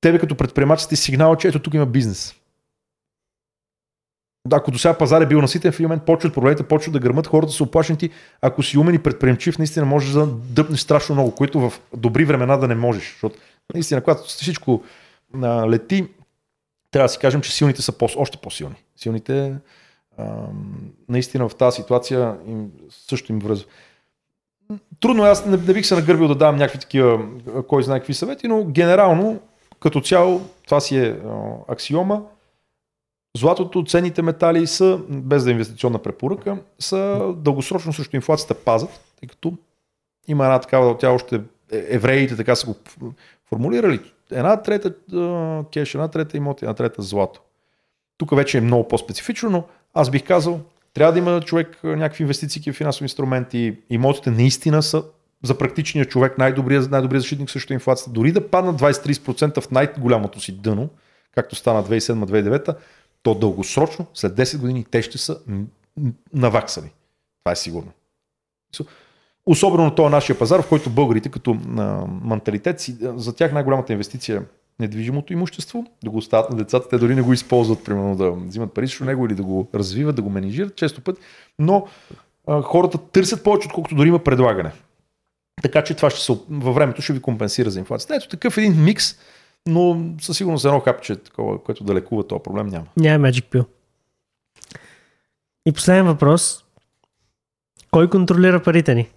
тебе като предприемач сте сигнал, че ето тук има бизнес ако до сега пазар е бил наситен, в един момент почват проблемите, почват да гърмат, хората са оплашени. Ако си умен и предприемчив, наистина можеш да дъпнеш страшно много, което в добри времена да не можеш. Защото наистина, когато всичко а, лети, трябва да си кажем, че силните са по- още по-силни. Силните а, наистина в тази ситуация им, също им връзва. Трудно, аз не, не бих се нагърбил да давам някакви такива, кой знае какви съвети, но генерално, като цяло, това си е а, аксиома Златото, ценните метали са, без да е инвестиционна препоръка, са дългосрочно срещу инфлацията пазат, тъй като има една такава, тя още е, евреите така са го формулирали. Една трета кеш, една трета имоти, една трета злато. Тук вече е много по-специфично, но аз бих казал, трябва да има човек някакви инвестиции в финансови инструменти. Имотите наистина са за практичния човек най-добрият, най-добрият защитник срещу инфлацията. Дори да паднат 20-30% в най-голямото си дъно, както стана 2007-2009, то дългосрочно, след 10 години, те ще са наваксани. Това е сигурно. Особено на този нашия пазар, в който българите като а, менталитет, си, за тях най-голямата инвестиция е недвижимото имущество, да го оставят на децата, те дори не го използват, примерно да взимат пари срещу него или да го развиват, да го менижират, често път, но а, хората търсят повече, отколкото дори има предлагане. Така че това ще се, във времето ще ви компенсира за инфлацията. Ето такъв един микс но със сигурност едно хапче, такова, което да лекува този проблем няма. Няма Magic Pill. И последен въпрос. Кой контролира парите ни?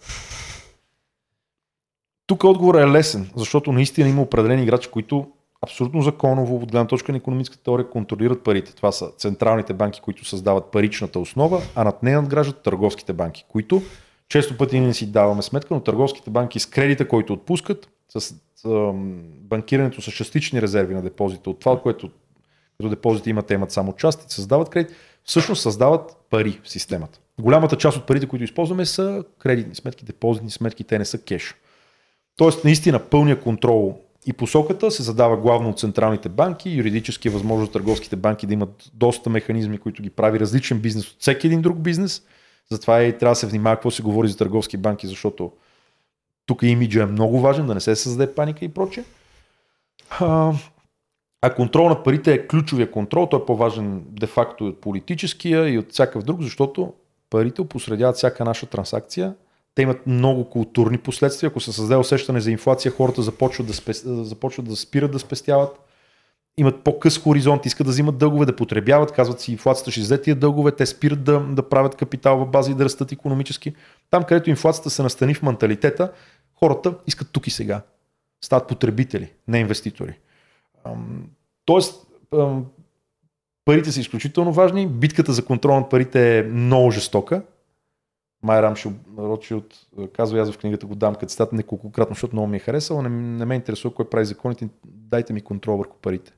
Тук отговорът е лесен, защото наистина има определени играчи, които абсолютно законово от гледна точка на економическата теория контролират парите. Това са централните банки, които създават паричната основа, а над нея надграждат търговските банки, които често пъти не си даваме сметка, но търговските банки с кредита, който отпускат, с банкирането с частични резерви на депозита, от това, което като депозити имат, имат само част и създават кредит, всъщност създават пари в системата. Голямата част от парите, които използваме, са кредитни сметки, депозитни сметки, те не са кеш. Тоест, наистина, пълния контрол и посоката се задава главно от централните банки, юридически е възможно търговските банки да имат доста механизми, които ги прави различен бизнес от всеки един друг бизнес. Затова и трябва да се внимава какво се говори за търговски банки, защото тук имиджа е много важен, да не се създаде паника и прочее. А, А контрол на парите е ключовия контрол, той е по-важен де-факто от политическия и от всякакъв друг, защото парите опосредяват всяка наша транзакция. Те имат много културни последствия. Ако се създаде усещане за инфлация, хората започват да, спес... започват да спират да спестяват. Имат по-къс хоризонт, искат да взимат дългове, да потребяват, казват си инфлацията ще излезе тия дългове, те спират да, да правят капитал в база и да растат економически. Там, където инфлацията се настани в менталитета, хората искат тук и сега. Стават потребители, не инвеститори. Тоест, парите са изключително важни. Битката за контрол над парите е много жестока. Май Рамшил Ротшилд казва, аз в книгата го дам като цитат неколкократно, защото много ми е харесало. Не, не ме интересува кой прави законите, дайте ми контрол върху парите.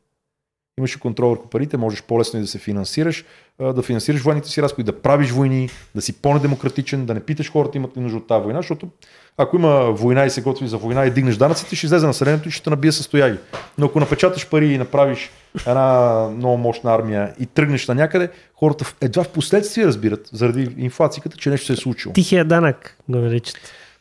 Имаш контрол върху парите, можеш по-лесно и да се финансираш, да финансираш военните си разходи, да правиш войни, да си по-недемократичен, да не питаш хората имат ли нужда от тази война, защото ако има война и се готви за война и дигнеш данъците, ще излезе населението и ще те набие състояги. Но ако напечаташ пари и направиш една много мощна армия и тръгнеш на някъде, хората едва в последствие разбират, заради инфлацията, че нещо се е случило. Тихия данък го наричат.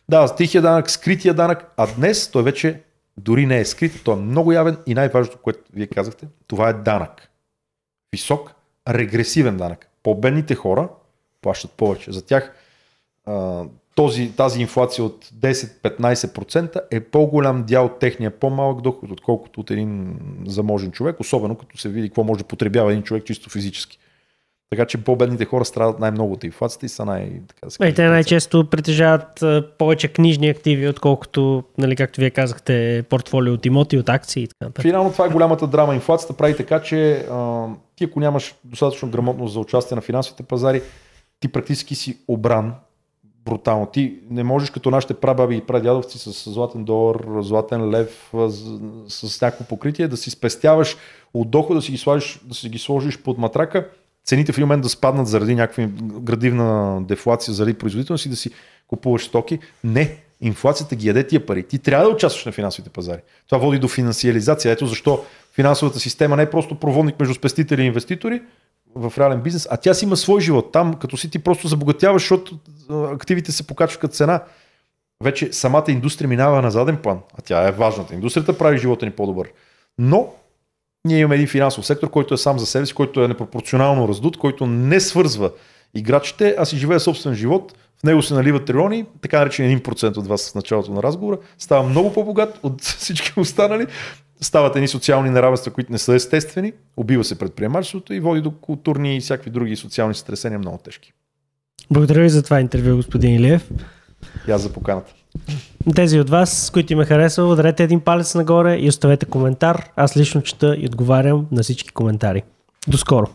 Да, тихия данък, скрития данък, а днес той вече дори не е скрит, той е много явен и най-важното, което вие казахте, това е данък. Висок, регресивен данък. По-бедните хора плащат повече. За тях този, тази инфлация от 10-15% е по-голям дял от техния по-малък доход, отколкото от един заможен човек, особено като се види какво може да потребява един човек чисто физически. Така че по-бедните хора страдат най-много от инфлацията и са най- така да и те най-често притежават повече книжни активи, отколкото, нали, както вие казахте, портфолио от имоти, от акции и така. Финално това е голямата драма. Инфлацията прави така, че а, ти ако нямаш достатъчно грамотност за участие на финансовите пазари, ти практически си обран брутално. Ти не можеш като нашите прабаби и прадядовци с златен долар, златен лев, с, с някакво покритие, да си спестяваш от дохода, да си ги, сложиш, да си ги сложиш под матрака, цените в един момент да спаднат заради някаква градивна дефлация, заради производителност и да си купуваш стоки. Не, инфлацията ги яде тия пари. Ти трябва да участваш на финансовите пазари. Това води до финансиализация. Ето защо финансовата система не е просто проводник между спестители и инвеститори, в реален бизнес, а тя си има свой живот. Там, като си ти просто забогатяваш, защото активите се покачват като цена. Вече самата индустрия минава на заден план, а тя е важната. Индустрията прави живота ни по-добър. Но ние имаме един финансов сектор, който е сам за себе си, който е непропорционално раздут, който не свързва играчите, а си живее собствен живот, в него се наливат трилиони, така наречен 1% от вас в началото на разговора, става много по-богат от (laughs) всички останали стават едни социални неравенства, които не са естествени, убива се предприемачеството и води до културни и всякакви други социални стресения много тежки. Благодаря ви за това интервю, господин Илиев. И аз за поканата. Тези от вас, които им е харесало, ударете един палец нагоре и оставете коментар. Аз лично чета и отговарям на всички коментари. До скоро!